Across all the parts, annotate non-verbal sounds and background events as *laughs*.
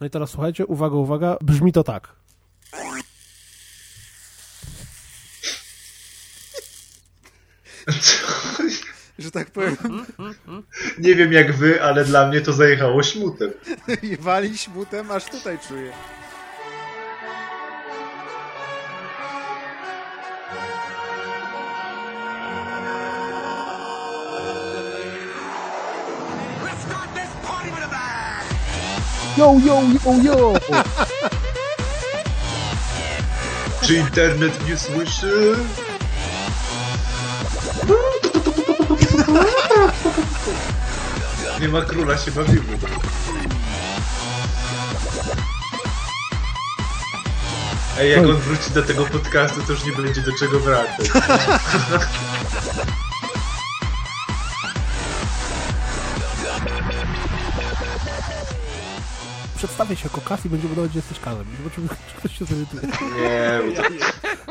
No i teraz słuchajcie, uwaga, uwaga, brzmi to tak. *laughs* Że tak powiem, Nie wiem jak wy, ale dla mnie to zajechało śmutem. *laughs* i wali śmutem, aż tutaj czuję. Yo, yo, yo, yo! Czy internet mnie słyszy? Nie ma króla, się bawimy. Ej, jak on wróci do tego podcastu, to już nie będzie do czego wracać. *laughs* Przedstawię się jako Kas i będziemy udawać, że jesteś Kazem. Zobaczymy, *laughs* czy ktoś się zorientuje. Nie, to...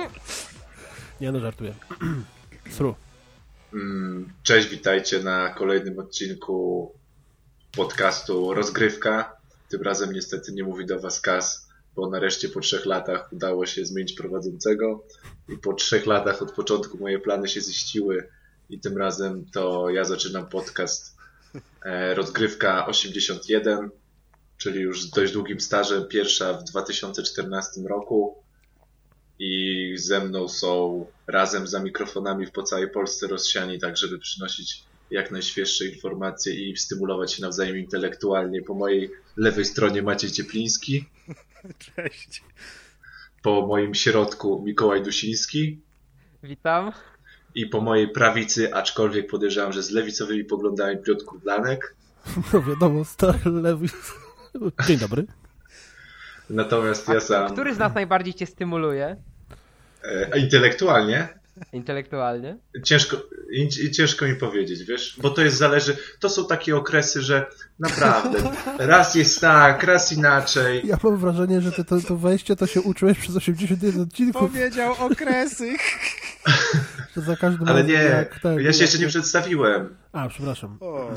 *laughs* Nie no, żartuję. *clears throat* Sru. Mm, Cześć, witajcie na kolejnym odcinku podcastu Rozgrywka. Tym razem niestety nie mówi do Was Kas, bo nareszcie po trzech latach udało się zmienić prowadzącego i po trzech latach od początku moje plany się ziściły i tym razem to ja zaczynam podcast e, Rozgrywka 81, czyli już z dość długim stażem, pierwsza w 2014 roku i ze mną są razem za mikrofonami po całej Polsce rozsiani, tak żeby przynosić jak najświeższe informacje i stymulować się nawzajem intelektualnie. Po mojej lewej stronie Maciej Ciepliński, *laughs* Cześć. po moim środku Mikołaj Dusiński Witam. i po mojej prawicy, aczkolwiek podejrzewam, że z lewicowymi poglądami Piotr Kudlanek. *laughs* No wiadomo, stary lewy. Dzień dobry. Natomiast ja sam Który z nas najbardziej cię stymuluje e, intelektualnie intelektualnie? Ciężko, ciężko mi powiedzieć, wiesz, bo to jest zależy, to są takie okresy, że naprawdę, *laughs* raz jest tak, raz inaczej. Ja mam wrażenie, że ty to, to wejście to się uczyłeś przez 81 odcinków, Powiedział okresy. że *laughs* za każdym Ale nie, jak ten- ja się jeszcze nie przedstawiłem, A, przepraszam. O,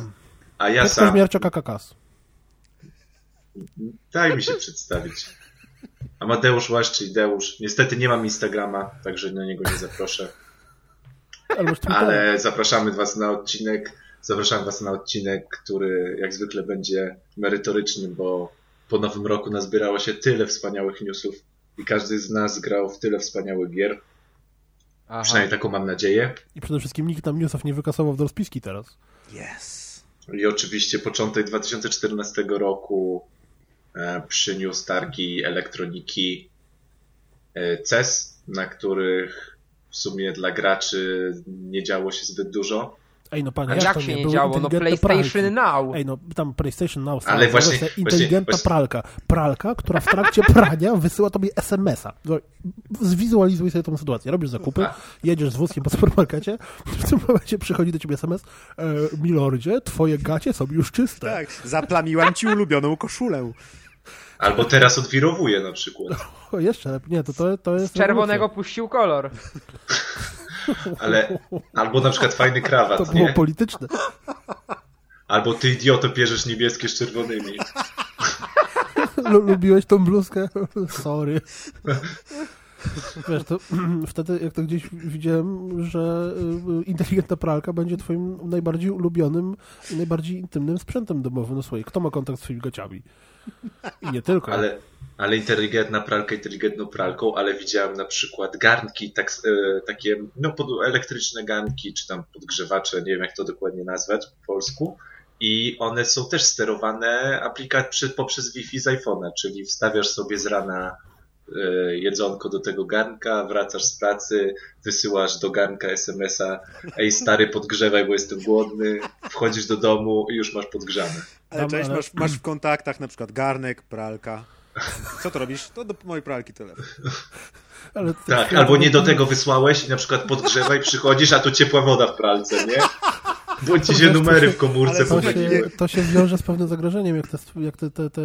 a ja Piotr sam, Koźmiarczak Kakas. Daj mi się przedstawić. Amadeusz Łaszczyjdeusz, niestety nie mam Instagrama, także na niego nie zaproszę, Ale zapraszamy was na odcinek, zapraszam was na odcinek, który jak zwykle będzie merytoryczny, bo po nowym roku nazbierało się tyle wspaniałych newsów i każdy z nas grał w tyle wspaniałych gier, Aha. przynajmniej taką mam nadzieję. I przede wszystkim nikt tam newsów nie wykasował do rozpiski teraz. yes. I oczywiście początek 2014 roku przyniósł targi elektroniki e, CES, na których w sumie dla graczy nie działo się zbyt dużo. Ej, no panie, A jak, jak to się nie Były działo? No PlayStation pralki. Now. Ej, no tam PlayStation Now Ale właśnie- zobacz, inteligentna właśnie- pralka. Pralka, która w trakcie *laughs* prania wysyła tobie SMS-a. Zwizualizuj sobie tą sytuację. Robisz zakupy, jedziesz z wózkiem po supermarkecie, *laughs* w tym momencie przychodzi do ciebie SMS e, Milordzie, twoje gacie są już czyste. Tak, zaplamiłam ci ulubioną koszulę. Albo teraz odwirowuje na przykład. O, jeszcze lepiej. Nie, to, to, to jest Z czerwonego rewolucja. puścił kolor. *laughs* Ale, albo na przykład fajny To krawat, było nie? polityczne. Albo ty idioto bierzesz niebieskie z czerwonymi. Lu- Lubiłeś tą bluzkę? Sorry. Wiesz, to *clears throat* wtedy jak to gdzieś widziałem, że y, inteligentna pralka będzie twoim najbardziej ulubionym i najbardziej intymnym sprzętem domowym. No słuchaj, kto ma kontakt z twoimi gaciami? I nie tylko. Ale, ale inteligentna pralka inteligentną pralką, ale widziałem na przykład garnki, tak, e, takie no, pod, elektryczne garnki, czy tam podgrzewacze, nie wiem jak to dokładnie nazwać po polsku. I one są też sterowane aplikat przy, poprzez Wi-Fi z iPhone'a, czyli wstawiasz sobie z rana jedzonko do tego garnka, wracasz z pracy, wysyłasz do garnka SMS-a, ej stary podgrzewaj, bo jestem głodny, wchodzisz do domu i już masz podgrzane. Ale cześć, ale- masz, masz w kontaktach na przykład garnek, pralka. Co to robisz? To do mojej pralki telefon. *laughs* Ale Tak, albo nie do tego wysłałeś i na przykład podgrzewaj, przychodzisz, a tu ciepła woda w pralce, nie? Bądźcie się numery w komórce To się, to się wiąże z pewnym zagrożeniem, jak te, jak te, te, te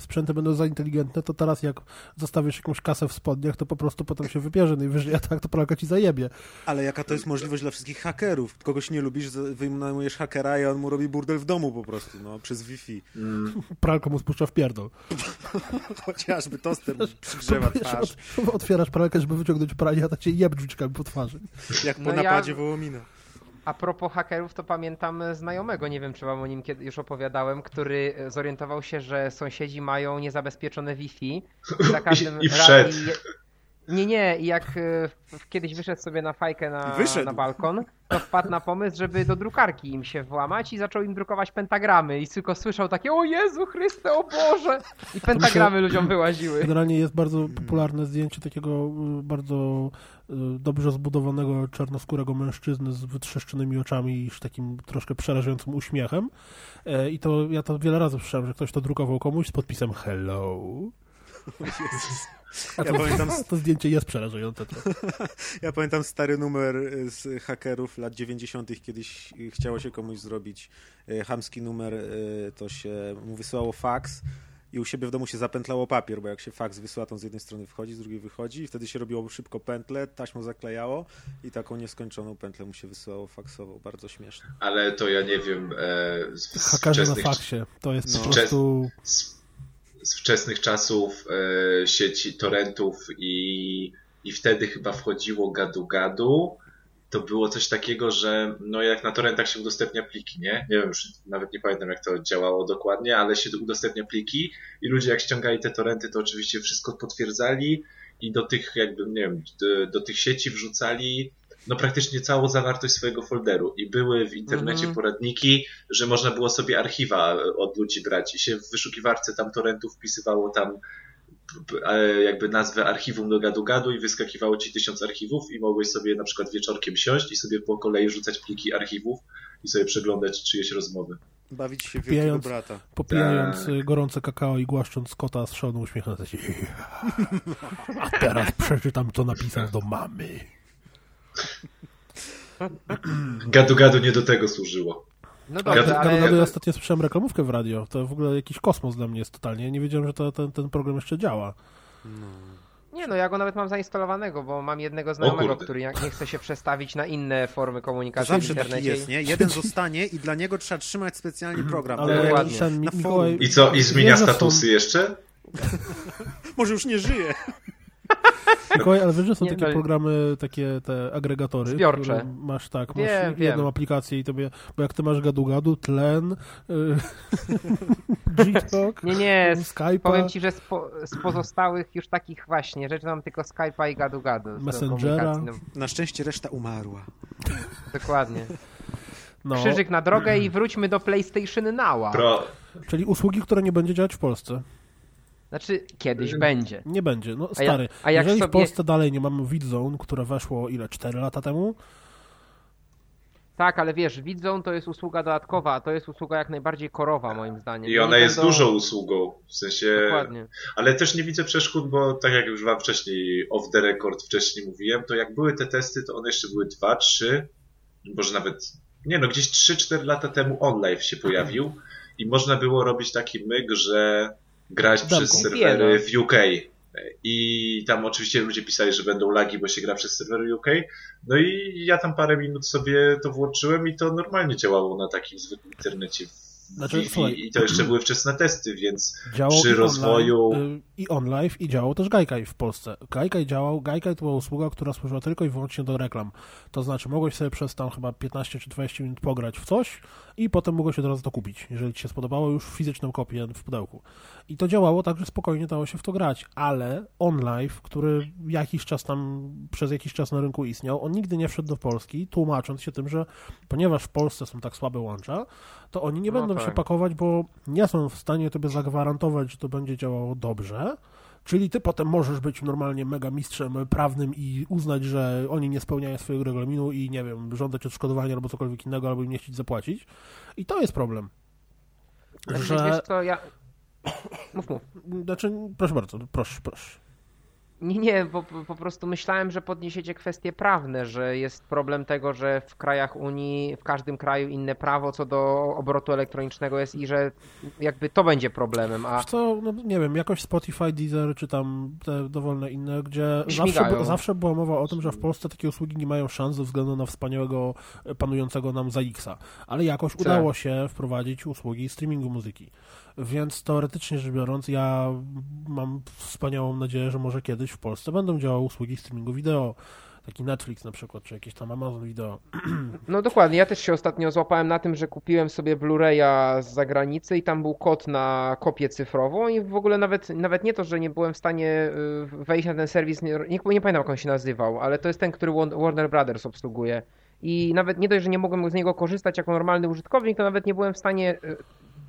sprzęty będą za inteligentne, to teraz jak zostawisz jakąś kasę w spodniach, to po prostu potem się wybierze najwyżej, a tak to pralka ci zajebie. Ale jaka to jest możliwość dla wszystkich hakerów? Kogoś nie lubisz, z- wynajmujesz hakera i on mu robi burdel w domu po prostu, no, przez Wi-Fi. Mm, Pralka mu spuszcza w pierdol. *laughs* Chociażby toster przygrzewa twarz, otwierasz pralkę, żeby wyciągnąć pranie, a ta cię jeb drzwiczkami po twarzy. jak po No ja- napadzie Wołomina. A propos hakerów, to pamiętam znajomego, nie wiem czy wam o nim kiedy już opowiadałem, który e, zorientował się, że sąsiedzi mają niezabezpieczone Wi-Fi. *laughs* I, za każdym I ra- wszedł. i- Nie, nie, i jak e, kiedyś wyszedł sobie na fajkę na, Wyszedł. na balkon, to wpadł na pomysł, żeby do drukarki im się włamać i zaczął im drukować pentagramy. I tylko słyszał takie, o Jezu Chryste, o Boże! I pentagramy ludziom wyłaziły. Generalnie jest bardzo popularne zdjęcie takiego y, bardzo y, dobrze zbudowanego czarnoskórego mężczyzny z wytrzeszczonymi oczami i z takim troszkę przerażającym uśmiechem. E, I to ja to wiele razy słyszałem, że ktoś to drukował komuś z podpisem hello. *laughs* A Ja to, pamiętam, *laughs* to zdjęcie jest przerażające. trochę. ja pamiętam stary numer z hakerów lat 90., kiedyś chciało się komuś zrobić y, chamski numer, y, to się mu wysyłało fax i u siebie w domu się zapętlało papier, bo jak się fax wysyła, to z jednej strony wchodzi, z drugiej wychodzi i wtedy się robiło szybko pętlę, taśmą zaklejało i taką nieskończoną pętlę mu się wysyłało faksową. Bardzo śmieszne. Ale to ja nie wiem. E, z, z, Hakerzy na wczesnych, faksie. To jest No. po prostu... z, z wczesnych czasów e, sieci torrentów i, i wtedy chyba wchodziło gadu-gadu. To było coś takiego, że no jak na torrentach się udostępnia pliki, nie? Nie wiem, już nawet nie pamiętam jak to działało dokładnie, ale się udostępnia pliki i ludzie jak ściągali te torrenty, to oczywiście wszystko potwierdzali i do tych jakby, nie wiem, do, do tych sieci wrzucali no praktycznie całą zawartość swojego folderu i były w internecie Mhm. poradniki, że można było sobie archiwa od ludzi brać i się w wyszukiwarce tam torrentów wpisywało tam e, jakby nazwę archiwum do gadu-gadu i wyskakiwało ci tysiąc archiwów i mogłeś sobie na przykład wieczorkiem siąść i sobie po kolei rzucać pliki archiwów i sobie przeglądać czyjeś rozmowy. Bawić się wielkiego Wbijając- brata. Popijając Tak. y, gorące kakao i głaszcząc kota z szaloną uśmiechnąc się. *laughs* A teraz przeczytam, co napisał do mamy. Gadu-gadu nie do tego służyło. No dobrze, to- ale... Ale... Ja ostatnio słyszałem reklamówkę w radio. To w ogóle jakiś kosmos dla mnie jest totalnie. Nie wiedziałem, że to, ten, ten program jeszcze działa. Nie no, ja go nawet mam zainstalowanego, bo mam jednego znajomego, który nie chce się przestawić na inne formy To komunikacji w zawsze taki internecie. jest, nie? Jeden zostanie i dla niego trzeba trzymać specjalnie program. Ale ten Mikołaj... forum. I co, i zmienia statusy jeszcze? *laughs* Może już nie żyje. *laughs* Mikołaj, ale wiesz, że są Nie, takie no- programy, takie te agregatory, Zbiorcze. które masz tak, masz Wiem, jedną wiem. aplikację i tobie, bo jak ty masz gadu-gadu, tlen, y, *laughs* G-Talk, Nie, nie, Skype'a, powiem ci, że z, po, z pozostałych już takich właśnie rzeczy mam tylko Skype'a i gadu-gadu. Messengera. komunikacji, Na szczęście reszta umarła. No, dokładnie. no, Krzyżyk na drogę i wróćmy do PlayStation Now'a. Pro, czyli usługi, które nie będzie działać w Polsce. Znaczy, kiedyś będzie. Nie będzie, no A ja- stary. a jak jeżeli w sobie- Polsce dalej nie mamy Widzone, które weszło ile, 4 lata temu, Tak, ale wiesz, widzą to jest usługa dodatkowa, a to jest usługa jak najbardziej korowa moim zdaniem. I ona jest będą- dużą usługą, w sensie... Dokładnie. Ale też nie widzę przeszkód, bo tak jak już wam wcześniej off the record wcześniej mówiłem, to jak były te testy, to one jeszcze były 2, 3, może nawet, nie no, gdzieś 3-4 lata temu OnLive się pojawił i można było robić taki myk, że grać Demką. przez serwery w UK. I tam oczywiście ludzie pisali, że będą lagi, bo się gra przez serwery UK. No i ja tam parę minut sobie to włączyłem i to normalnie działało na takim zwykłym internecie w Znaczy, Wi-Fi słuchaj. i to jeszcze były wczesne testy, więc działał Przy i rozwoju- online, y, i OnLive i działał też Gaikai w Polsce. Gaikai działał, Gaikai to była usługa, która służyła tylko i wyłącznie do reklam. To znaczy mogłeś sobie przez tam chyba 15 czy 20 minut pograć w coś i potem mogłeś od razu to kupić, jeżeli ci się spodobało, już fizyczną kopię w pudełku. I to działało tak, że spokojnie dało się w to grać, ale OnLive, który jakiś czas tam, przez jakiś czas na rynku istniał, on nigdy nie wszedł do Polski, tłumacząc się tym, że ponieważ w Polsce są tak słabe łącza, to oni nie No będą tak. się pakować, bo nie są w stanie tobie zagwarantować, że to będzie działało dobrze. Czyli ty potem możesz być normalnie mega mistrzem prawnym i uznać, że oni nie spełniają swojego regulaminu i nie wiem, żądać odszkodowania albo cokolwiek innego, albo im nie chcieć zapłacić. I to jest problem. Znaczy, Że, wiesz co, ja... Mów, mów. znaczy, proszę bardzo, proszę, proszę. Nie, nie, bo po, prostu myślałem, że podniesiecie kwestie prawne, że jest problem tego, że w krajach Unii, w każdym kraju inne prawo co do obrotu elektronicznego jest i że jakby to będzie problemem, a Wiesz co, no, nie wiem, jakoś Spotify, Deezer, czy tam te dowolne inne, gdzie zawsze, Śmigają. zawsze była mowa o tym, że w Polsce takie usługi nie mają szans ze względu na wspaniałego, e, panującego nam za X-a. Ale jakoś Tak. udało się wprowadzić usługi streamingu muzyki. Więc teoretycznie rzecz biorąc, ja mam wspaniałą nadzieję, że może kiedyś w Polsce będą działały usługi streamingu wideo. Taki Netflix na przykład, czy jakiś tam Amazon Video. *clears throat* No dokładnie, ja też się ostatnio złapałem na tym, że kupiłem sobie Blu-raya z zagranicy i tam był kod na kopię cyfrową i w ogóle nawet, nawet nie to, że nie byłem w stanie y, wejść na ten serwis, nie, nie, nie pamiętam jak on się nazywał, ale to jest ten, który Warner Brothers obsługuje. I nawet nie dość, że nie mogłem z niego korzystać jako normalny użytkownik, to nawet nie byłem w stanie y,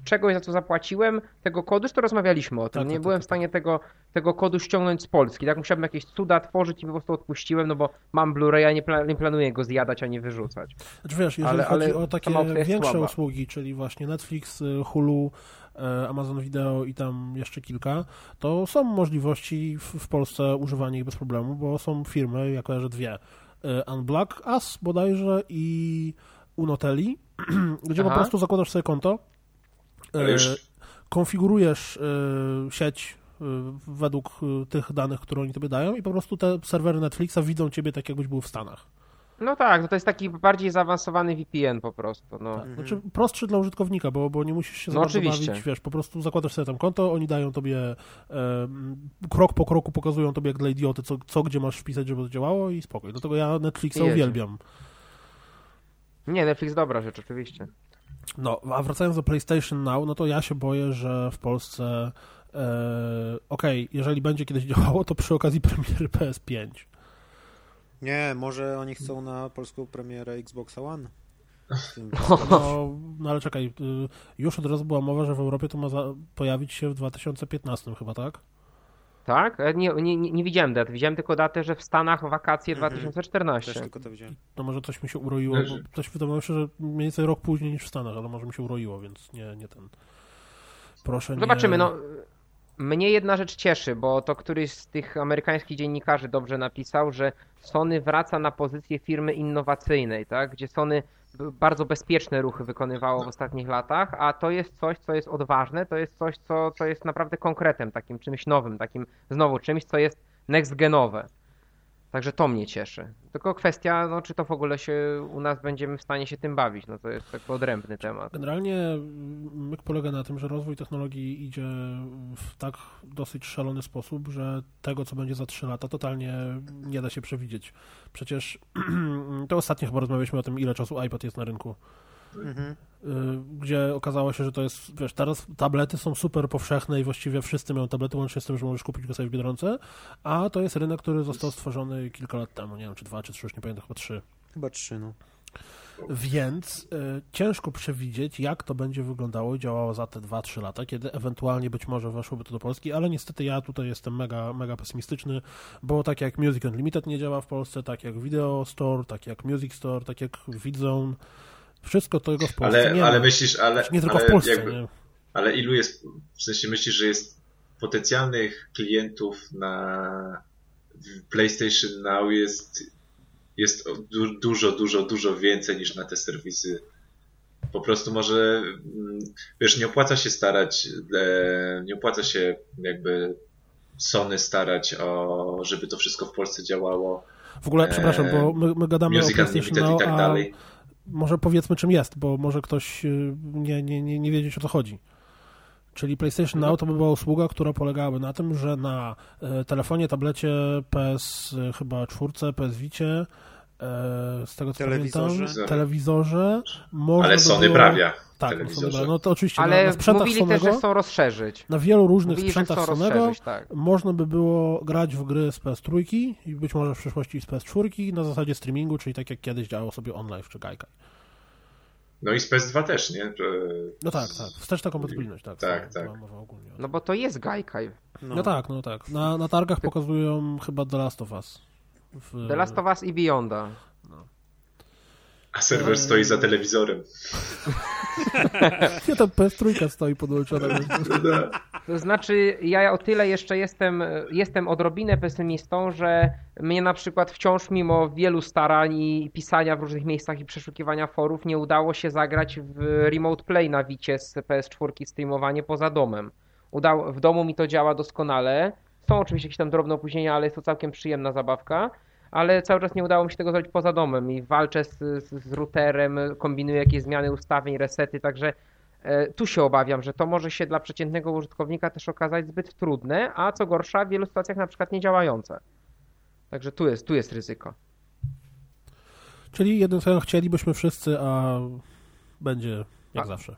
czegoś, za co zapłaciłem, tego kodu, już to rozmawialiśmy o tym, Tak, nie tak, byłem tak, w stanie tego, tego kodu ściągnąć z Polski. Tak musiałem jakieś cuda tworzyć i po prostu odpuściłem, no bo mam Blu-raya, nie, pla- nie planuję go zjadać ani wyrzucać. Znaczy wiesz, jeżeli Ale- chodzi ale o takie większe słaba. usługi, czyli właśnie Netflix, y, Hulu, e, Amazon Video i tam jeszcze kilka, to są możliwości w, Polsce używania ich bez problemu, bo są firmy, ja kojarzę dwie, e, Unblock Us bodajże i Unoteli, *clears throat* gdzie po Aha. prostu zakładasz sobie konto, już- konfigurujesz e, sieć e, według e, tych danych, które oni tobie dają i po prostu te serwery Netflixa widzą ciebie tak, jakbyś był w Stanach. No tak, no to jest taki bardziej zaawansowany VPN po prostu. No. Tak. Znaczy prostszy dla użytkownika, bo, bo nie musisz się No oczywiście. bawić, wiesz, po prostu zakładasz sobie tam konto, oni dają tobie e, krok po kroku pokazują tobie jak dla idioty, co, co gdzie masz wpisać, żeby to działało i spokój. Dlatego ja Netflixa jedzie. uwielbiam. Nie, Netflix dobra rzecz, oczywiście. No, a wracając do PlayStation Now, no to ja się boję, że w Polsce e, okej, jeżeli będzie kiedyś działało, to przy okazji premiery PS5. Nie, może oni chcą na polską premierę Xboxa One. *laughs* No, no ale czekaj, y, już od razu była mowa, że w Europie to ma za, pojawić się w 2015 chyba, tak? Tak? Nie, nie, nie widziałem dat, widziałem tylko datę, że w Stanach wakacje Mhm. 2014. Też tylko to widziałem. To może coś mi się uroiło, Leży. bo coś wydawało się, że mniej więcej rok później niż w Stanach, ale może mi się uroiło, więc nie, nie ten. Proszę nie... Zobaczymy, no. Mnie jedna rzecz cieszy, bo to któryś z tych amerykańskich dziennikarzy dobrze napisał, że Sony wraca na pozycję firmy innowacyjnej, tak? Gdzie Sony bardzo bezpieczne ruchy wykonywało w ostatnich latach, a to jest coś, co jest odważne, to jest coś, co, co jest naprawdę konkretem, takim czymś nowym, takim znowu czymś, co jest next genowe. Także to mnie cieszy. Tylko kwestia, no, czy to w ogóle się u nas będziemy w stanie się tym bawić. No to jest taki odrębny temat. Generalnie myk polega na tym, że rozwój technologii idzie w tak dosyć szalony sposób, że tego, co będzie za 3 lata, totalnie nie da się przewidzieć. Przecież *clears throat* to ostatnio chyba rozmawialiśmy o tym, ile czasu iPad jest na rynku. Mhm. y, gdzie okazało się, że to jest, wiesz, teraz tablety są super powszechne i właściwie wszyscy mają tablety, łącznie z tym, że możesz kupić go sobie w Biedronce, a to jest rynek, który został stworzony kilka lat temu, nie wiem, czy dwa, czy trzy, już nie pamiętam, chyba trzy. Chyba trzy, no. Więc y, ciężko przewidzieć, jak to będzie wyglądało i działało za te 2-3 lata, kiedy ewentualnie być może weszłoby to do Polski, ale niestety ja tutaj jestem mega, mega pesymistyczny, bo tak jak Music Unlimited nie działa w Polsce, tak jak Video Store, tak jak Music Store, tak jak Vidzone, wszystko tego w Polsce Ale, nie ale ma. myślisz, ale, nie tylko ale w Polsce, jakby, nie? ale ilu jest, w sensie myślisz, że jest potencjalnych klientów na PlayStation Now jest, jest du, dużo, dużo, dużo więcej niż na te serwisy. Po prostu może, mm, wiesz, nie opłaca się starać, e, nie opłaca się jakby Sony starać o, żeby to wszystko w Polsce działało. W ogóle, przepraszam, bo my, my gadamy Music o PlayStation Now, i tak a dalej. Może powiedzmy czym jest, bo może ktoś y, nie, nie, nie, nie wiedzieć o co chodzi. Czyli PlayStation Now to by była usługa, która polegałaby na tym, że na e, telefonie, tablecie, PS e, chyba czwórce, PS Vicie, z tego co Telewizorze. pamiętam, telewizorze, można Ale by Sony było... prawia w Tak, no, telewizorze. Sony, no to oczywiście na, Ale na sprzętach mówili też, Sonego, że chcą rozszerzyć. na wielu różnych Mówili, sprzętach Sonego tak. można by było grać w gry z PS3 i być może w przyszłości z PS4 na zasadzie streamingu, czyli tak jak kiedyś działało sobie online czy Gaikai. No i z PS2 też, nie? Że... No tak, tak. Wsteczna kompatybilność, tak. Tak, tak. No bo to jest Gaikai. No. tak, no tak. Na, na targach pokazują chyba The Last of Us. W... The Last of Us i Beyonda. A serwer stoi za telewizorem. Nie, tam PS3 stoi podłączona. *laughs* To znaczy, ja o tyle jeszcze jestem, jestem odrobinę pesymistą, że mnie na przykład wciąż mimo wielu starań i pisania w różnych miejscach i przeszukiwania forów nie udało się zagrać w Remote Play na Wicie z PS4 streamowanie poza domem. Udało, w domu mi to działa doskonale. Są oczywiście jakieś tam drobne opóźnienia, ale jest to całkiem przyjemna zabawka. Ale cały czas nie udało mi się tego zrobić poza domem i walczę z, z, z routerem, kombinuję jakieś zmiany ustawień, resety, także E, tu się obawiam, że to może się dla przeciętnego użytkownika też okazać zbyt trudne, a co gorsza w wielu sytuacjach na przykład niedziałające. Także tu jest, tu jest ryzyko. Czyli jednym słowem chcielibyśmy wszyscy, a będzie jak a. zawsze.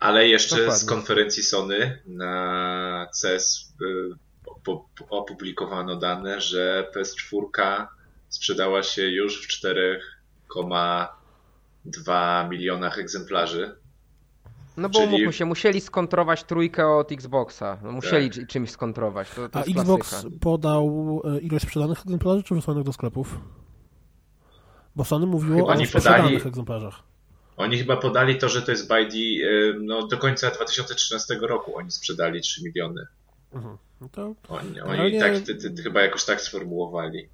Ale jeszcze Dokładnie. z konferencji Sony na CES y, opublikowano dane, że PS4 sprzedała się już w 4,5 2 milionach egzemplarzy. No bo Czyli... się, musieli skontrować trójkę od Xboxa. No musieli tak. czymś skontrować. To, to A Xbox klasyka. podał e, ilość sprzedanych egzemplarzy, czy wysłanych do sklepów? Bo Sony mówiło chyba o sprzedanych podali... egzemplarzach. Oni chyba podali to, że to jest by the, e, no do końca 2013 roku oni sprzedali 3 miliony. Mhm. No to oni, oni tak, ty, ty, chyba jakoś tak sformułowali.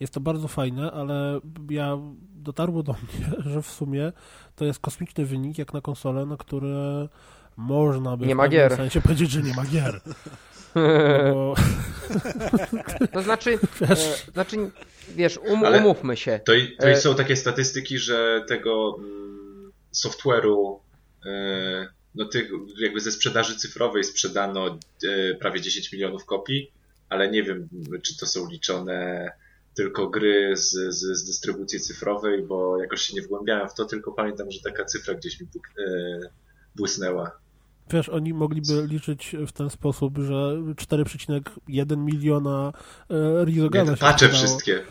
Jest to bardzo fajne, ale ja dotarło do mnie, *laughs* że w sumie to jest kosmiczny wynik jak na konsolę, na które można by nie w ma gier. sensie powiedzieć, że nie ma gier. *laughs* Bo... To znaczy, *laughs* wiesz, e, znaczy, wiesz um, umówmy się. To, to e... są takie statystyki, że tego mm, software'u e, no tych, jakby ze sprzedaży cyfrowej sprzedano e, prawie 10 milionów kopii, ale nie wiem, czy to są liczone tylko gry z, z, z dystrybucji cyfrowej, bo jakoś się nie wgłębiałem w to, tylko pamiętam, że taka cyfra gdzieś mi e, błysnęła. Wiesz, oni mogliby liczyć w ten sposób, że 4,1 miliona e, Rizogana się Patrzę wszystkie.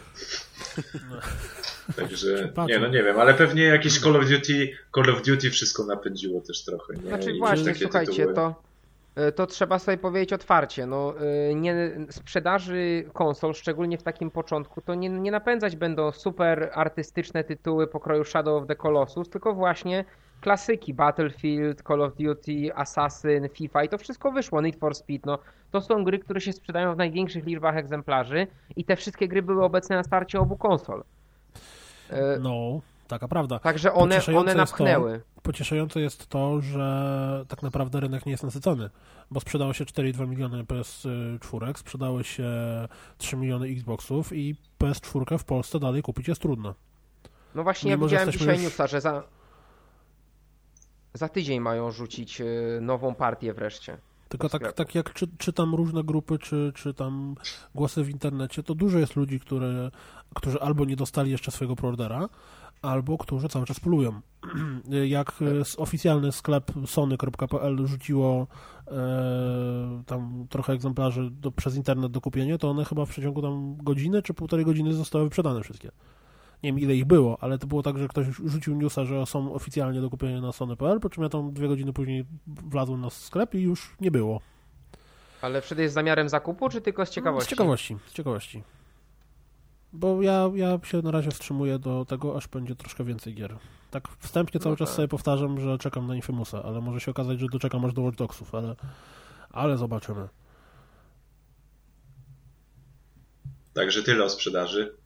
No. *laughs* Także, nie no nie wiem, ale pewnie jakieś Call of Duty, Call of Duty wszystko napędziło też trochę. Nie? Znaczy I właśnie, słuchajcie, tytuły... to E, to trzeba sobie powiedzieć otwarcie. No, e, nie, sprzedaży konsol, szczególnie w takim początku, to nie, nie napędzać będą super artystyczne tytuły pokroju Shadow of the Colossus, tylko właśnie klasyki Battlefield, Call of Duty, Assassin, FIFA i to wszystko wyszło, Need for Speed. No, to są gry, które się sprzedają w największych liczbach egzemplarzy i te wszystkie gry były obecne na starcie obu konsol. E, no, taka prawda. Także one, one napchnęły. To, pocieszające jest to, że tak naprawdę rynek nie jest nasycony, bo sprzedało się 4,2 miliony PS4, sprzedały się 3 miliony Xboxów i PS4 w Polsce dalej kupić jest trudno. No właśnie, Mimo, ja widziałem dzisiaj już... newsa, że za, za tydzień mają rzucić y, nową partię wreszcie. Tylko tak, tak jak czy, czytam różne grupy, czy, czy tam głosy w internecie, to dużo jest ludzi, które, którzy albo nie dostali jeszcze swojego preordera, albo którzy cały czas polują. *clears throat* Jak oficjalny sklep sony.pl rzuciło e, tam trochę egzemplarzy do, przez internet do kupienia, to one chyba w przeciągu tam godziny czy półtorej godziny zostały wyprzedane wszystkie. Nie wiem ile ich było, ale to było tak, że ktoś rzucił newsa, że są oficjalnie do kupienia na sony.pl, po czym ja tam dwie godziny później wlazłem na sklep i już nie było. Ale wtedy jest zamiarem zakupu, czy tylko z ciekawości? Z ciekawości, z ciekawości. Bo ja, ja się na razie wstrzymuję do tego, aż będzie troszkę więcej gier. Tak wstępnie cały no czas tak. sobie powtarzam, że czekam na Infamousa, ale może się okazać, że doczekam aż do Watch Dogsów, ale, ale zobaczymy. Także tyle o sprzedaży.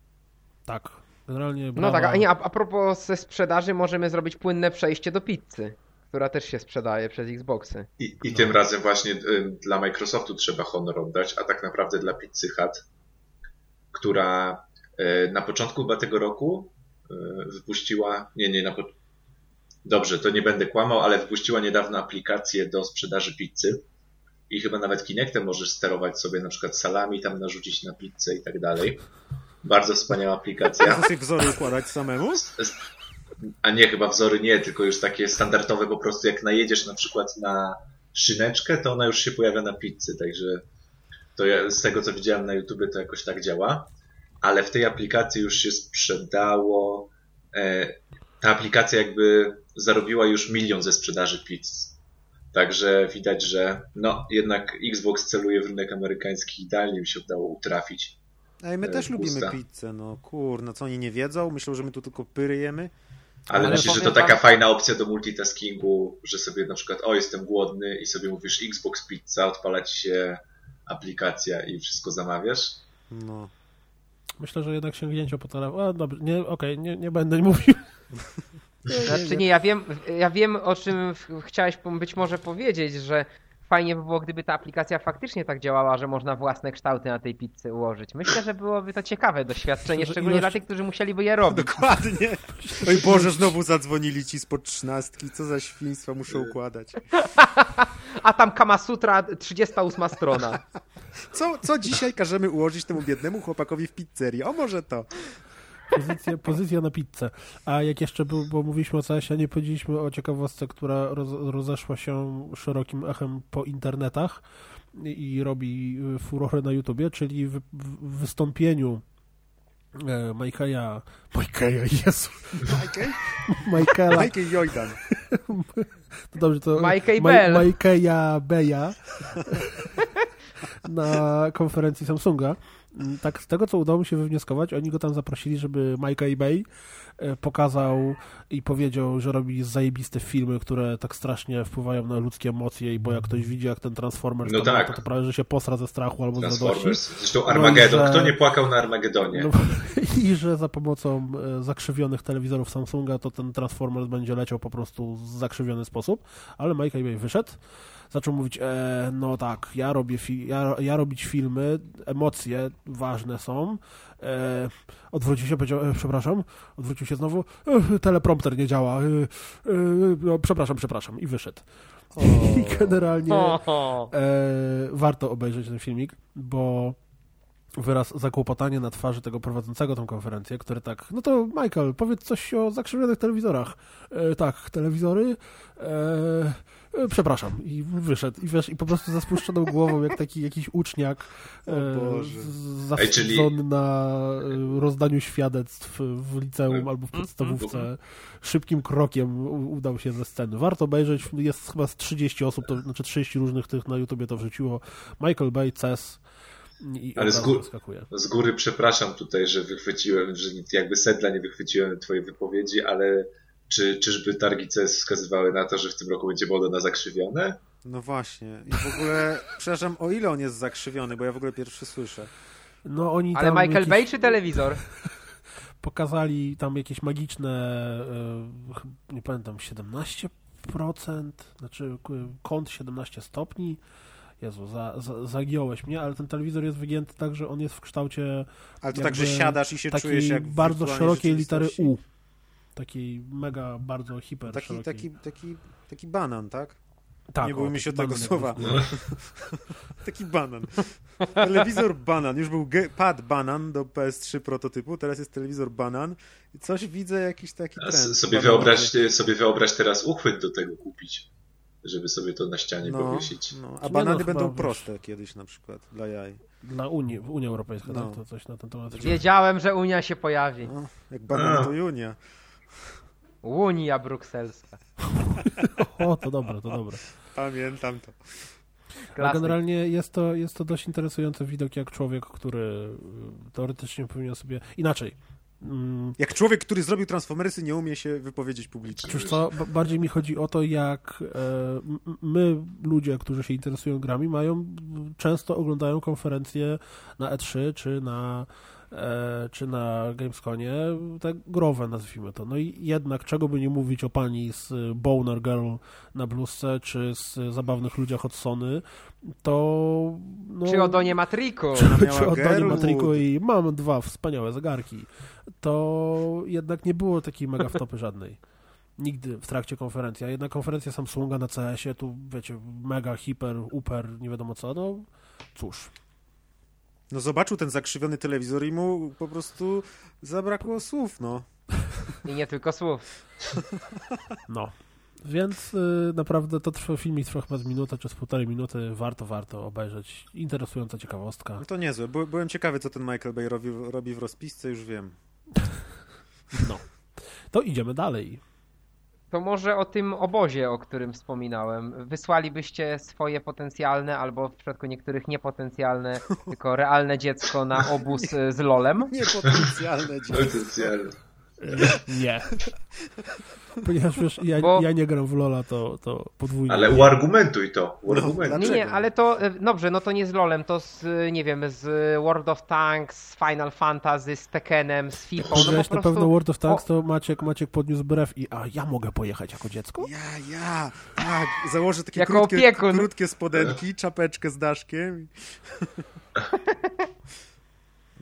Tak, generalnie brawa. No tak, a, nie, a, a propos ze sprzedaży możemy zrobić płynne przejście do pizzy, która też się sprzedaje przez Xboxy. I, i no. tym razem właśnie y, dla Microsoftu trzeba honor oddać, a tak naprawdę dla Pizzy Hut, która E, na początku chyba tego roku e, wypuściła, nie, nie, na po... dobrze, to nie będę kłamał, ale wypuściła niedawno aplikację do sprzedaży pizzy i chyba nawet Kinectem możesz sterować sobie na przykład salami, tam narzucić na pizzę i tak dalej. Bardzo wspaniała aplikacja. Możesz wzory układać samemu? *laughs* A nie, chyba wzory nie, tylko już takie standardowe po prostu jak najedziesz na przykład na szyneczkę, to ona już się pojawia na pizzy, także to ja, z tego co widziałem na YouTube to jakoś tak działa ale w tej aplikacji już się sprzedało. E, ta aplikacja jakby zarobiła już milion ze sprzedaży pizz. Także widać, że no jednak Xbox celuje w rynek amerykański idealnie mi się udało utrafić. Ej, my e, też lubimy pizzę, no kur, no co oni nie wiedzą? Myślą, że my tu tylko pyry jemy? Ale, Ale myślisz, że to taka wam- fajna opcja do multitaskingu, że sobie na przykład, o jestem głodny i sobie mówisz Xbox Pizza, odpala ci się aplikacja i wszystko zamawiasz? No. Myślę, że jednak sięgnięcie po telefon... A, dobrze, nie, okej, nie, nie będę mówił. *laughs* Znaczy nie, ja wiem, ja wiem o czym chciałeś być może powiedzieć, że fajnie by było, gdyby ta aplikacja faktycznie tak działała, że można własne kształty na tej pizzy ułożyć. Myślę, że byłoby to ciekawe doświadczenie, szczególnie ilość- dla tych, którzy musieliby je robić. Dokładnie. *laughs* Oj Boże, znowu zadzwonili ci spod trzynastki. Co za świństwa muszę układać. *laughs* A tam Kama Sutra, 38 strona. Co, co dzisiaj każemy ułożyć temu biednemu chłopakowi w pizzerii? O może to. Pozycja, pozycja na pizzę. A jak jeszcze był, bo mówiliśmy o CS-ie, nie powiedzieliśmy o ciekawostce, która roz, rozeszła się szerokim echem po internetach i, i robi y, furorę na YouTubie, czyli w, w wystąpieniu e, Michaela, Michaela, Jezu, Michael? *laughs* Michaela, Michael Jordan. *laughs* to dobrze, to Michael Bell. Michaela Beya na konferencji Samsunga. Tak, z tego co udało mi się wywnioskować, oni go tam zaprosili, żeby Michael Bay e, pokazał i powiedział, że robi zajebiste filmy, które tak strasznie wpływają na ludzkie emocje i bo jak ktoś widzi, jak ten Transformers No tak. to, to prawie, że się posra ze strachu albo z radości. Zresztą No i Armageddon. że- Kto nie płakał na Armagedonie? No, *laughs* I że za pomocą e, zakrzywionych telewizorów Samsunga to ten Transformers będzie leciał po prostu w zakrzywiony sposób, ale Michael Bay wyszedł, zaczął mówić, e, no tak, ja robię fi- ja, ja robić filmy, emocje ważne są, e, odwrócił się, powiedział, e, przepraszam, odwrócił się znowu, e, teleprompter nie działa, e, e, no, przepraszam, przepraszam i wyszedł. I generalnie e, warto obejrzeć ten filmik, bo wyraz zakłopotania na twarzy tego prowadzącego tą konferencję, który tak, no to Michael, powiedz coś o zakrzywionych telewizorach. E, tak, telewizory, e, przepraszam. I wyszedł. I wiesz, i po prostu ze spuszczoną głową, jak taki jakiś uczniak e, Ej, czyli- na e, rozdaniu świadectw w liceum Tak. albo w podstawówce. Szybkim krokiem udał się ze sceny. Warto obejrzeć, jest chyba z 30 osób, to znaczy 30 różnych tych na YouTubie to wrzuciło. Michael Bay, CES i Ale z wyskakuje. Z góry przepraszam tutaj, że wychwyciłem, że nic- jakby sedla nie wychwyciłem twojej wypowiedzi, ale czy, czyżby targi CS wskazywały na to, że w tym roku będzie moda na zakrzywione? No właśnie. I w ogóle, *laughs* przepraszam, o ile on jest zakrzywiony, bo ja w ogóle pierwszy słyszę. No oni Ale tam Michael jakieś- Bay czy telewizor? *laughs* pokazali tam jakieś magiczne, e, nie pamiętam, 17%, znaczy kąt 17 stopni. Jezu, za, za, zagiąłeś mnie, ale ten telewizor jest wygięty tak, że on jest w kształcie Ale to tak, że siadasz i się czujesz jak w bardzo szerokiej litery. U. Takiej mega, bardzo hiper Taki, szerokiej. taki, taki, taki banan, tak? tak, nie bójmy się tego słowa. jakby. *laughs* Taki banan. Telewizor banan. Już był ge- pad banan do PS3 prototypu, teraz jest telewizor banan. I coś widzę, jakiś taki trend. sobie, bananowy. wyobraź, sobie wyobraź teraz uchwyt do tego kupić, żeby sobie to na ścianie no, powiesić. no. A banany no, będą wiesz. proste kiedyś na przykład, dla jaj. Dla Unii, w Unii Europejskiej, No. tak? To coś na ten temat. Wiedziałem, że Unia się pojawi. No, jak banan to Junia. Unia brukselska. O, to dobre, to dobre. Pamiętam to. Generalnie jest to, jest to dość interesujący widok, jak człowiek, który y, teoretycznie powinien sobie... Inaczej. Mm, Jak człowiek, który zrobił Transformersy, nie umie się wypowiedzieć publicznie. Cóż co, ba- bardziej mi chodzi o to, jak e, my, ludzie, którzy się interesują grami, mają, często oglądają konferencje na E3 czy na, czy na Gamesconie, te growe nazwijmy to. No i jednak, czego by nie mówić o pani z Boner Girl na bluzce, czy z zabawnych ludziach od Sony, to... No, Czy o Donie Matriku? Miała czy oddanie Gerwood. Matriku i mam dwa wspaniałe zegarki, to jednak nie było takiej mega wtopy żadnej. Nigdy w trakcie konferencji. A jedna konferencja Samsunga na CS-ie, tu wiecie, mega, hiper, uper, nie wiadomo co, no cóż. No zobaczył ten zakrzywiony telewizor i mu po prostu zabrakło słów, no. I nie tylko słów. No. Więc y, naprawdę to trwa, filmik trwa chyba z minutę czy z półtorej minuty. Warto, warto obejrzeć. Interesująca ciekawostka. No to niezłe. By, byłem ciekawy, co ten Michael Bay robi, robi w rozpisce, już wiem. No. To idziemy dalej. To może o tym obozie, o którym wspominałem. Wysłalibyście swoje potencjalne, albo w przypadku niektórych niepotencjalne, *laughs* tylko realne dziecko na obóz y, z lolem? Niepotencjalne dzieci. Potencjalnie. Nie. Ponieważ wiesz, ja, Bo- ja nie gram w Lola, to, to podwójnie. Ale uargumentuj to, No, uargumentuj. Nie, nie, ale to, e, dobrze, no to nie z LoLem, to z, e, nie wiem, z World of Tanks, z Final Fantasy, z Tekkenem, z FIFA. No Powiedziałeś po na prostu... pewno World of Tanks, O, to Maciek, Maciek podniósł brew i a ja mogę pojechać jako dziecko? Ja, ja, tak. Założę takie Jako krótkie, opiekun. krótkie spodenki, czapeczkę z daszkiem. *laughs*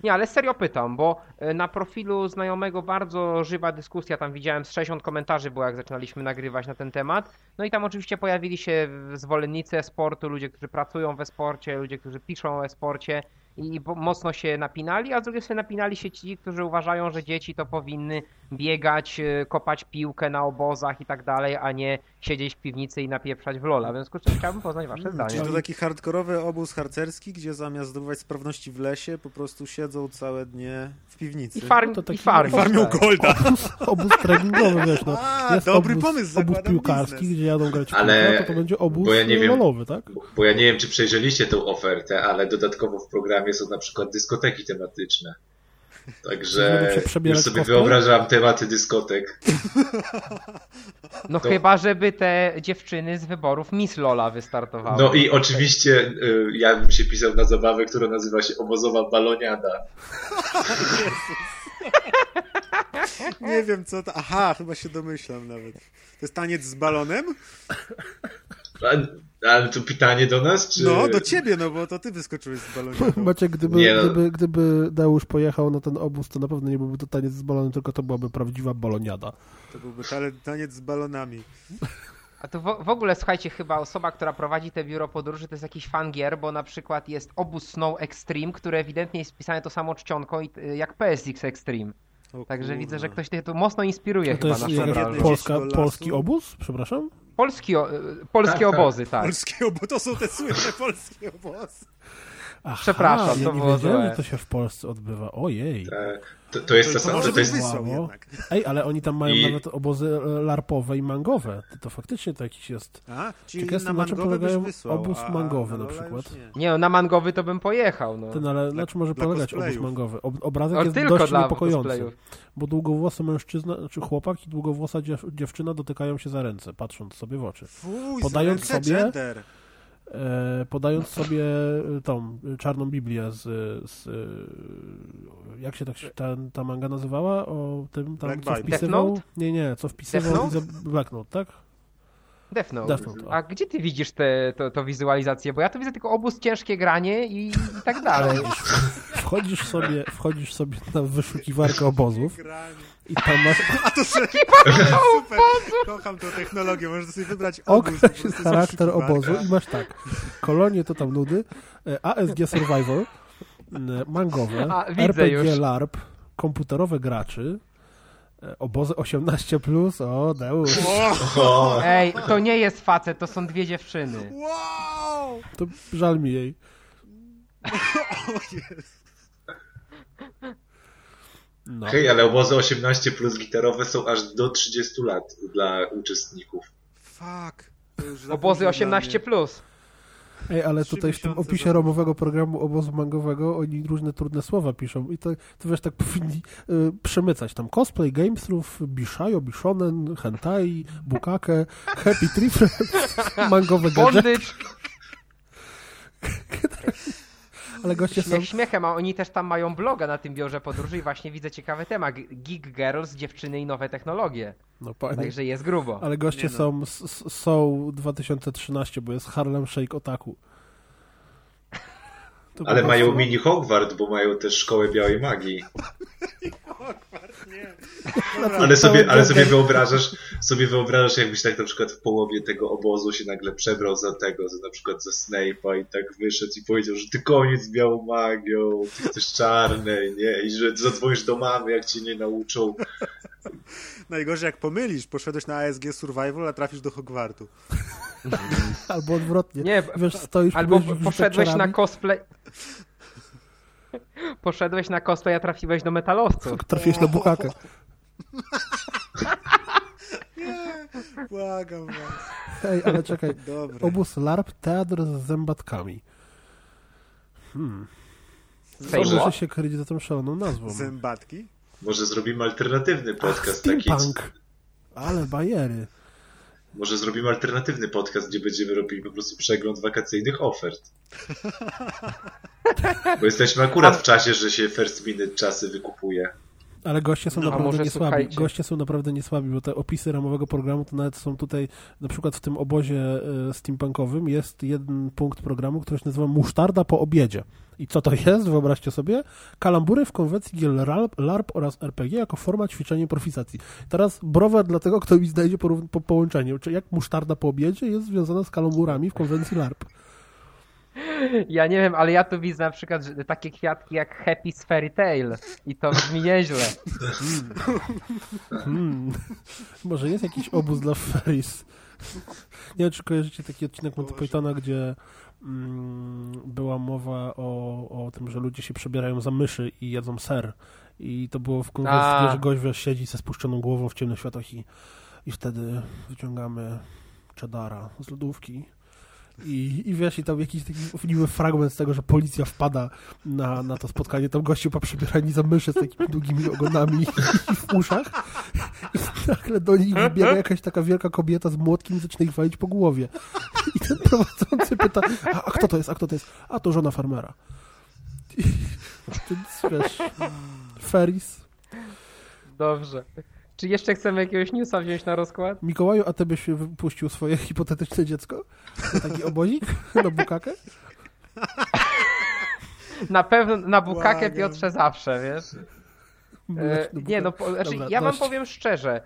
Nie, ale serio pytam, bo e, na profilu znajomego bardzo żywa dyskusja, tam widziałem z 60 komentarzy było, jak zaczynaliśmy nagrywać na ten temat. No i tam oczywiście pojawili się zwolennicy e-sportu, ludzie, którzy pracują w e-sporcie, ludzie, którzy piszą o e-sporcie i mocno się napinali, a z drugiej strony napinali się ci, którzy uważają, że dzieci to powinny biegać, e, kopać piłkę na obozach i tak dalej, a nie siedzieć w piwnicy i napieprzać w lola. W związku z czym chciałbym poznać wasze zdanie. Czyli to taki hardkorowy obóz harcerski, gdzie zamiast zdobywać sprawności w lesie, po prostu siedzą całe dnie w piwnicy. I, farm, To i taki- farmią. Farmią tak. golda. Obóz treningowy, wiesz, no. A, Jest dobry obóz, pomysł, obóz piłkarski, biznes. gdzie jadą grać w Ale- piłkę, to to będzie obóz bo ja nie wiem- lolowy, tak? Bo, bo ja nie wiem, czy przejrzeliście tą ofertę, ale dodatkowo w programie są na przykład dyskoteki tematyczne. Także już sobie wyobrażam tematy dyskotek. No To- chyba, żeby te dziewczyny z wyborów Miss Lola wystartowały. No i oczywiście y, ja bym się pisał na zabawę, która nazywa się obozowa baloniada. *laughs* Nie wiem co to. Aha, chyba się domyślam nawet. To jest taniec z balonem? Ale to pytanie do nas, czy... No, do ciebie, no bo to ty wyskoczyłeś z balonem. *laughs* Macie, gdyby, Nie no. gdyby, gdyby Deusz pojechał na ten obóz, to na pewno nie byłby to taniec z balonem, tylko to byłaby prawdziwa baloniada. To byłby taniec z balonami. A to w, w ogóle, słuchajcie, chyba osoba, która prowadzi te biuro podróży, to jest jakiś fan gier, bo na przykład jest obóz Snow Extreme, które ewidentnie jest pisane to samo y, jak PSX Extreme. O Także kurwa. widzę, że ktoś tutaj tu mocno inspiruje To chyba jest branżę. Polska- polski obóz? Przepraszam? Polski, o- y, polskie Tak, tak. obozy, tak. Polskie obo, to są te słynne polskie obozy. Aha, Przepraszam, ja to nie było wiedziałem, złe. że to się w Polsce odbywa. Ojej. E, To, to jest To może to byś jest. Ej, ale oni tam mają I- nawet obozy e, larpowe i mangowe. To, to faktycznie to jakiś jest... A, czyli Ciekaw jestem, na na czym polegają wysłał, obóz a mangowy na na przykład. nie. Nie, no, na mangowy to bym pojechał, no. Ten, ale na czym może dla polegać obóz cosplayów. mangowy? Ob, obrazek O, jest tylko dość dla niepokojący. cosplayów. Bo długowłosy mężczyzna, czy chłopak i długowłosa dziew, dziewczyna dotykają się za ręce, patrząc sobie w oczy. Fuj, Podając sobie- gender. E, podając sobie e, tą czarną Biblię z, z e, jak się tak się ta, ta manga nazywała? O tym tam, Black co wpisywał? Nie, nie, co wpisywał Black Note, tak? Death Note. Death Note, o. A gdzie ty widzisz te, to, to wizualizację? Bo ja tu widzę tylko obóz, ciężkie granie i, i tak *laughs* dalej. Wchodzisz sobie, wchodzisz sobie na wyszukiwarkę obozów Granie. I tam masz *laughs* A to sobie... *laughs* Super, kocham tą technologię, możesz sobie wybrać obóz. z charakter obozu i masz tak, kolonie to tam nudy, e, ASG Survivor, m, mangowe, A, RPG już. LARP, komputerowe graczy, e, obozy 18+, o Deusz, o, *laughs* Ej, to nie jest facet, to są dwie dziewczyny. Wow! to żal mi jej. O jest. No. hej, ale obozy 18 plus gitarowe są aż do 30 lat dla uczestników. Fuck. Obozy późno 18+. dla Plus. Ej, ale tutaj w tym opisie za- romowego programu obozu mangowego oni różne trudne słowa piszą i to, to wiesz, tak powinni y, przemycać tam cosplay, gamesrów, bishayo, bishonen, hentai, bukake, happy trip, *laughs* mangowe gadżety, Bondage. Ale goście są... Śmiech śmiechem, a oni też tam mają bloga na tym biurze podróży i właśnie widzę ciekawy temat. Geek Girls, dziewczyny i nowe technologie. No, panie, Także jest grubo. ale goście Nie no. są, są 2013, bo jest Harlem Shake Otaku. Ale mają mini Hogwart, bo mają też szkołę białej magii. Nie. Ale sobie, ale sobie wyobrażasz, sobie wyobrażasz, jakbyś tak na przykład w połowie tego obozu się nagle przebrał za tego, za na przykład za Snape'a i tak wyszedł i powiedział, że ty koniec z białą magią, ty chcesz czarnej, nie? I że zadzwonisz do mamy, jak cię nie nauczą. Najgorzej jak pomylisz, poszedłeś na ASG Survival, a trafisz do Hogwartu. *laughs* Albo odwrotnie. Nie, Wiesz, stoisz Albo poszedłeś na cosplay... *laughs* Poszedłeś na cosplay, a trafiłeś do metalowców. *laughs* trafiłeś na bukakę. Błagam was. Hej, ale czekaj, Dobra. obóz LARP, teatr z zębatkami. Hmm. Może się kryć za tą szaloną nazwą. Zębatki? Może zrobimy alternatywny podcast Ach, taki. steampunk. Ale bajery. Może zrobimy alternatywny podcast, gdzie będziemy robili po prostu przegląd wakacyjnych ofert. *laughs* Bo jesteśmy akurat w czasie, że się first minute czasy wykupuje. Ale goście są No, naprawdę niesłabi. słuchajcie. Goście są naprawdę niesłabi, bo te opisy ramowego programu to nawet są tutaj, na przykład w tym obozie e, steampunkowym jest jeden punkt programu, który się nazywa Musztarda po obiedzie. I co to jest? Wyobraźcie sobie. Kalambury w konwencji gier LARP, LARP oraz RPG jako forma ćwiczenia improwizacji. Teraz browar dla tego, kto mi znajdzie porów- po połączenie. Czy jak musztarda po obiedzie jest związana z kalamburami w konwencji LARP. *laughs* Ja nie wiem, ale ja tu widzę na przykład takie kwiatki jak Happy Fairy Tale i to brzmi nieźle. Hmm. Może jest jakiś obóz dla Ferris. Nie wiem, czy kojarzycie taki odcinek Monty gdzie mm, była mowa o, o tym, że ludzie się przebierają za myszy i jedzą ser. I to było w konwencji, że gość wiesz, siedzi ze spuszczoną głową w ciemnych światłach i, i wtedy wyciągamy cheddara z lodówki. I, I wiesz, i tam jakiś taki niby fragment z tego, że policja wpada na, na to spotkanie, tam gościu przebierani za myszy z takimi długimi ogonami i w uszach i nagle do nich wybiega jakaś taka wielka kobieta z młotkiem i zaczyna ich walić po głowie. I ten prowadzący pyta, a, a kto to jest, a kto to jest? A to żona farmera. I, więc wiesz, Ferris. Dobrze. Czy jeszcze chcemy jakiegoś newsa wziąć na rozkład? Mikołaju, a ty byś wypuścił swoje hipotetyczne dziecko? Na taki obozik? Na bukakę? Na pewno na bukakę Błagam. Piotrze zawsze, wiesz? E, nie, no, po, znaczy, Dobra, ja wam dość. powiem szczerze.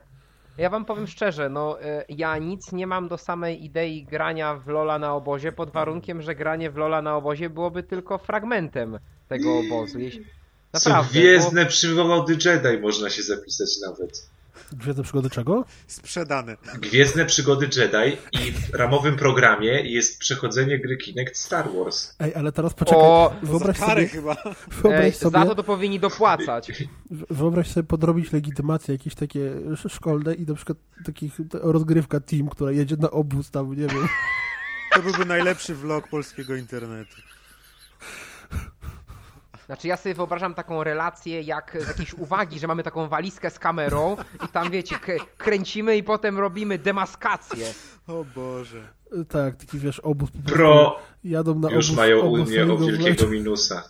Ja wam powiem szczerze, no e, ja nic nie mam do samej idei grania w Lola na obozie pod warunkiem, że granie w Lola na obozie byłoby tylko fragmentem tego obozu. Jeśli... Są Naprawdę. gwiezdne przygody Jedi, można się zapisać nawet. Gwiezdne przygody czego? Sprzedane. Gwiezdne przygody Jedi i w ramowym programie jest przechodzenie gry Kinect Star Wars. Ej, ale teraz poczekaj. O, wyobraź sobie, chyba. wyobraź Ej, sobie, za to to powinni dopłacać. wyobraź sobie podrobić legitymację jakieś takie sz- szkolne i na przykład takich rozgrywka team, która jedzie na obóz tam, nie wiem. To byłby najlepszy vlog polskiego internetu. Znaczy ja sobie wyobrażam taką relację jak z jakiejś uwagi, że mamy taką walizkę z kamerą i tam wiecie, kręcimy i potem robimy demaskację. O Boże. Tak, taki wiesz, obóz. po Pro Jadą na już obóz, mają obóz Unię o wielkiego Legends. minusa.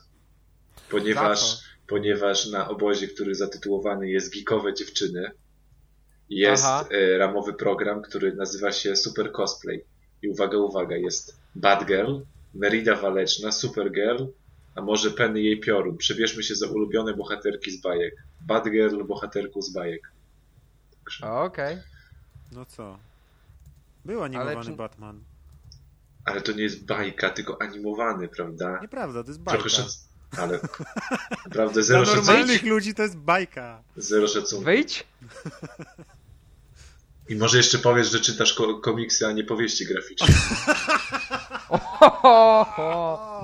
Ponieważ, ponieważ na obozie, który zatytułowany jest Geekowe Dziewczyny, jest Aha. e, ramowy program, który nazywa się Super Cosplay. I uwaga, uwaga, jest Batgirl, Merida Waleczna, Supergirl, a może Penny jej piorun. Przebierzmy się za ulubione bohaterki z bajek. Batgirl, bohaterką z bajek. Także, Okej. No co? Był animowany czy- Batman. ale to nie jest bajka, tylko animowany, prawda? Nieprawda, to jest bajka. Trochę szac... Ale *laughs* naprawdę Dla zero szacunku. normalnych ludzi to jest bajka. Zero szacunku. Wyjdź. *laughs* I może jeszcze powiesz, że czytasz ko- komiksy, a nie powieści graficzne.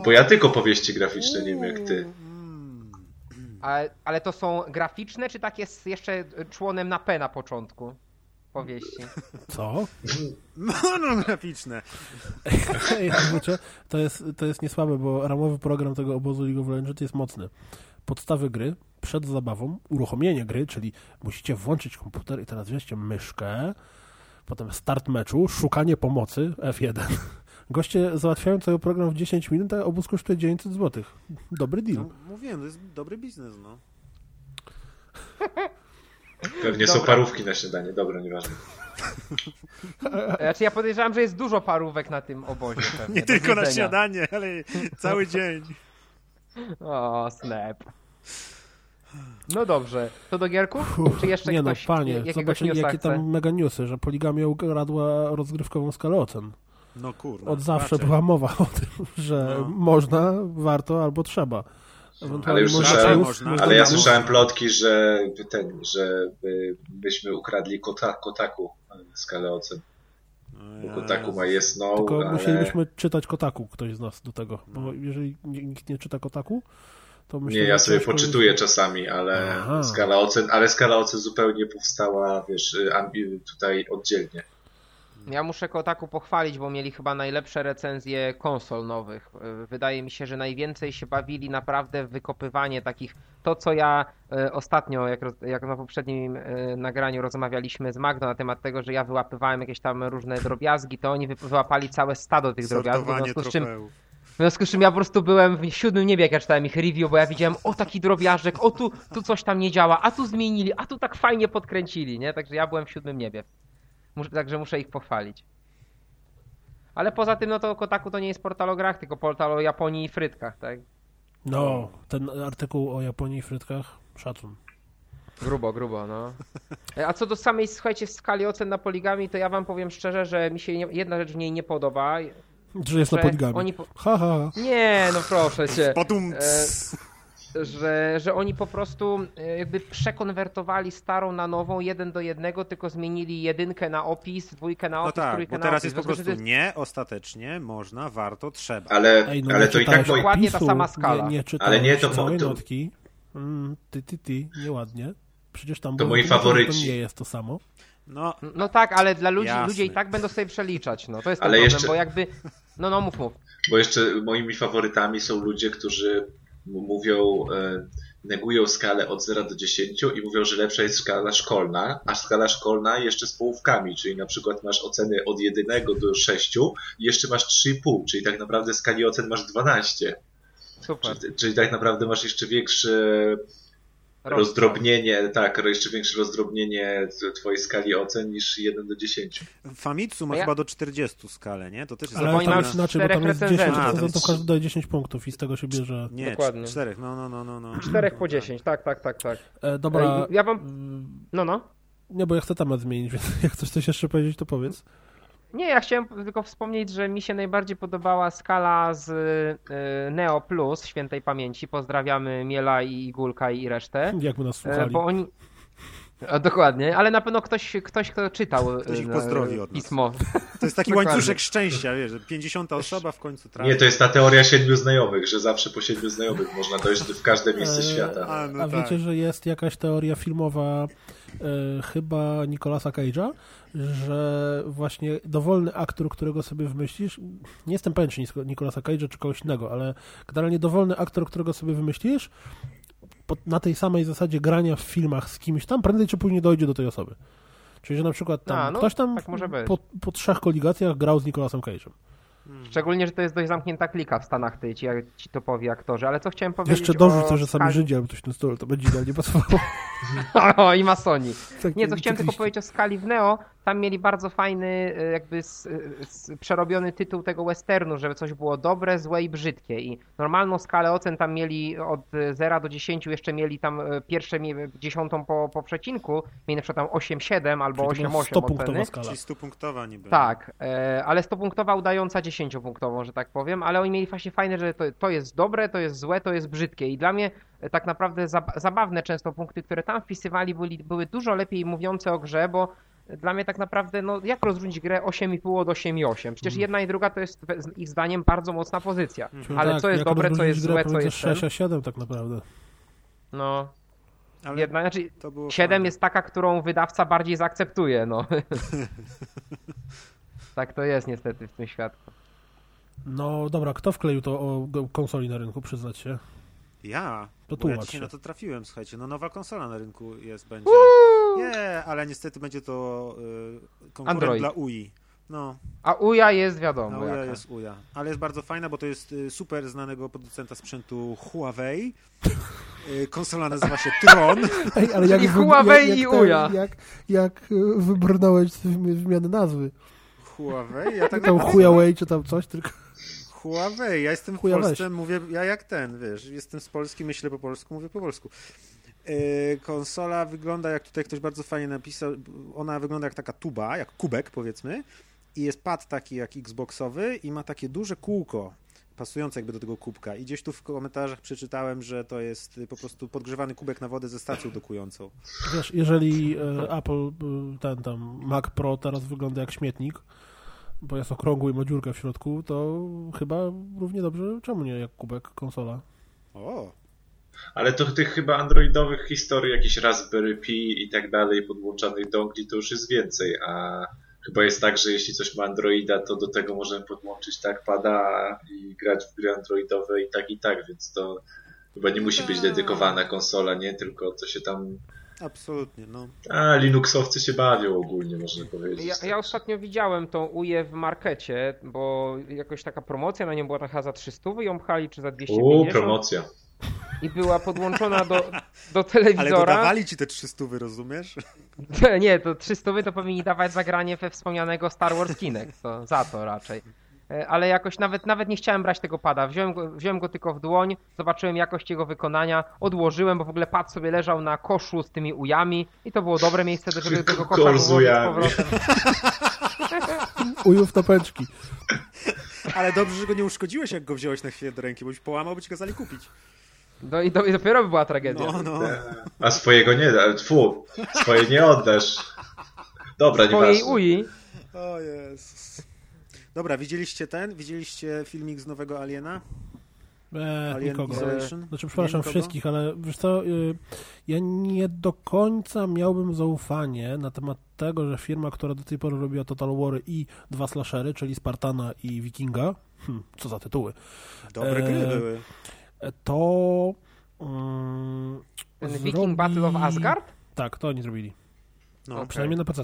Bo ja tylko powieści graficzne, nie wiem jak ty. Ale, ale to są graficzne, czy takie z jeszcze członem na P na początku? Powieści. Co? No, no, to jest, to jest niesłabe, bo ramowy program tego obozu League of Legends jest mocny. Podstawy gry, przed zabawą, uruchomienie gry, czyli musicie włączyć komputer i teraz weźcie myszkę, potem start meczu, szukanie pomocy, F1. *laughs* Goście załatwiają cały program w 10 minut, a obóz kosztuje 900 zł. Dobry deal. No, mówiłem, to jest dobry biznes, no. Pewnie są Dobra. parówki na śniadanie. Dobra, nieważne. *laughs* Znaczy ja podejrzewam, że jest dużo parówek na tym obozie. *laughs* Pewnie, Nie tylko na zjedzenia. śniadanie, ale cały dzień. O, snap. No dobrze, to do gierków? Czy jeszcze nie ktoś no, panie, newsa jakie chce? tam mega newsy, że poligamia ukradła rozgrywkową skalę ocen. No kurwa. Od zawsze raczej. była mowa o tym, że No. można, warto albo trzeba. Ewentualnie Ale już można słyszałem, można. ale ja słyszałem plotki, że ten, że by, byśmy ukradli kota, Kotaku skalę ocen. No, Bo Kotaku ma jest no, Tylko ale... musielibyśmy czytać Kotaku, ktoś z nas do tego. Bo jeżeli nikt nie czyta Kotaku, to myślę, Nie, ja sobie poczytuję czasami, ale Aha. skala ocen, ale skala ocen zupełnie powstała, wiesz, ambi- tutaj oddzielnie. Ja muszę Kotaku pochwalić, bo mieli chyba najlepsze recenzje konsol nowych. E, Wydaje mi się, że najwięcej się bawili naprawdę w wykopywanie takich. To, co ja ostatnio, jak, jak na poprzednim nagraniu rozmawialiśmy z Magdą na temat tego, że ja wyłapywałem jakieś tam różne drobiazgi, to oni wy- wyłapali całe stado tych drobiazgów. W Sortowanie związku z czym. W związku z czym ja po prostu byłem w siódmym niebie, jak ja czytałem ich review, bo ja widziałem, o taki drobiażdżek, o tu, tu coś tam nie działa, a tu zmienili, a tu tak fajnie podkręcili, nie? Także ja byłem w siódmym niebie. Muszę, także muszę ich pochwalić. Ale poza tym, no to Kotaku to nie jest portal o grach, tylko portal o Japonii i frytkach, tak? No, ten artykuł o Japonii i frytkach, szacun. Grubo, grubo, no. A co do samej, słuchajcie, skali ocen na poligami, to ja wam powiem szczerze, że mi się nie, jedna rzecz w niej nie podoba. Że jest na Że poligami. oni po- Ha, ha, ha. Nie, no proszę cię. E, że, że oni po prostu e, jakby przekonwertowali starą na nową jeden do jednego, tylko zmienili jedynkę na opis, dwójkę na No opis, tak, trójkę bo na teraz opis. jest po prostu tym, nie, ostatecznie, można, warto, trzeba. Ale, Ej, no ale to i tak moi, Dokładnie ta sama skala. Nie, nie Ale nie, to całej to- notki. Mm, ty, ty, ty, nieładnie. Przecież tam To moi faworyci. To nie jest to samo. No, No tak, ale dla ludzi, Jasne. ludzie i tak będą sobie przeliczać, no to jest ten Ale problem, jeszcze- bo jakby, no no mów, mów. bo jeszcze moimi faworytami są ludzie, którzy mówią, e, negują skalę od 0 do 10 i mówią, że lepsza jest skala szkolna, a skala szkolna jeszcze z połówkami, czyli na przykład masz oceny od 1 do 6 i jeszcze masz 3,5, czyli tak naprawdę w skali ocen masz 12. Super. Czyli, czyli tak naprawdę masz jeszcze większe Rozstrzał. Rozdrobnienie, tak, jeszcze większe rozdrobnienie twojej skali ocen niż 1 do 10. Famitsu ma ja- chyba do 40 skalę, nie? To też jest Ale tam jest inaczej, bo tam jest 10, recenzentów. A, to, to każdy daje 10 punktów i z tego się bierze. Nie, Dokładnie. czterech, no, no, no, no, no. Czterech po 10, tak, tak, tak, tak. E, dobra, Ej, Ja wam, mm, no no. nie, bo ja chcę temat zmienić, więc *laughs* jak chcesz coś jeszcze powiedzieć, to powiedz. Nie, ja chciałem tylko wspomnieć, że mi się najbardziej podobała skala z y, Neo Plus świętej pamięci. Pozdrawiamy Miela i Gulka i resztę. Jakby nas E, słuchali. Bo oni. A, dokładnie, ale na pewno ktoś, ktoś kto czytał Ktoś ich e, pozdrowi od nas. pismo. To jest taki Dokładnie. łańcuszek szczęścia, wiesz, że 50 osoba w końcu trafi. Nie, to jest ta teoria siedmiu znajomych, że zawsze po siedmiu znajomych można dojść w każde miejsce E, świata. A, no A tak. wiecie, że jest jakaś teoria filmowa e, chyba Nicolasa Cage'a, że właśnie dowolny aktor, którego sobie wymyślisz, nie jestem pewien, czy Nic- Nicolasa Cage'a, czy kogoś innego, ale generalnie dowolny aktor, którego sobie wymyślisz, na tej samej zasadzie grania w filmach z kimś tam, prędzej czy później dojdzie do tej osoby. Czyli, że na przykład tam A, no, ktoś tam tak po, po trzech koligacjach grał z Nicolasem Cage'em. Szczególnie, że to jest dość zamknięta klika w Stanach, tej ci, ci topowi aktorzy. Ale co chciałem powiedzieć. Jeszcze dorzuć to, że sami skali- Żydzi albo w tym stylu, to będzie idealnie pasowało. *laughs* o, i masoni. Tak, Nie, co chciałem tylko powiedzieć o skali w Neo. Tam mieli bardzo fajny, e, jakby s, s, przerobiony tytuł tego westernu, żeby coś było dobre, złe i brzydkie. I normalną skalę ocen tam mieli od 0 do 10, jeszcze mieli tam e, pierwsze dziesiątą po, po przecinku, mieli na przykład tam 8-7 albo Czyli to 8-8 100-punktowa oceny. skala. Czyli 100 punktowa niby. Tak, e, ale 100 punktowa udająca 10 punktową, że tak powiem, ale oni mieli właśnie fajne, że to, to jest dobre, to jest złe, to jest brzydkie i dla mnie e, tak naprawdę zab- zabawne często punkty, które tam wpisywali byli, były dużo lepiej mówiące o grze, bo dla mnie tak naprawdę, no jak rozróżnić grę 8,5 od 8,8? Przecież jedna i druga to jest ich zdaniem bardzo mocna pozycja. Czyli Ale tak, co jest dobre, co jest grę złe, co jest 6 ten? a 7 tak naprawdę. No, Ale jedna, znaczy to było 7 fajne. jest taka, którą wydawca bardziej zaakceptuje, no. *laughs* tak to jest niestety w tym świadku. No dobra, kto wkleił to o konsoli na rynku, przyznać się? Ja. To ja tłumacz się. na to trafiłem, słuchajcie. No nowa konsola na rynku jest, będzie. Nie, ale niestety będzie to y, konkurent Android. dla UI. No, A Uja jest wiadomo no jaka. UJA jest UJA. Ale jest bardzo fajna, bo to jest y, super znanego producenta sprzętu Huawei. Y, Konsola nazywa się Tron. *laughs* Ej, ale jak, wy- Huawei jak, i jak, Uja. jak, jak y, wybrnąłeś z wymi- zmiany nazwy. Huawei? Ja tak Tam Huawei czy tam coś, tylko Huawei, ja jestem w. Polsce, mówię, ja jak ten, wiesz, jestem z Polski, myślę po polsku, mówię po polsku. Yy, konsola wygląda, jak tutaj ktoś bardzo fajnie napisał, ona wygląda jak taka tuba, jak kubek powiedzmy i jest pad taki jak Xboxowy i ma takie duże kółko pasujące jakby do tego kubka i gdzieś tu w komentarzach przeczytałem, że to jest y, po prostu podgrzewany kubek na wodę ze stacją dokującą. wiesz, jeżeli e, Apple, y, ten tam Mac Pro teraz wygląda jak śmietnik, bo jest okrągły i ma dziurkę w środku, to chyba równie dobrze, czemu nie jak kubek konsola? O, Ale to tych chyba androidowych historii, jakiś Raspberry Pi i tak dalej, podłączanych dongli, to już jest więcej, a chyba jest tak, że jeśli coś ma Androida, to do tego możemy podłączyć tak pada i grać w gry androidowe i tak i tak, więc to chyba nie musi być Tak. dedykowana konsola, nie? Tylko to się tam... Absolutnie, no. A, Linuxowcy się bawią ogólnie, można powiedzieć. Ja, ja ostatnio widziałem tą UE w markecie, bo jakoś taka promocja na nią była taka za 300 i ją pchali czy za Uuu, 250 promocja. I była podłączona do, do Ale telewizora. dodawali ci te 300, rozumiesz? *laughs* Nie, to 300 to powinni dawać zagranie we wspomnianego Star Wars Kinect, to za to raczej. E, Ale jakoś nawet, nawet nie chciałem brać tego pada. Wziąłem go, wziąłem go tylko w dłoń, zobaczyłem jakość jego wykonania, odłożyłem, bo w ogóle pad sobie leżał na koszu z tymi ujami i to było dobre miejsce, żeby tego kosza Kosz z powrotem. *laughs* Ujów topeczki. Ale dobrze, że go nie uszkodziłeś, jak go wziąłeś na chwilę do ręki, bo byś połamał, by ci kazali kupić. No i, do, i dopiero by była tragedia. No, no. A swojego nie da, tfu, swoje nie oddasz. Dobra, Twojej nieważne. UI O Jezus. Dobra, widzieliście ten? Widzieliście filmik z nowego Aliena? Eee, Alien nikogo. Isolation? Znaczy, przepraszam Nie, nikogo? wszystkich, ale wiesz co, y, ja nie do końca miałbym zaufanie na temat tego, że firma, która do tej pory robiła Total War i dwa slashery, czyli Spartana i Wikinga, hmm, co za tytuły, Dobre Eee, gry były. E, to... Mm, ten zrobi- Viking Battle of Asgard? Tak, to oni zrobili. No, okej. Przynajmniej na PC.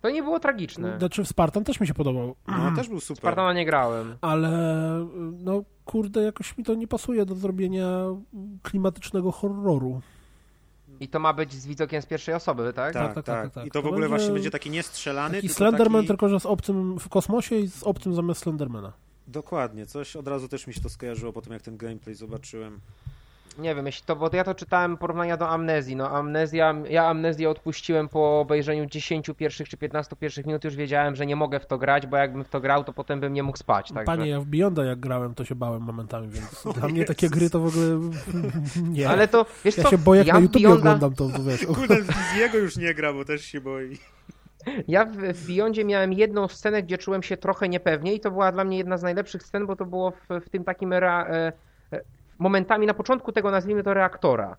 To nie było tragiczne. Znaczy, w Spartan też mi się podobał, no też był super. Spartana nie grałem. ale no kurde, jakoś mi to nie pasuje do zrobienia klimatycznego horroru. I to ma być z widokiem z pierwszej osoby, tak? Tak, tak, tak, tak, tak. I to w To ogóle będzie właśnie będzie taki niestrzelany, tylko Slenderman, taki... tylko że z obcym w kosmosie i z obcym zamiast Slendermana. Dokładnie, coś od razu też mi się to skojarzyło po tym, jak ten gameplay zobaczyłem. Nie wiem, jeśli to, bo ja to czytałem porównania do amnezji. No amnezja, ja amnezję odpuściłem po obejrzeniu 10 pierwszych czy 15 pierwszych minut, już wiedziałem, że nie mogę w to grać, bo jakbym w to grał, to potem bym nie mógł spać. Także... Panie, ja w Beyonda jak grałem, to się bałem momentami, więc *laughs* dla mnie takie gry to w ogóle *laughs* nie. Ale to, wiesz ja co, się boję, jak ja na w YouTubie Beyonda- oglądam to, to wiesz. Kurde, z jego już nie gra, bo też się boi. Ja w, Beyondzie miałem jedną scenę, gdzie czułem się trochę niepewnie i to była dla mnie jedna z najlepszych scen, bo to było w, w tym takim rea, e, e, momentami na początku tego nazwijmy to reaktora.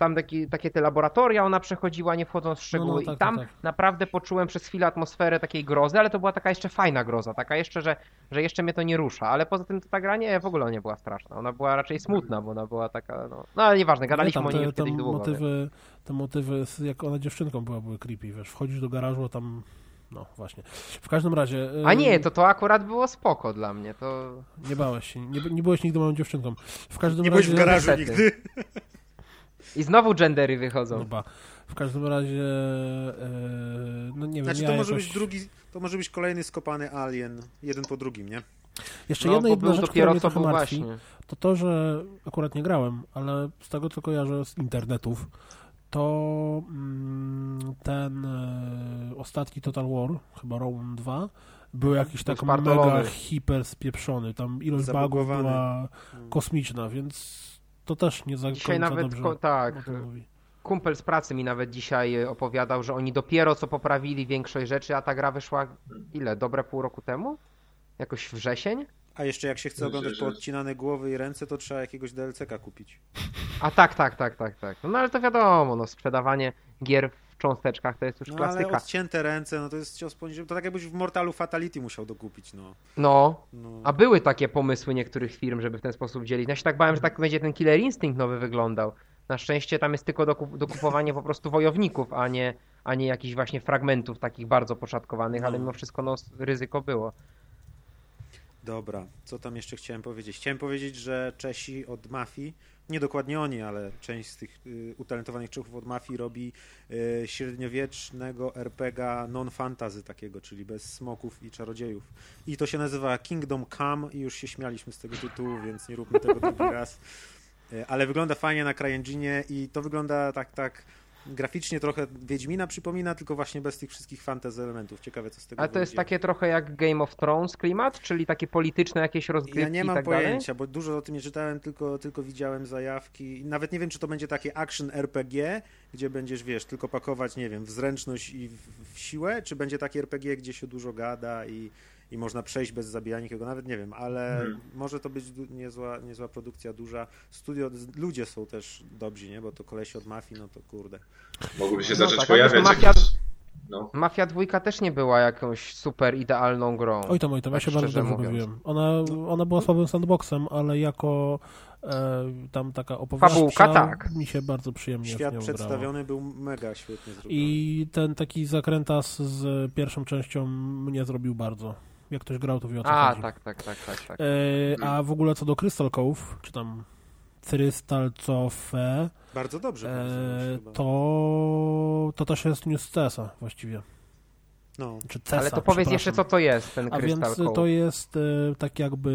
Tam taki, takie te laboratoria ona przechodziła, nie wchodząc w szczegóły. No, no, tak, I tam tak, tak. naprawdę poczułem przez chwilę atmosferę takiej grozy, ale to była taka jeszcze fajna groza, taka jeszcze, że, że jeszcze mnie to nie rusza. Ale poza tym to ta gra nie, w ogóle nie była straszna. Ona była raczej smutna, bo ona była taka, no, no ale nieważne, gadaliśmy tam o niej te, kiedyś długo. motywy, te motywy, z- jak ona dziewczynką była, były creepy, wiesz, wchodzisz do garażu, a tam, no właśnie. W każdym razie... A nie, to to akurat było spoko dla mnie, to... Nie bałeś się, nie, nie byłeś nigdy małą dziewczynką. W każdym Nie byłeś razie... w garażu niestety. nigdy. I znowu gendery wychodzą. No ba. W każdym razie, e, no nie wiem, Znaczy ja to może jakoś... być drugi, to może być kolejny skopany Alien, jeden po drugim, nie? Jeszcze No, jedna, jedna rzecz, która mnie trochę martwi, właśnie. to to, że akurat nie grałem, ale z tego, co kojarzę z internetów, to mm, ten e, ostatni Total War, chyba Rome 2, był jakiś tak mega hiper spieprzony. Tam ilość bugów była kosmiczna, więc to też nie za Dzisiaj nawet, dobrze ko- tak, kumpel z pracy mi nawet dzisiaj e, opowiadał, że oni dopiero co poprawili większość rzeczy, a ta gra wyszła ile? Dobre pół roku temu? Jakoś wrzesień? A jeszcze jak się chce oglądać że- poodcinane głowy i ręce, to trzeba jakiegoś DLC-ka kupić. A tak, tak, tak, tak, tak. No ale to wiadomo, no sprzedawanie gier w cząsteczkach to jest już No ale klasyka. odcięte ręce, no to jest cios poniżej. To tak jakbyś w Mortalu Fatality musiał dokupić, no. No, no. a były takie pomysły niektórych firm, żeby w ten sposób dzielić. Ja się tak bałem, że tak będzie ten Killer Instinct nowy wyglądał. Na szczęście tam jest tylko dokup- dokupowanie po prostu wojowników, a nie, a nie jakichś właśnie fragmentów takich bardzo poszatkowanych, ale No. mimo wszystko no, ryzyko było. Dobra, co tam jeszcze chciałem powiedzieć? Chciałem powiedzieć, że Czesi od Mafii, nie dokładnie oni, ale część z tych y, utalentowanych Czechów od Mafii robi y, średniowiecznego RPGa non-fantasy takiego, czyli bez smoków i czarodziejów. I to się nazywa Kingdom Come i już się śmialiśmy z tego tytułu, więc nie róbmy tego drugi *laughs* raz. Y, ale wygląda fajnie na CryEngine i to wygląda tak, tak graficznie trochę Wiedźmina przypomina, tylko właśnie bez tych wszystkich fantasy elementów. Ciekawe, co z tego Ale to jest wyjdzie. takie trochę jak Game of Thrones klimat, czyli takie polityczne jakieś rozgrywki Ja nie mam tak dalej? pojęcia, bo dużo o tym nie czytałem, tylko, tylko widziałem zajawki. Nawet nie wiem, czy to będzie takie action RPG, gdzie będziesz, wiesz, tylko pakować, nie wiem, w zręczność i w, w siłę, czy będzie takie RPG, gdzie się dużo gada i, i można przejść bez zabijania nikogo, nawet nie wiem, ale Hmm. może to być niezła, niezła produkcja, duża. Studio, ludzie są też dobrzy, nie? Bo to kolesi od mafii, no to kurde. Mogłyby się No zacząć tak, pojawiać to mafia- jakieś No. Mafia dwójka też nie była jakąś super idealną grą. Oj tam, oj tam, ja Tak się bardzo dobrze bawiłem. Ona, ona była słabym sandboxem, ale jako e, tam taka opowieść Fabułka, tak. mi się bardzo przyjemnie Świat nią grało. przedstawiony był mega świetnie zrobiony. I ten taki zakrętas z pierwszą częścią mnie zrobił bardzo. Jak ktoś grał, to wie o co A, chodzi. tak, tak, tak, tak. tak. E, a w ogóle co do Crystal Cove, czy tam Crystal Cofe, Bardzo dobrze. e, to, to też jest news CESa właściwie. No. Czy CESa, Ale to powiedz jeszcze, co to jest ten A Crystal więc Cove. to jest e, tak jakby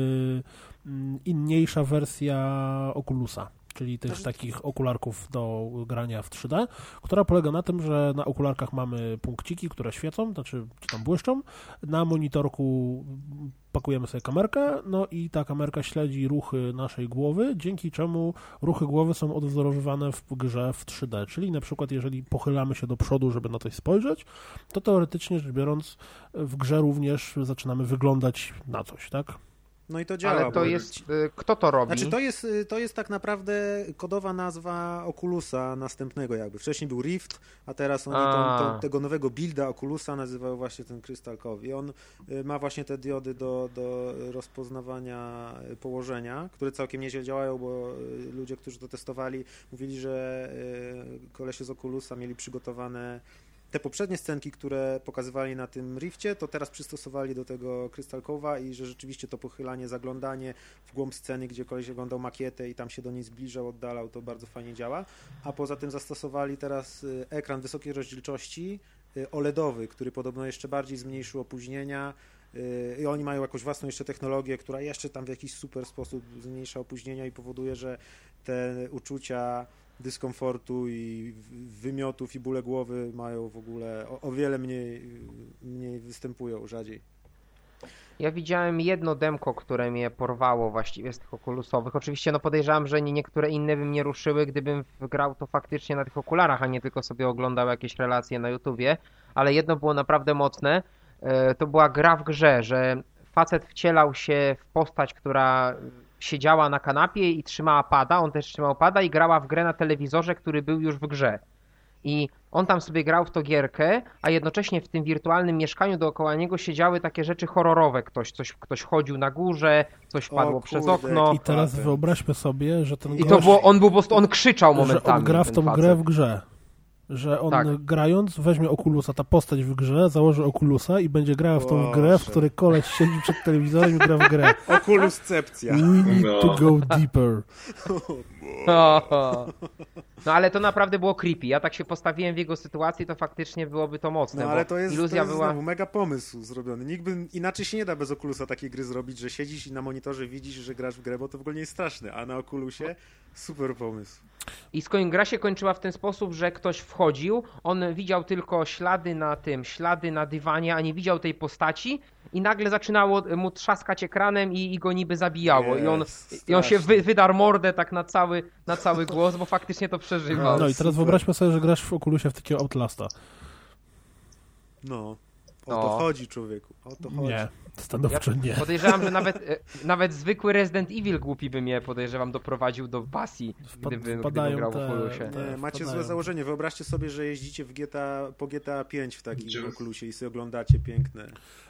mm, inniejsza wersja Oculusa, czyli tych takich okularków do grania w 3D, która polega na tym, że na okularkach mamy punkciki, które świecą, znaczy czy tam błyszczą. Na monitorku pakujemy sobie kamerkę, no i ta kamerka śledzi ruchy naszej głowy, dzięki czemu ruchy głowy są odwzorowywane w grze w 3D. Czyli na przykład jeżeli pochylamy się do przodu, żeby na coś spojrzeć, to teoretycznie rzecz biorąc w grze również zaczynamy wyglądać na coś, tak? No i to działa. Ale to jest... y, Kto to robi? Znaczy to jest, y, to jest tak naprawdę kodowa nazwa Oculusa następnego jakby. Wcześniej był Rift, a teraz oni tą, A. tą, tego nowego builda Oculusa nazywają właśnie ten Crystal Cove. I on y, ma właśnie te diody do, do rozpoznawania położenia, które całkiem nieźle działają, bo ludzie, którzy to testowali, mówili, że kolesie z Oculusa mieli przygotowane te poprzednie scenki, które pokazywali na tym Rifcie, to teraz przystosowali do tego Crystal Cove'a i że rzeczywiście to pochylanie, zaglądanie w głąb sceny, gdzie koleś oglądał makietę i tam się do niej zbliżał, oddalał, to bardzo fajnie działa. A poza tym zastosowali teraz y, ekran wysokiej rozdzielczości y, OLEDowy, który podobno jeszcze bardziej zmniejszył opóźnienia y, i oni mają jakąś własną jeszcze technologię, która jeszcze tam w jakiś super sposób zmniejsza opóźnienia i powoduje, że te uczucia dyskomfortu i wymiotów i bóle głowy mają w ogóle o, o wiele mniej, mniej występują rzadziej. Ja widziałem jedno demko, które mnie porwało właściwie z tych okulusowych. Oczywiście no podejrzewam, że nie niektóre inne by mnie ruszyły, gdybym grał to faktycznie na tych okularach, a nie tylko sobie oglądał jakieś relacje na YouTubie, ale jedno było naprawdę mocne. E, To była gra w grze, że facet wcielał się w postać, która siedziała na kanapie i trzymała pada, on też trzymał pada i grała w grę na telewizorze, który był już w grze. I on tam sobie grał w to gierkę, a jednocześnie w tym wirtualnym mieszkaniu dookoła niego siedziały takie rzeczy horrorowe. Ktoś, coś, ktoś chodził na górze, coś padło przez okno. I teraz wyobraźmy sobie, że ten I to było, on był po prostu, on krzyczał że momentami. on gra w tą facet. grę w grze. Że on Tak. grając weźmie Oculusa, ta postać w grze, założy Oculusa i będzie grała w tą grę, w Boże. której koleś siedzi przed telewizorem i gra w grę. *laughs* Okuluscepcja. We need No. to go deeper. *laughs* *laughs* No ale to naprawdę było creepy. Ja tak się postawiłem w jego sytuacji, to faktycznie byłoby to mocne. No ale to jest, iluzja to jest była. znowu mega pomysł zrobiony. Nikt by, inaczej się nie da bez Oculusa takiej gry zrobić, że siedzisz i na monitorze widzisz, że grasz w grę, bo to w ogóle nie jest straszne, a na Oculusie super pomysł. I skoń, gra się kończyła w ten sposób, że ktoś wchodził, on widział tylko ślady na tym, ślady na dywanie, a nie widział tej postaci i nagle zaczynało mu trzaskać ekranem i, i go niby zabijało. I on, i on się wy, wydarł mordę tak na cały, na cały *laughs* głos, bo faktycznie to przeżywał. No i teraz super. wyobraźmy sobie, że grasz w Oculusie w takiego Outlasta. No. O No. to chodzi, człowieku. O to chodzi. Nie, stanowczo nie. Podejrzewam, że nawet, e, *laughs* nawet zwykły Resident Evil głupi by mnie, podejrzewam, doprowadził do pasji, Wpad- gdyby, wpadają gdybym grał w te- Oculusie. te- Nie, macie wpadają. złe założenie. Wyobraźcie sobie, że jeździcie w GTA, po GTA 5 w takim Oculusie i sobie oglądacie piękne.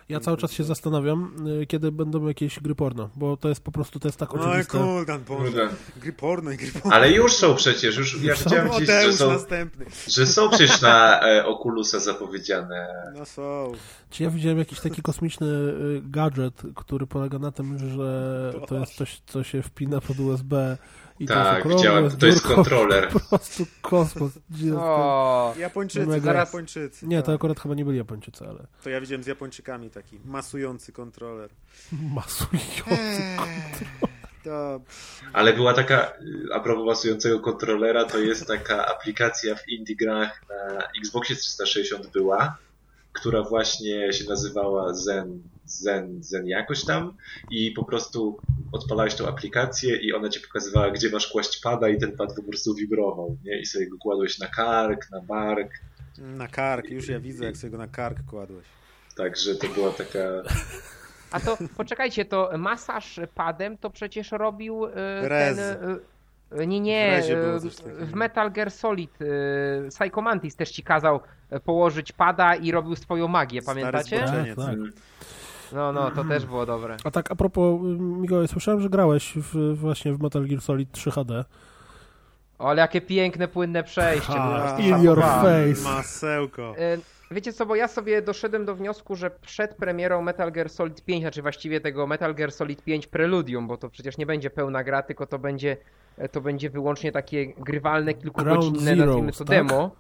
Ja cały czas się zastanawiam, y, kiedy będą jakieś gry porno, bo to jest po prostu, to jest tak Oj, oczywiste. Kuldan, Boże. Kurde. Gry porno i gry porno. Ale już są przecież, już ja *laughs* widziałem gdzieś, że są, następny. że są przecież na e, Oculusa zapowiedziane. No są. Czy ja widziałem jakiś taki kosmiczny y, gadżet, który polega na tym, że to jest coś, co się wpina pod USB i to jest Tak, okrągłe, widziałem, to jest kontroler. *laughs* Po prostu kosmos. O, Japończycy, Mega. zaraz Japończycy. Nie, to tak. akurat chyba nie byli Japończycy, ale To ja widziałem z Japończykami taki masujący kontroler. *laughs* masujący. To Ale była taka, a propos pasującego kontrolera, to jest taka aplikacja w indie grach na Xboxie 360 była, która właśnie się nazywała Zen, Zen, Zen jakoś tam i po prostu odpalałeś tą aplikację i ona ci pokazywała, gdzie masz kłaść pada i ten pad po prostu wibrował, nie? I sobie go kładłeś na kark, na bark, na kark, już ja widzę, jak sobie go na kark kładłeś. także to była taka... a to poczekajcie, to masaż padem to przecież robił e, Rez. ten Nie, nie, W e, w Metal Gear Solid e, Psycho Mantis też ci kazał położyć pada i robił swoją magię, pamiętacie? Tak, tak. No, no, to też było dobre. A tak a propos, y, Mikołaj, słyszałem, że grałeś w, właśnie w Metal Gear Solid 3 HD. O, ale jakie piękne, płynne przejście. Ha, in your face. Masełko. E, Wiecie co, bo ja sobie doszedłem do wniosku, że przed premierą Metal Gear Solid 5, znaczy właściwie tego Metal Gear Solid 5 Preludium, bo to przecież nie będzie pełna gra, tylko to będzie, to będzie wyłącznie takie grywalne, kilkugodzinne, Ground nazwijmy to tak? demo.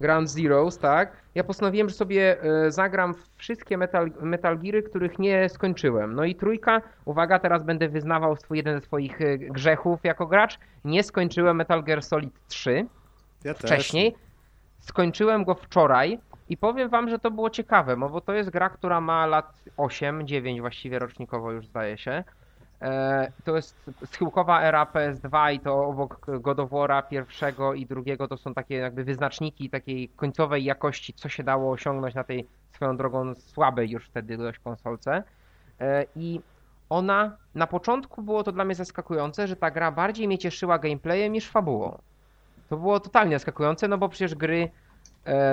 Ground Zeroes, tak. Ja postanowiłem, że sobie e, zagram wszystkie Metal, Metal Geary, których nie skończyłem. No i trójka, uwaga, teraz będę wyznawał swój, jeden ze swoich e, grzechów jako gracz. Nie skończyłem Metal Gear Solid 3 Ja też. wcześniej. Skończyłem go wczoraj i powiem wam, że to było ciekawe, no bo to jest gra, która ma lat 8, 9 właściwie rocznikowo już zdaje się. E, To jest schyłkowa era PS2 i to obok God of War'a pierwszego i drugiego to są takie jakby wyznaczniki takiej końcowej jakości, co się dało osiągnąć na tej swoją drogą słabej już wtedy dość konsolce. E, I ona, na początku było to dla mnie zaskakujące, że ta gra bardziej mnie cieszyła gameplayem niż fabułą. To było totalnie zaskakujące, no bo przecież gry,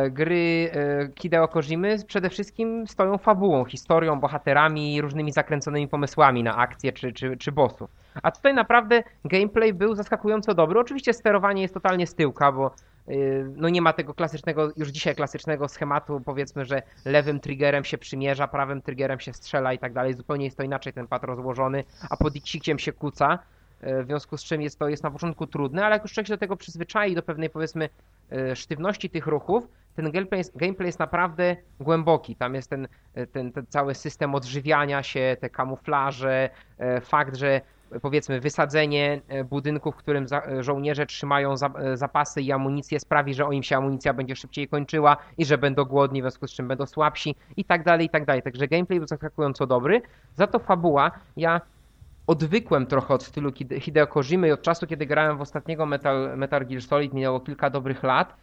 gry e, Hideo Kojimy przede wszystkim stoją fabułą, historią, bohaterami różnymi zakręconymi pomysłami na akcje czy, czy, czy bossów. A tutaj naprawdę gameplay był zaskakująco dobry. Oczywiście sterowanie jest totalnie z tyłka, bo y, no nie ma tego klasycznego, już dzisiaj klasycznego schematu, powiedzmy, że lewym triggerem się przymierza, prawym triggerem się strzela i tak dalej. Zupełnie jest to inaczej ten pad rozłożony, a pod X-iem się kuca. W związku z czym jest to jest na początku trudne, ale jak już człowiek się do tego przyzwyczai, do pewnej powiedzmy e, sztywności tych ruchów, ten gameplay jest, gameplay jest naprawdę głęboki. Tam jest ten, e, ten, ten cały system odżywiania się, te kamuflaże, e, fakt, że powiedzmy wysadzenie budynku, w którym żołnierze trzymają za, zapasy i amunicję sprawi, że o im się amunicja będzie szybciej kończyła i że będą głodni, w związku z czym będą słabsi i tak dalej, i tak dalej. Także gameplay był zaskakująco dobry. Za to fabuła, ja odwykłem trochę od stylu Hide- Hideo Kojimy i od czasu, kiedy grałem w ostatniego Metal, Metal Gear Solid, minęło kilka dobrych lat.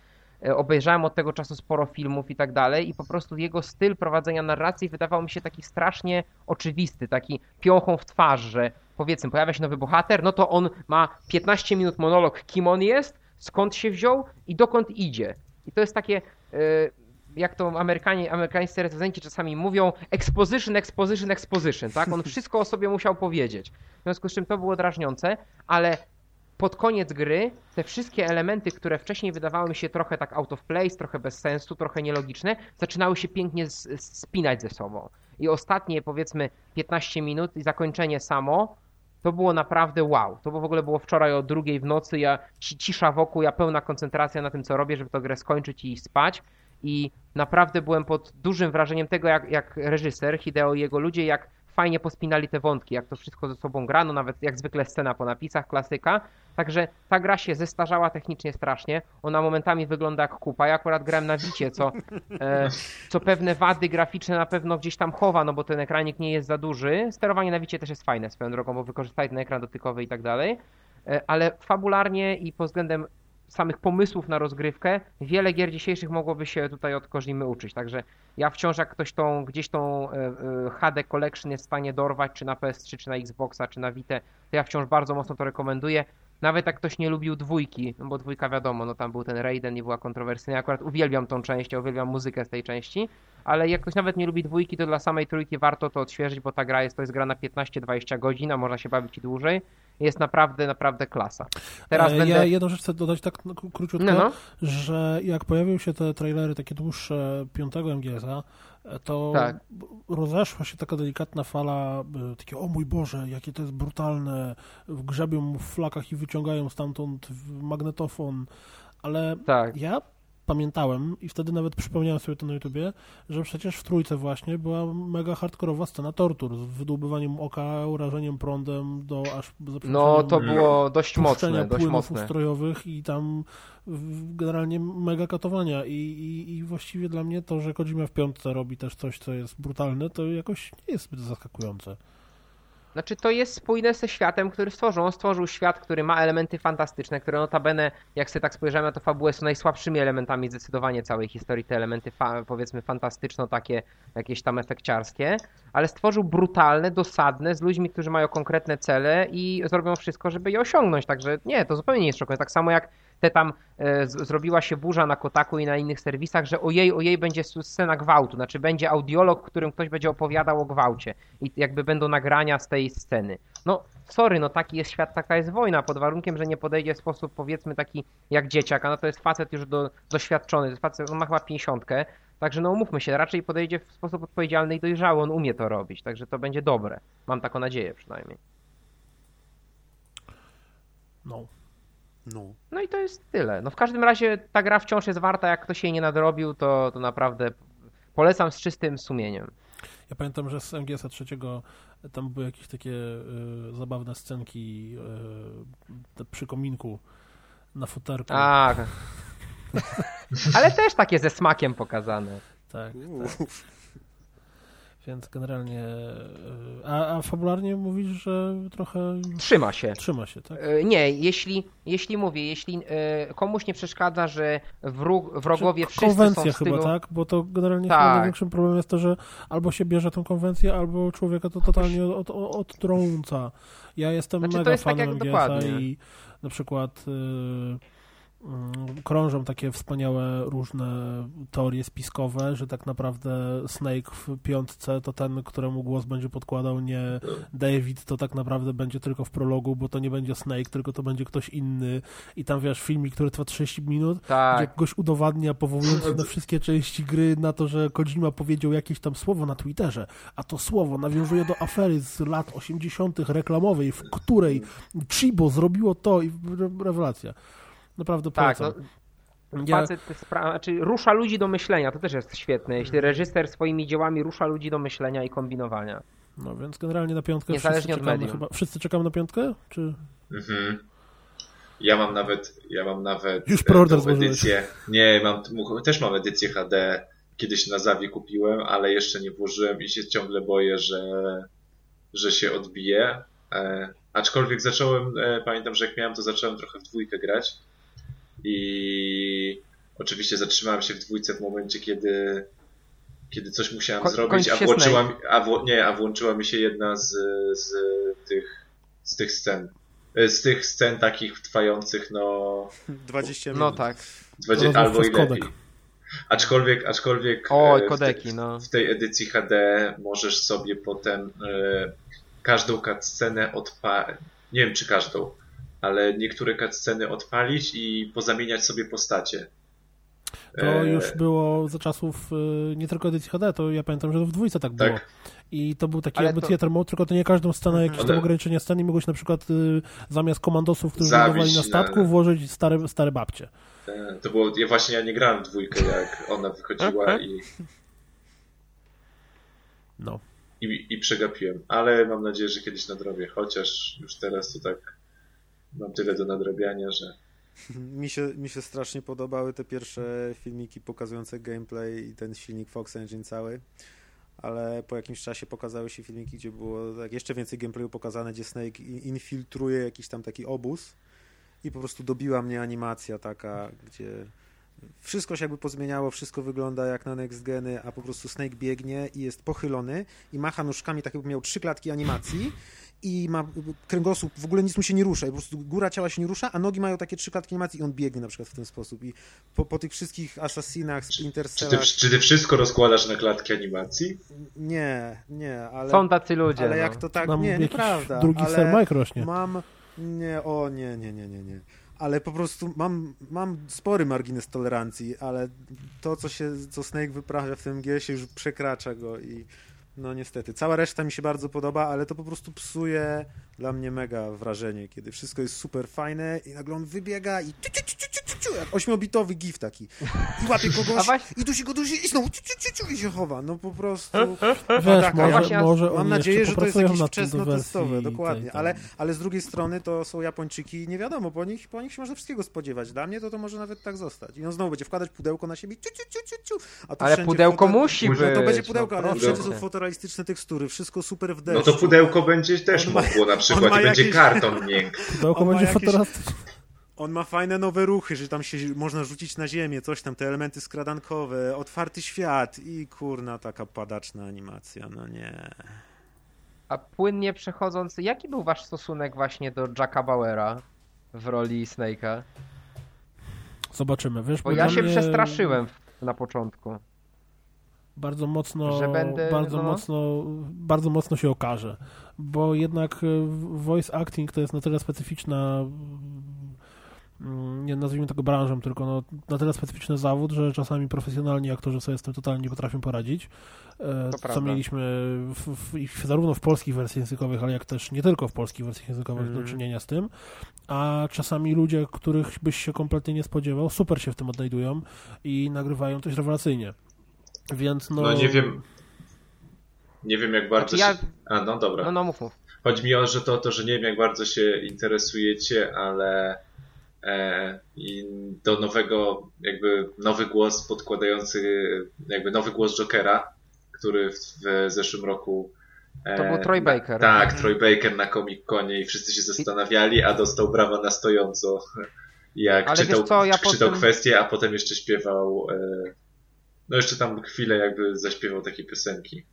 E, Obejrzałem od tego czasu sporo filmów i tak dalej i po prostu jego styl prowadzenia narracji wydawał mi się taki strasznie oczywisty, taki piochą w twarz, że powiedzmy pojawia się nowy bohater, no to on ma 15 minut monolog, kim on jest, skąd się wziął i dokąd idzie. I to jest takie, e, jak to Amerykanie, amerykańscy recenzenci czasami mówią, exposition, exposition, exposition, tak? On wszystko o sobie musiał powiedzieć. W związku z czym to było drażniące, ale pod koniec gry te wszystkie elementy, które wcześniej wydawały mi się trochę tak out of place, trochę bez sensu, trochę nielogiczne, zaczynały się pięknie spinać ze sobą. I ostatnie powiedzmy 15 minut i zakończenie samo to było naprawdę wow. To w ogóle było wczoraj o drugiej w nocy, ja ci- cisza wokół, ja pełna koncentracja na tym, co robię, żeby tę grę skończyć i spać. I naprawdę byłem pod dużym wrażeniem tego, jak, jak reżyser Hideo i jego ludzie, jak fajnie pospinali te wątki, jak to wszystko ze sobą grano, nawet jak zwykle scena po napisach, klasyka. Także ta gra się zestarzała technicznie strasznie. Ona momentami wygląda jak kupa. Ja akurat grałem na Wicie, co, e, co pewne wady graficzne na pewno gdzieś tam chowa, no bo ten ekranik nie jest za duży. Sterowanie na Wicie też jest fajne swoją drogą, bo wykorzystali ten ekran dotykowy i tak dalej. E, ale fabularnie i pod względem samych pomysłów na rozgrywkę, wiele gier dzisiejszych mogłoby się tutaj od Kojimy uczyć. Także ja wciąż jak ktoś tą, gdzieś tą e, e, HD Collection jest w stanie dorwać, czy na PS3, czy na Xboxa, czy na Vita, to ja wciąż bardzo mocno to rekomenduję. Nawet jak ktoś nie lubił dwójki, no bo dwójka wiadomo, no tam był ten Raiden i była kontrowersyjna. Ja akurat uwielbiam tą część, ja uwielbiam muzykę z tej części, ale jak ktoś nawet nie lubi dwójki, to dla samej trójki warto to odświeżyć, bo ta gra jest, to jest gra na 15-20 godzin, a można się bawić i dłużej. Jest naprawdę, naprawdę klasa. Teraz E, będę... Ja jedną rzecz chcę dodać tak no, króciutko, No, no. że jak pojawiły się te trailery takie dłuższe piątego MGS-a, to Tak. rozeszła się taka delikatna fala e, takie, o mój Boże, jakie to jest brutalne, grzebią w flakach i wyciągają stamtąd magnetofon, ale Tak. ja pamiętałem i wtedy nawet przypomniałem sobie to na YouTubie, że przecież w trójce właśnie była mega hardkorowa scena tortur z wydłubywaniem oka, urażeniem prądem do aż No to było dość mocne, dość płynów mocne. ustrojowych i tam generalnie mega katowania I, i, i właściwie dla mnie to, że Kojima w piątce robi też coś, co jest brutalne, to jakoś nie jest zbyt zaskakujące. Znaczy to jest spójne ze światem, który stworzył. On stworzył świat, który ma elementy fantastyczne, które notabene, jak sobie tak spojrzymy na to fabułę, są najsłabszymi elementami zdecydowanie całej historii. Te elementy fa powiedzmy fantastyczno takie, jakieś tam efekciarskie, ale stworzył brutalne, dosadne, z ludźmi, którzy mają konkretne cele i zrobią wszystko, żeby je osiągnąć. Także nie, to zupełnie nie jest szokujące. Tak samo jak te tam e, z, zrobiła się burza na Kotaku i na innych serwisach, że ojej, ojej, będzie scena gwałtu, znaczy będzie audiolog, którym ktoś będzie opowiadał o gwałcie i jakby będą nagrania z tej sceny. No, sorry, no taki jest świat, taka jest wojna, pod warunkiem, że nie podejdzie w sposób powiedzmy taki jak dzieciak, a no to jest facet już do, doświadczony, to jest facet, on ma chyba pięćdziesiątkę, także no umówmy się, raczej podejdzie w sposób odpowiedzialny i dojrzały, on umie to robić, także to będzie dobre. Mam taką nadzieję przynajmniej. No. No. No i to jest tyle. No w każdym razie ta gra wciąż jest warta, jak ktoś jej nie nadrobił, to, to naprawdę polecam z czystym sumieniem. Ja pamiętam, że z MGS-a trzeciego tam były jakieś takie y, zabawne scenki y, przy kominku na futerku. Tak. *laughs* Ale też takie ze smakiem pokazane. Tak, tak. Więc generalnie. A, a fabularnie mówisz, że trochę. Trzyma się. Trzyma się, tak? Nie, jeśli, jeśli mówię, jeśli komuś nie przeszkadza, że wróg, wrogowie wszyscy konwencja są w stylu... chyba, tak? Bo to generalnie Tak. największym problemem jest to, że albo się bierze tą konwencję, albo człowieka to totalnie od, od, odtrąca. Ja jestem Znaczy, mega tak fanem MGS-a dokładnie. i na przykład y, y, krążą takie wspaniałe różne teorie spiskowe, że tak naprawdę Snake w piątce to ten, któremu głos będzie podkładał nie David, to tak naprawdę będzie tylko w prologu, bo to nie będzie Snake, tylko to będzie ktoś inny i tam wiesz, filmik, który trwa 30 minut, gdzie Tak. goś udowadnia, powołując się na wszystkie części gry, na to, że Kojima powiedział jakieś tam słowo na Twitterze, a to słowo nawiązuje do afery z lat 80. reklamowej, w której Chibo zrobiło to i re- rewelacja. Naprawdę Tak, polecam. no, Ja- facet spra- znaczy, rusza ludzi do myślenia, to też jest świetne. Jeśli reżyser swoimi dziełami rusza ludzi do myślenia i kombinowania. No więc generalnie na piątkę Niezależnie wszyscy od czekamy chyba. Wszyscy czekamy na piątkę? Czy... Mhm. Ja mam nawet, ja mam nawet Już e, preorder edycję. Nie, mam, też mam edycję HD. Kiedyś na Zawi kupiłem, ale jeszcze nie włożyłem i się ciągle boję, że, że się odbije. E, aczkolwiek zacząłem, e, pamiętam, że jak miałem, to zacząłem trochę w dwójkę grać. I oczywiście zatrzymałem się w dwójce w momencie, kiedy, kiedy coś musiałem Ko- zrobić, a włączyła, mi- a wło, nie, a włączyła mi się jedna z, z tych, z tych scen. E, Z tych scen takich trwających, no, 20 minut. No tak. 20, Rozmów albo i lepiej. Aczkolwiek, aczkolwiek Oj, e, w kodeki, te- no. w tej edycji HD możesz sobie potem e, każdą cutscenę odpalić. Nie wiem, czy każdą, ale niektóre cutsceny odpalić i pozamieniać sobie postacie. To E, już było za czasów y, nie tylko edycji HD, to ja pamiętam, że w dwójce tak było. Tak. I to był taki Ale jakby to- theater mode, tylko to nie każdą scenę, jakieś tam One- ograniczenia sceny, mogłeś na przykład y, zamiast komandosów, którzy Zabić lądowali na na- statku, włożyć stare, stare babcie. E, To było, ja właśnie ja nie grałem w dwójkę, jak ona wychodziła i, No. i, i przegapiłem. Ale mam nadzieję, że kiedyś nadrobię, chociaż już teraz to tak mam tyle do nadrabiania, że Mi się, mi się strasznie podobały te pierwsze filmiki pokazujące gameplay i ten silnik Fox Engine cały, ale po jakimś czasie pokazały się filmiki, gdzie było tak jeszcze więcej gameplayu pokazane, gdzie Snake infiltruje jakiś tam taki obóz i po prostu dobiła mnie animacja taka, gdzie wszystko się jakby pozmieniało, wszystko wygląda jak na next geny, a po prostu Snake biegnie i jest pochylony i macha nóżkami, tak jakby miał trzy klatki animacji i ma kręgosłup, w ogóle nic mu się nie rusza, i po prostu góra ciała się nie rusza, a nogi mają takie trzy klatki animacji i on biegnie na przykład w ten sposób i po, po tych wszystkich Assassinach, Splinter czy ty, Cellach, czy ty wszystko rozkładasz na klatki animacji? nie, nie, ale, Są tacy ludzie. ale no. jak to tak, Mam nie, nieprawda, drugi ale ser Mike rośnie. mam, nie, o nie, nie, nie, nie, nie, ale po prostu mam, mam spory margines tolerancji, ale to, co się, co Snake wyprawia w tym się już przekracza go i no niestety. Cała reszta mi się bardzo podoba, ale to po prostu psuje dla mnie mega wrażenie, kiedy wszystko jest super fajne i nagle on wybiega i ciu, jak ośmiobitowy gif taki. I łapie kogoś, i dusi go, dusi, i znowu ciu, ciu, ciu, ciu, i się chowa. No po prostu... Wiesz, tak, może, może Mam nadzieję, że to jest jakieś wczesnotestowe, dokładnie. tej. Ale, ale z drugiej strony to są Japończyki i nie wiadomo, po nich, po nich się można wszystkiego spodziewać. Dla mnie to to może nawet tak zostać. I on znowu będzie wkładać pudełko na siebie, ciu, ciu, ciu, ciu, ciu. A tu Ale pudełko foto- musi No być. to będzie pudełko, no ale wszędzie są fotorealistyczne tekstury, wszystko super w No deszczu. to pudełko będzie też On ma- mogło na przykład i będzie jakieś- karton miękki. Pudełko on będzie jakieś- fotorastyczne. On ma fajne nowe ruchy, że tam się można rzucić na ziemię, coś tam, te elementy skradankowe, otwarty świat i kurna taka padaczna animacja, no nie. A płynnie przechodząc, jaki był wasz stosunek właśnie do Jacka Bauera w roli Snake'a? Zobaczymy. Wiesz, Bo bo ja się mnie przestraszyłem na początku. Bardzo mocno, że będę, bardzo no. mocno, bardzo mocno się okaże, bo jednak e, voice acting to jest na tyle specyficzna, nie nazwijmy tego branżą, tylko no, na tyle specyficzny zawód, że czasami profesjonalni aktorzy sobie z tym totalnie nie potrafią poradzić. E, To co prawda. mieliśmy w, w, zarówno w polskich wersjach językowych, ale jak też nie tylko w polskich wersjach językowych Mhm. do czynienia z tym, a czasami ludzie, których byś się kompletnie nie spodziewał, super się w tym odnajdują i nagrywają coś rewelacyjnie. Więc no... No nie wiem. Nie wiem jak bardzo ja- się... A no dobra. No, no mów, mów. Chodzi mi o że to, to, że nie wiem jak bardzo się interesujecie, ale i do nowego, jakby nowy głos podkładający, jakby nowy głos Jokera, który w, w zeszłym roku. e, To był Troy Baker. Tak, Mhm. Troy Baker na Comic Conie i wszyscy się zastanawiali, a dostał brawa na stojąco. Jak Ale czytał, co, ja czytał potem- kwestię, a potem jeszcze śpiewał. E, no jeszcze tam chwilę jakby zaśpiewał takie piosenki.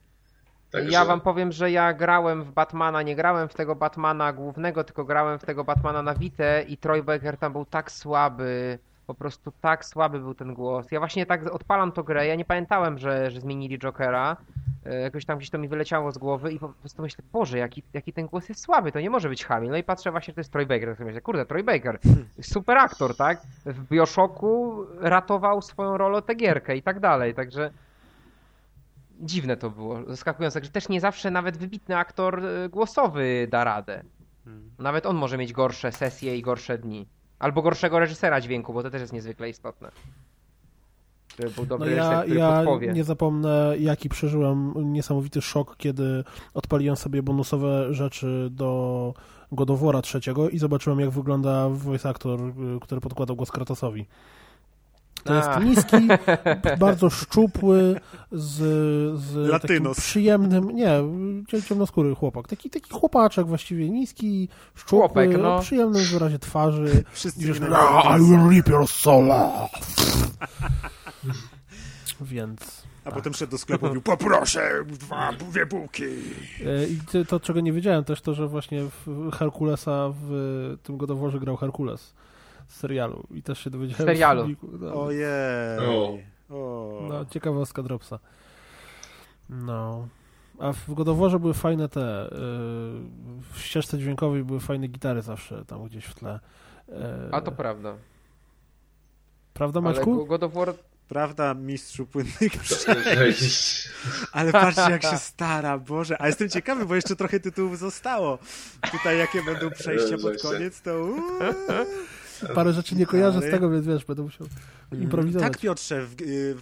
Także- Ja wam powiem, że ja grałem w Batmana, nie grałem w tego Batmana głównego, tylko grałem w tego Batmana na Vita i Troy Baker tam był tak słaby, po prostu tak słaby był ten głos. Ja właśnie tak odpalam to grę, ja nie pamiętałem, że, że zmienili Jokera, E, jakoś tam gdzieś to mi wyleciało z głowy i po prostu myślę, Boże, jaki, jaki ten głos jest słaby, to nie może być Hamill. No i patrzę właśnie, że to jest Troy Baker, myślę, kurde, Troy Baker, super aktor, tak? W Bioshocku ratował swoją rolę tę gierkę i tak dalej, także dziwne to było, zaskakujące, że też nie zawsze nawet wybitny aktor y, głosowy da radę. Nawet on może mieć gorsze sesje i gorsze dni. Albo gorszego reżysera dźwięku, bo to też jest niezwykle istotne. Żeby był No dobry ja, reżyser, który ja podpowie. nie zapomnę, jaki przeżyłem niesamowity szok, kiedy odpaliłem sobie bonusowe rzeczy do Godowora trzeciego i zobaczyłem, jak wygląda voice actor, y, który podkładał głos Kratosowi. To jest A. niski, *laughs* bardzo szczupły, z, z Latynos. przyjemnym, nie, cie- ciemnoskóry chłopak. Taki, taki chłopaczek właściwie, niski, szczupły, Chłopek, no. o przyjemnym wyrazie twarzy. *laughs* Wszyscy wiesz, mi "Ah, I will rip your soul. *laughs* Więc... A potem szedł do sklepu i mówił, poproszę dwa, dwie bułki. E, I to- to, czego nie wiedziałem też, to, że właśnie w Herkulesa w tym godoworze grał Herkules z serialu. I też się dowiedziałem. Serialu. filmiku. No, Ojej. O. O. no, ciekawostka Dropsa. No. A w godoworze były fajne te. y, w ścieżce dźwiękowej były fajne gitary zawsze tam gdzieś w tle. E, A to prawda. Prawda, Ale Maćku? God of War Prawda, mistrzu płynnych przejść. *laughs* Ale patrzcie, jak się stara, Boże. A jestem ciekawy, bo jeszcze trochę tytułów zostało. Tutaj jakie będą przejścia pod koniec, to... uuu. Parę rzeczy nie kojarzę z tego, więc wiesz, będę musiał improwizować. Tak, Piotrze, w,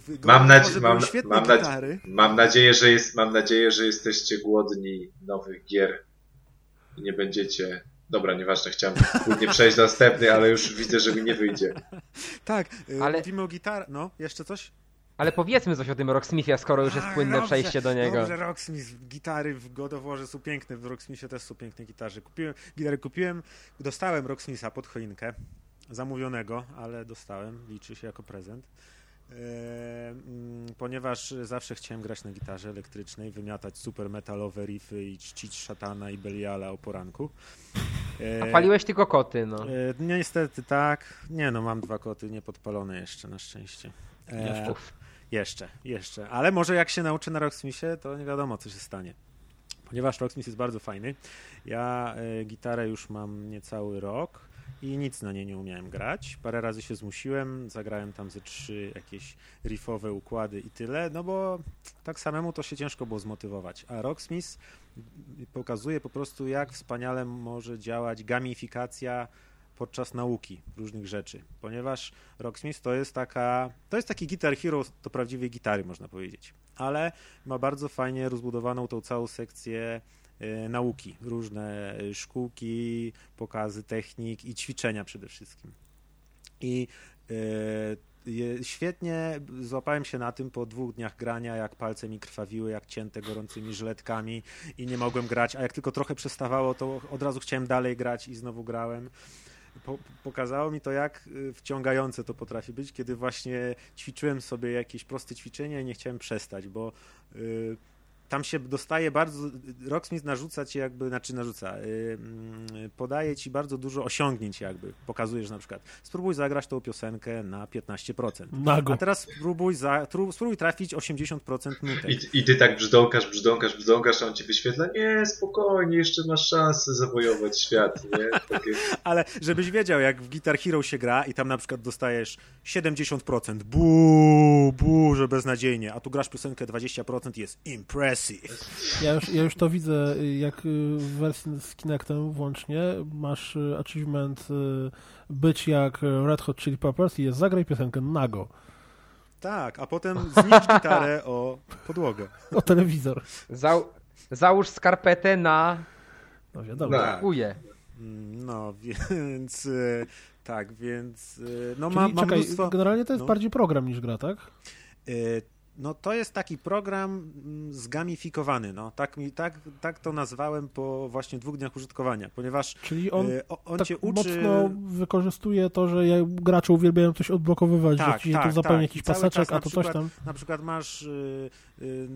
w Mam, nadzie- mam, świetne mam, nadzie- gitary. mam, nadzieję, że jest, mam nadzieję, że jesteście głodni nowych gier i nie będziecie. Dobra, nieważne, chciałem kłótnie przejść do następnej, ale już widzę, że mi nie wyjdzie. Tak, ale... Ale- mówimy o gitar... No, jeszcze coś? Ale powiedzmy coś o tym Rocksmithie, skoro już jest płynne dobrze, przejście do niego. Dobrze, Rocksmith, gitary w God są piękne, w Rocksmithie też są piękne gitarze. Kupiłem, gitary kupiłem, dostałem Rocksmitha pod choinkę, zamówionego, ale dostałem, liczy się jako prezent. E, mm, ponieważ zawsze chciałem grać na gitarze elektrycznej, wymiatać super metalowe riffy i czcić szatana i Beliala o poranku. E, A paliłeś tylko koty, no. e, niestety tak. Nie no, mam dwa koty niepodpalone jeszcze, na szczęście. E, Uff. jeszcze, jeszcze. Ale może jak się nauczę na Rocksmithie, to nie wiadomo, co się stanie. Ponieważ Rocksmith jest bardzo fajny. Ja gitarę już mam niecały rok i nic na niej nie umiałem grać. Parę razy się zmusiłem, zagrałem tam ze trzy jakieś riffowe układy i tyle, no bo tak samemu to się ciężko było zmotywować. A Rocksmith pokazuje po prostu, jak wspaniale może działać gamifikacja podczas nauki różnych rzeczy, ponieważ Rocksmith to jest taka, to jest taki Guitar Hero do prawdziwej gitary, można powiedzieć, ale ma bardzo fajnie rozbudowaną tą całą sekcję nauki, różne e, szkółki, pokazy technik i ćwiczenia przede wszystkim. I e, świetnie złapałem się na tym po dwóch dniach grania, jak palce mi krwawiły, jak cięte gorącymi żyletkami i nie mogłem grać, a jak tylko trochę przestawało, to od razu chciałem dalej grać i znowu grałem. Po, pokazało mi to, jak wciągające to potrafi być, kiedy właśnie ćwiczyłem sobie jakieś proste ćwiczenia i nie chciałem przestać, bo y, tam się dostaje bardzo. Rocksmith narzuca ci jakby, znaczy narzuca, y, mm, podaje ci bardzo dużo osiągnięć, jakby. Pokazujesz na przykład, spróbuj zagrać tą piosenkę na 15%. Nago. A teraz spróbuj, za, tru, spróbuj trafić 80% nutek. I, I ty tak brzdąkasz, brzdąkasz, brzdąkasz, a on ci wyświetla, nie, spokojnie, jeszcze masz szansę zawojować świat, nie? Takie, *laughs* Ale żebyś wiedział, jak w Guitar Hero się gra i tam na przykład dostajesz 70%, bu, bu, że beznadziejnie, a tu grasz piosenkę 20% jest Ja już, ja już to widzę, jak y, w wersji z Kinectem włącznie masz y, achievement y, być jak Red Hot Chili Peppers i jest zagraj piosenkę nago Tak, a potem znicz gitarę *laughs* o podłogę. o telewizor. Zał... Załóż skarpetę na No wiadomo. na, kuje. Mm, No, *laughs* więc tak, więc no Czyli, ma, ma czekaj, mnóstwo... generalnie to jest no. bardziej program niż gra, tak? No to jest taki program mm, zgamifikowany, no tak, mi, tak, tak to nazwałem po właśnie dwóch dniach użytkowania, ponieważ Czyli on e, on tak cię uczy... mocno wykorzystuje to, że gracze uwielbiają coś odblokowywać, Tak, że ci się tak, tu zapełni tak. jakiś paseczek, a to coś tam. Na przykład masz y, y,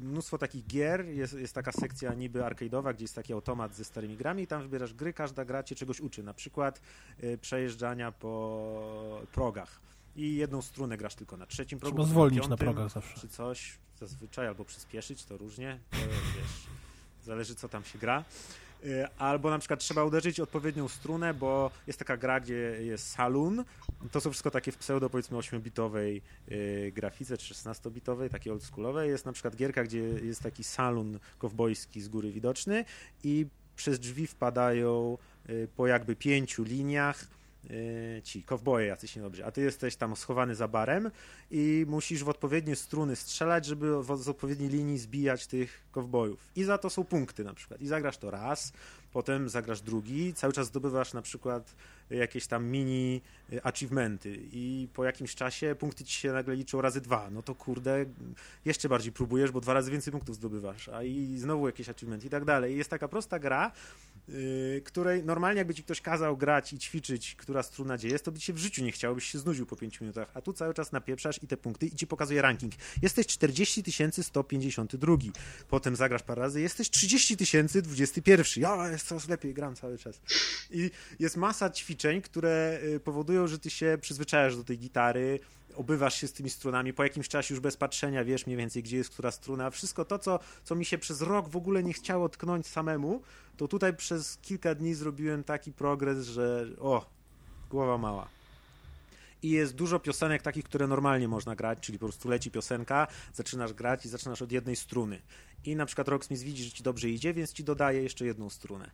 mnóstwo takich gier, jest, jest taka sekcja niby arcade'owa, gdzie jest taki automat ze starymi grami i tam wybierasz gry, każda gra cię czegoś uczy, na przykład y, przejeżdżania po progach i jedną strunę grasz tylko na trzecim progu, Trzeba zwolnić na piątym, progach zawsze. czy coś, zazwyczaj, albo przyspieszyć, to różnie, to *laughs* wiesz, zależy co tam się gra. Y, Albo na przykład trzeba uderzyć odpowiednią strunę, bo jest taka gra, gdzie jest saloon. To są wszystko takie w pseudo, powiedzmy, 8-bitowej y, grafice, czy 16-bitowej, takiej oldschoolowej. Jest na przykład gierka, gdzie jest taki saloon kowbojski z góry widoczny i przez drzwi wpadają y, po jakby pięciu liniach ci kowboje jacyś niedobrzy, a ty jesteś tam schowany za barem i musisz w odpowiednie struny strzelać, żeby z odpowiedniej linii zbijać tych kowbojów. I za to są punkty na przykład. I zagrasz to raz, potem zagrasz drugi, cały czas zdobywasz na przykład jakieś tam mini y, achievementy i po jakimś czasie punkty ci się nagle liczą razy dwa. No to kurde, jeszcze bardziej próbujesz, bo dwa razy więcej punktów zdobywasz, a i znowu jakieś achievementy i tak dalej. Jest taka prosta gra, yy, której normalnie jakby ci ktoś kazał grać i ćwiczyć, która struna gdzie jest, to by ci się w życiu nie chciało, byś się znudził po 5 minutach, a tu cały czas napieprzasz i te punkty i ci pokazuje ranking. Jesteś 40 152, potem zagrasz parę razy, jesteś 30 21. Ja jest coraz lepiej, gram cały czas. I jest masa ćwiczeń, które y, powodują, że ty się przyzwyczajasz do tej gitary, obywasz się z tymi strunami, po jakimś czasie już bez patrzenia wiesz mniej więcej, gdzie jest która struna. Wszystko to, co, co mi się przez rok w ogóle nie chciało tknąć samemu, to tutaj przez kilka dni zrobiłem taki progres, że o, głowa mała. I jest dużo piosenek takich, które normalnie można grać, czyli po prostu leci piosenka, zaczynasz grać i zaczynasz od jednej struny. I na przykład Rocksmith widzi, że ci dobrze idzie, więc ci dodaje jeszcze jedną strunę.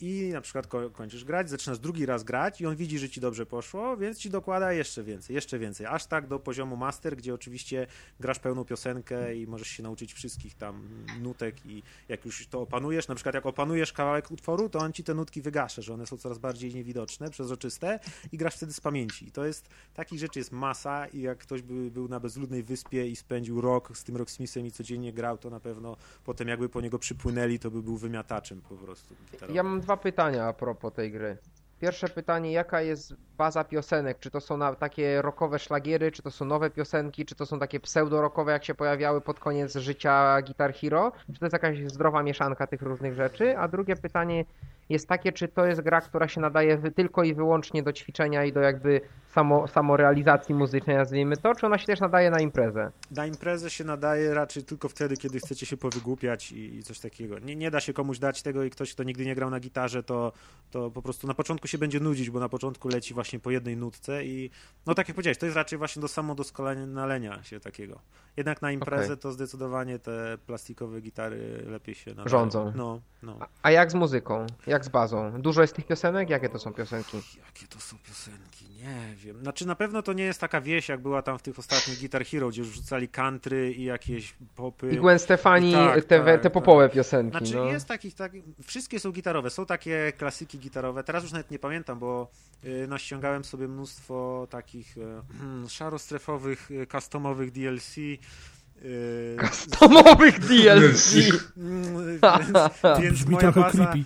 I na przykład ko- kończysz grać, zaczynasz drugi raz grać i on widzi, że ci dobrze poszło, więc ci dokłada jeszcze więcej, jeszcze więcej. Aż tak do poziomu master, gdzie oczywiście grasz pełną piosenkę i możesz się nauczyć wszystkich tam nutek i jak już to opanujesz, na przykład jak opanujesz kawałek utworu, to on ci te nutki wygasze, że one są coraz bardziej niewidoczne, przezroczyste i grasz wtedy z pamięci. I to jest, takich rzeczy jest masa i jak ktoś by był na bezludnej wyspie i spędził rok z tym Rocksmithem i codziennie grał, to na pewno potem jakby po niego przypłynęli, to by był wymiataczem po prostu. gitarowym. Ja mam dwa pytania a propos tej gry. Pierwsze pytanie, jaka jest baza piosenek? Czy to są na, takie rockowe szlagiery, czy to są nowe piosenki, czy to są takie pseudo-rockowe, jak się pojawiały pod koniec życia Guitar Hero? Czy to jest jakaś zdrowa mieszanka tych różnych rzeczy? A drugie pytanie jest takie, czy to jest gra, która się nadaje tylko i wyłącznie do ćwiczenia i do jakby samo, samorealizacji muzycznej, nazwijmy to, czy ona się też nadaje na imprezę? Na imprezę się nadaje raczej tylko wtedy, kiedy chcecie się powygłupiać i, i coś takiego. Nie, nie da się komuś dać tego i ktoś, kto nigdy nie grał na gitarze, to, to po prostu na początku się będzie nudzić, bo na początku leci właśnie po jednej nutce i no tak jak powiedziałeś, to jest raczej właśnie do samodoskonalenia się takiego. Jednak na imprezę Okej. to zdecydowanie te plastikowe gitary lepiej się nadają. Rządzą. No, no. A- A jak z muzyką? Jak z bazą? Dużo jest tych piosenek? Jakie to są piosenki? Jakie to są piosenki? Nie wiem. Znaczy na pewno to nie jest taka wieś, jak była tam w tych ostatnich Guitar Hero, gdzie już rzucali country i jakieś popy. I Gwen Stefani, Tak, te, tak, te popowe tak. piosenki, Znaczy no. jest takich, tak, wszystkie są gitarowe, są takie klasyki gitarowe, teraz już nawet nie pamiętam, bo y, naściągałem sobie mnóstwo takich y, szarostrefowych, y, customowych DLC. Y, Tomowych DLC! *laughs* Więc, więc Brzmi moja trochę baza, creepy.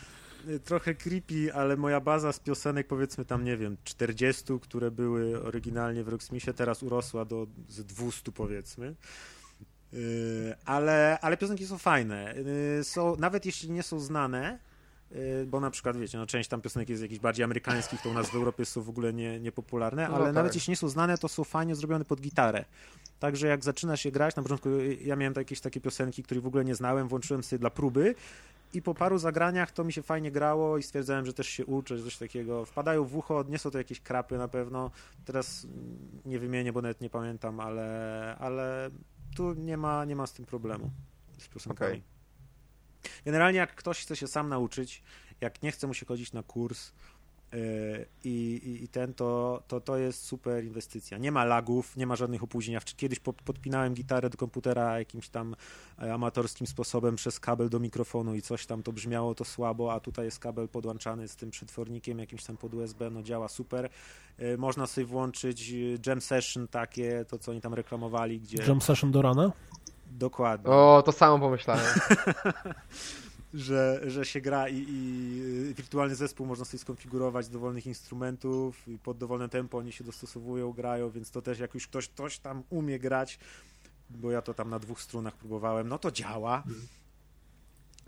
Y, trochę creepy, ale moja baza z piosenek powiedzmy tam, nie wiem, 40, które były oryginalnie w Rocksmithie, teraz urosła do z 200 powiedzmy. Yy, ale, ale piosenki są fajne. Yy, są, nawet jeśli nie są znane, bo na przykład, wiecie, no, część tam piosenek jest jakichś bardziej amerykańskich, to u nas w Europie są w ogóle nie, niepopularne, No ale tak. nawet jeśli nie są znane, to są fajnie zrobione pod gitarę. Także jak zaczyna się grać, na początku y, ja miałem jakieś takie piosenki, których w ogóle nie znałem, włączyłem sobie dla próby i po paru zagraniach to mi się fajnie grało i stwierdzałem, że też się uczę, że coś takiego. Wpadają w ucho, nie są to jakieś krapy na pewno. Teraz nie wymienię, bo nawet nie pamiętam, ale, ale tu nie ma, nie ma z tym problemu z piosenkami. Okej. Generalnie jak ktoś chce się sam nauczyć, jak nie chce mu się chodzić na kurs yy, i, i, i ten, to, to to jest super inwestycja. Nie ma lagów, nie ma żadnych opóźnień. Ja kiedyś po, podpinałem gitarę do komputera jakimś tam e, amatorskim sposobem przez kabel do mikrofonu i coś tam to brzmiało to słabo, a tutaj jest kabel podłączany z tym przetwornikiem jakimś tam pod USB, no działa super. E, Można sobie włączyć e, jam session takie, to co oni tam reklamowali, gdzie Jam session do rana. Dokładnie O, to samo pomyślałem. *laughs* że, że się gra i, i y, wirtualny zespół można sobie skonfigurować z dowolnych instrumentów i pod dowolne tempo oni się dostosowują, grają, więc to też jak już ktoś, ktoś tam umie grać, bo ja to tam na dwóch strunach próbowałem, no to działa.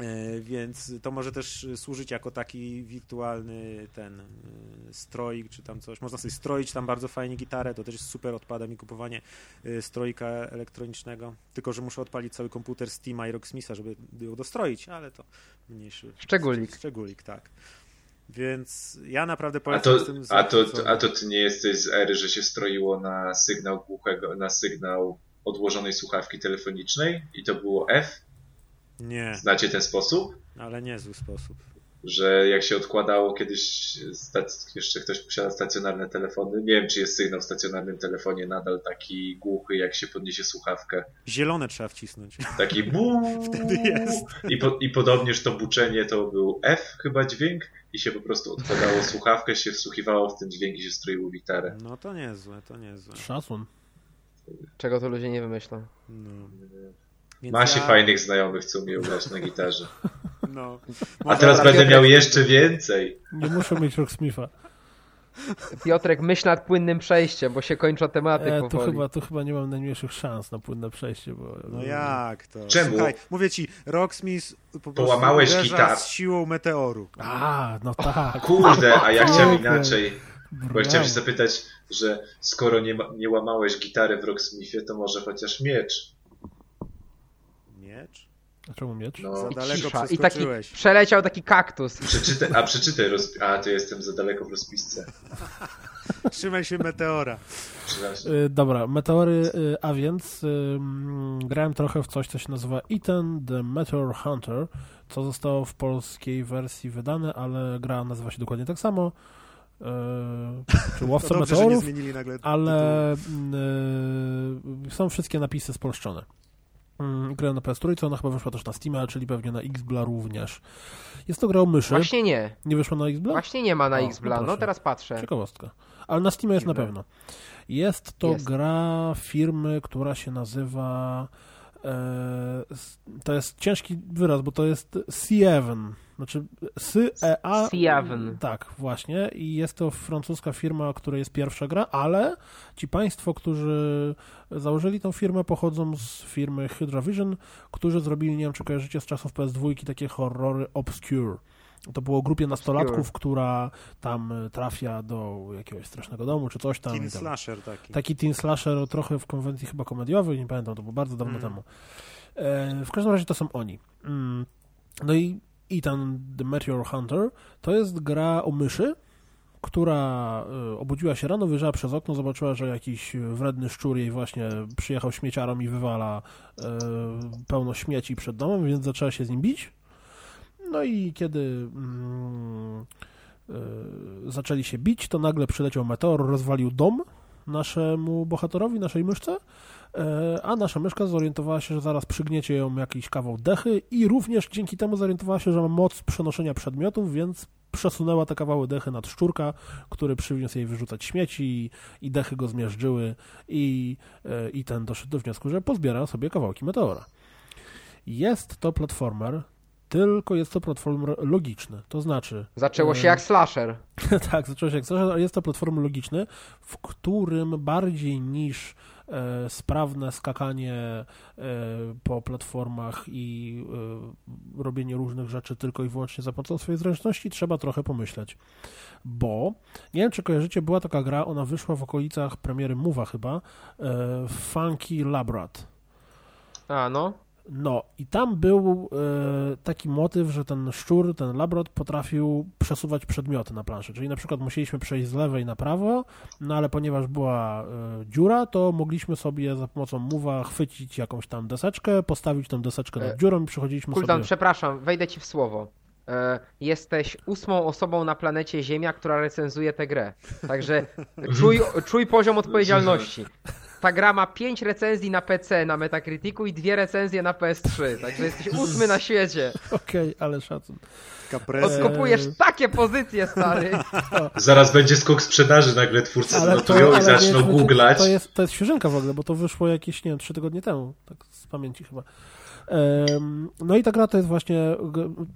E, Więc to może też służyć jako taki wirtualny ten y, stroik, czy tam coś. Można sobie stroić tam bardzo fajnie gitarę, to też jest super, odpada mi kupowanie y, stroika elektronicznego. Tylko, że muszę odpalić cały komputer Steam'a i Rocksmitha, żeby ją dostroić, ale to mniejszy Szczególik. Szczególik, tak. Więc ja naprawdę A polecam to, z tym a, to, a to ty nie jesteś z ery, że się stroiło na sygnał głuchego, na sygnał odłożonej słuchawki telefonicznej i to było F? Nie, Znacie ten sposób? ale niezły sposób. Że jak się odkładało kiedyś, jeszcze ktoś posiada stacjonarne telefony, nie wiem czy jest sygnał w stacjonarnym telefonie nadal taki głuchy, jak się podniesie słuchawkę. Zielone trzeba wcisnąć. Taki *laughs* bu. Wtedy jest. I, po, I podobnież to buczenie to był F chyba dźwięk i się po prostu odkładało słuchawkę, się wsłuchiwało w ten dźwięk i się stroiło gitarę. No to niezłe, to niezłe. Szacun. Czego to ludzie nie wymyślą. No. Więc Ma się ja- fajnych znajomych, co umieją grać na gitarze. *laughs* No. A teraz będę Piotrek- miał jeszcze więcej. Nie muszę mieć Rocksmitha. Piotrek, myśl nad płynnym przejściem, bo się kończą tematy E, tu, powoli. chyba, tu chyba nie mam najmniejszych szans na płynne przejście, bo... No jak to? Czemu? Słuchaj, mówię ci, Rocksmith po Połamałeś gitar- z siłą meteoru. A, no tak. *laughs* Kurde, a ja chciałem inaczej. Bo ja chciałem się zapytać, że skoro nie, ma, nie łamałeś gitary w Rocksmithie, to może chociaż miecz. Miecz? A czemu miecz? Za No, I daleko cisza. I taki przeleciał taki kaktus. przeczytaj, a przeczytaj, roz, a to jestem za daleko w rozpisce. *laughs* Trzymaj się meteora. Y, Dobra, meteory, y, a więc grałem trochę w coś, co się nazywa Ethan the Meteor Hunter, co zostało w polskiej wersji wydane, ale gra nazywa się dokładnie tak samo. Y, czy Łowca dobrze, że nie Meteorów, zmienili nagle ale są wszystkie napisy spolszczone. Mm, Grałem na PS3, ona chyba wyszła też na Steam'a, czyli pewnie na Xbla również. Jest to gra o myszy. Właśnie nie. Nie wyszła na Xbla? Właśnie nie ma na O, Xbla. no No teraz patrzę. Ciekawostka. Ale na Steamie jest na pewno. Jest to Jest. gra firmy, która się nazywa. E, to jest ciężki wyraz, bo to jest Sieven. Znaczy S-E-A. Sieven. Tak, właśnie. I jest to francuska firma, której jest pierwsza gra, ale ci państwo, którzy założyli tą firmę, pochodzą z firmy Hydra Vision, którzy zrobili, nie wiem czy kojarzycie z czasów PS2 takie horrory Obscure. To było grupie nastolatków, która tam e, trafia do jakiegoś strasznego domu, czy coś tam. Teen tam. slasher taki. Taki teen slasher trochę w konwencji chyba komediowej, nie pamiętam, to było bardzo dawno Mm. temu. E, w każdym razie to są oni. Mm. No i, ten The Meteor Hunter to jest gra o myszy, która e, obudziła się rano, wyjrzała przez okno, zobaczyła, że jakiś wredny szczur jej właśnie przyjechał śmieciarą i wywala e, pełno śmieci przed domem, więc zaczęła się z nim bić. No i kiedy mm, zaczęli się bić, to nagle przyleciał meteor, rozwalił dom naszemu bohaterowi, naszej myszce, a nasza myszka zorientowała się, że zaraz przygniecie ją jakiś kawał dechy i również dzięki temu zorientowała się, że ma moc przenoszenia przedmiotów, więc przesunęła te kawały dechy nad szczurka, który przywiózł jej wyrzucać śmieci i, dechy go zmiażdżyły i, e, i ten doszedł do wniosku, że pozbiera sobie kawałki meteora. Jest to platformer, tylko jest to platformer logiczny, to znaczy Zaczęło się E, jak slasher. *laughs* tak, zaczęło się jak slasher, ale jest to platformer logiczny, w którym bardziej niż e, sprawne skakanie e, po platformach i e, robienie różnych rzeczy tylko i wyłącznie za pomocą swojej zręczności, trzeba trochę pomyśleć. Bo, nie wiem czy kojarzycie, była taka gra, ona wyszła w okolicach premiery Mowa chyba, e, Funky Labrat. A, no. No i tam był e, taki motyw, że ten szczur, ten labrot potrafił przesuwać przedmioty na planszy. Czyli na przykład musieliśmy przejść z lewej na prawo, no ale ponieważ była e, dziura, to mogliśmy sobie za pomocą mowa chwycić jakąś tam deseczkę, postawić tę deseczkę E, nad dziurą i przechodziliśmy Kuldan, sobie... przepraszam, wejdę ci w słowo. E, jesteś ósmą osobą na planecie Ziemia, która recenzuje tę grę. Także czuj, czuj poziom odpowiedzialności. Ta gra ma pięć recenzji na PC na Metacriticu i dwie recenzje na PS3. Także jesteś ósmy na świecie. Okej, ale szacun. Odkopujesz takie pozycje, stary. Zaraz będzie skok sprzedaży, nagle twórcy notują i zaczną wiesz, wiecie, googlać. To jest, to jest świeżynka w ogóle, bo to wyszło jakieś, nie wiem, trzy tygodnie temu, tak z pamięci chyba. No i ta gra to jest właśnie,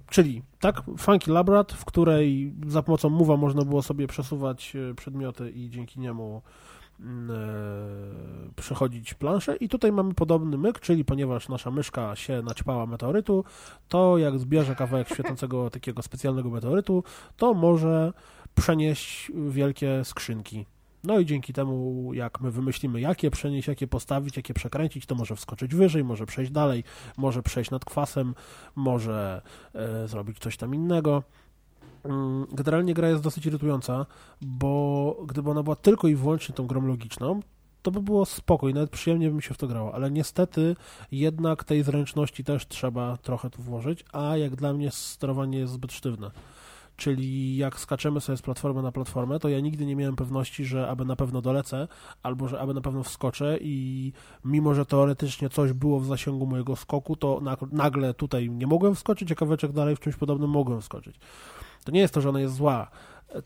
czyli tak, Funky Labrat, w której za pomocą mowa można było sobie przesuwać e, przedmioty i dzięki niemu mm, e, przechodzić planszę i tutaj mamy podobny myk, czyli ponieważ nasza myszka się naćpała meteorytu, to jak zbierze kawałek świecącego takiego specjalnego meteorytu, to może przenieść wielkie skrzynki. No i dzięki temu, jak my wymyślimy, jakie przenieść, jakie postawić, jakie przekręcić, to może wskoczyć wyżej, może przejść dalej, może przejść nad kwasem, może e, zrobić coś tam innego. Mm, Generalnie gra jest dosyć irytująca, bo gdyby ona była tylko i wyłącznie tą grą logiczną, to by było spokój, nawet przyjemnie by mi się w to grało, ale niestety jednak tej zręczności też trzeba trochę tu włożyć, a jak dla mnie sterowanie jest zbyt sztywne. Czyli jak skaczemy sobie z platformy na platformę, to ja nigdy nie miałem pewności, że aby na pewno dolecę, albo że aby na pewno wskoczę i mimo, że teoretycznie coś było w zasięgu mojego skoku, to nag- nagle tutaj nie mogłem wskoczyć, a kawałeczek dalej w czymś podobnym mogłem wskoczyć. To nie jest to, że ona jest zła,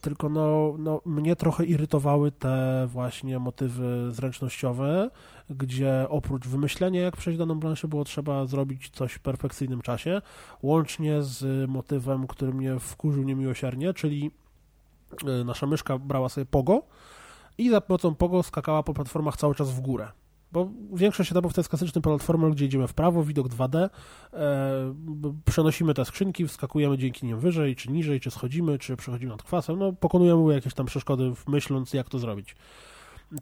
tylko no, no, mnie trochę irytowały te właśnie motywy zręcznościowe, gdzie oprócz wymyślenia, jak przejść daną planszę, było trzeba zrobić coś w perfekcyjnym czasie, łącznie z motywem, który mnie wkurzył niemiłosiernie, czyli y, nasza myszka brała sobie pogo i za pomocą pogo skakała po platformach cały czas w górę. Bo większość etapów to jest klasyczny platformer, gdzie idziemy w prawo, widok 2D, e, przenosimy te skrzynki, wskakujemy dzięki nim wyżej, czy niżej, czy schodzimy, czy przechodzimy nad kwasem, no pokonujemy jakieś tam przeszkody, myśląc jak to zrobić.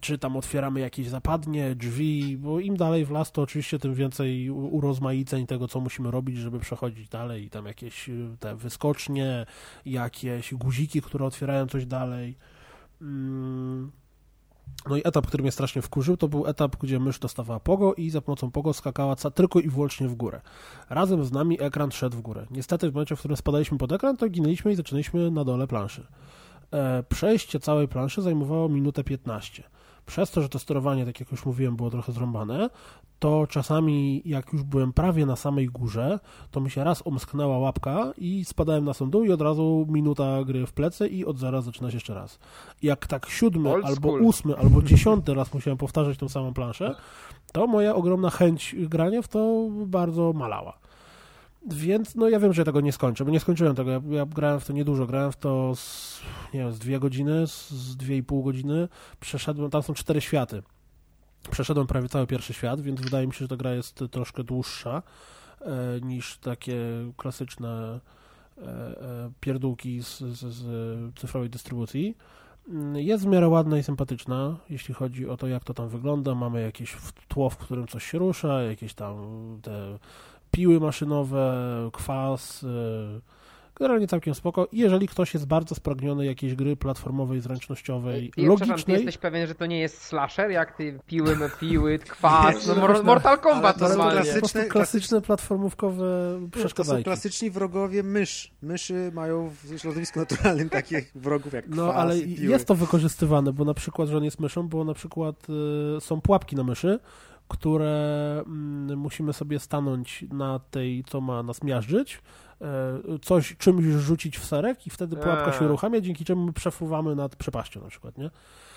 Czy tam otwieramy jakieś zapadnie, drzwi, bo im dalej w las, to oczywiście tym więcej urozmaiceń tego, co musimy robić, żeby przechodzić dalej, tam jakieś y, te wyskocznie, jakieś guziki, które otwierają coś dalej. No i etap, który mnie strasznie wkurzył, to był etap, gdzie mysz dostawała pogo i za pomocą pogo skakała tylko i wyłącznie w górę. Razem z nami ekran szedł w górę. Niestety w momencie, w którym spadaliśmy pod ekran, to ginęliśmy i zaczęliśmy na dole planszy. E, przejście całej planszy zajmowało minutę 15. Przez to, że to sterowanie, tak jak już mówiłem, było trochę zrąbane, to czasami jak już byłem prawie na samej górze, to mi się raz omsknęła łapka i spadałem na sam dół i od razu minuta gry w plecy i od zera zaczynać jeszcze raz. Jak tak siódmy, Old albo school. ósmy, albo dziesiąty raz musiałem powtarzać tą samą planszę, to moja ogromna chęć grania w to bardzo malała. Więc no ja wiem, że ja tego nie skończę, bo nie skończyłem tego. Ja, ja grałem w to niedużo, grałem w to z, nie wiem, z dwie godziny, z, z dwie i pół godziny. Przeszedłem, tam są cztery światy. Przeszedłem prawie cały pierwszy świat, więc wydaje mi się, że ta gra jest troszkę dłuższa e, niż takie klasyczne e, pierdółki z, z, z cyfrowej dystrybucji. Jest w miarę ładna i sympatyczna, jeśli chodzi o to, jak to tam wygląda. Mamy jakieś tło, w którym coś się rusza, jakieś tam te piły maszynowe, kwas. e, Generalnie całkiem spoko. I jeżeli ktoś jest bardzo spragniony jakiejś gry platformowej, zręcznościowej, Ty, przepraszam, ty logicznej, jesteś pewien, że to nie jest slasher? Jak ty piły, piły, *laughs* kwas, no Mortal Kombat ale to normalnie. klasyczne- klasyczne platformówkowe To są przeszkadzajki. klasyczni wrogowie mysz. Myszy mają w środowisku naturalnym takich *laughs* wrogów jak No, kwas ale i piły. jest to wykorzystywane, bo na przykład, że on jest myszą, bo na przykład y, są pułapki na myszy, które mm, musimy sobie stanąć na tej, co ma nas miażdżyć, y, coś, czymś rzucić w serek i wtedy pułapka się uruchamia, dzięki czemu my przefruwamy nad przepaścią na przykład, nie?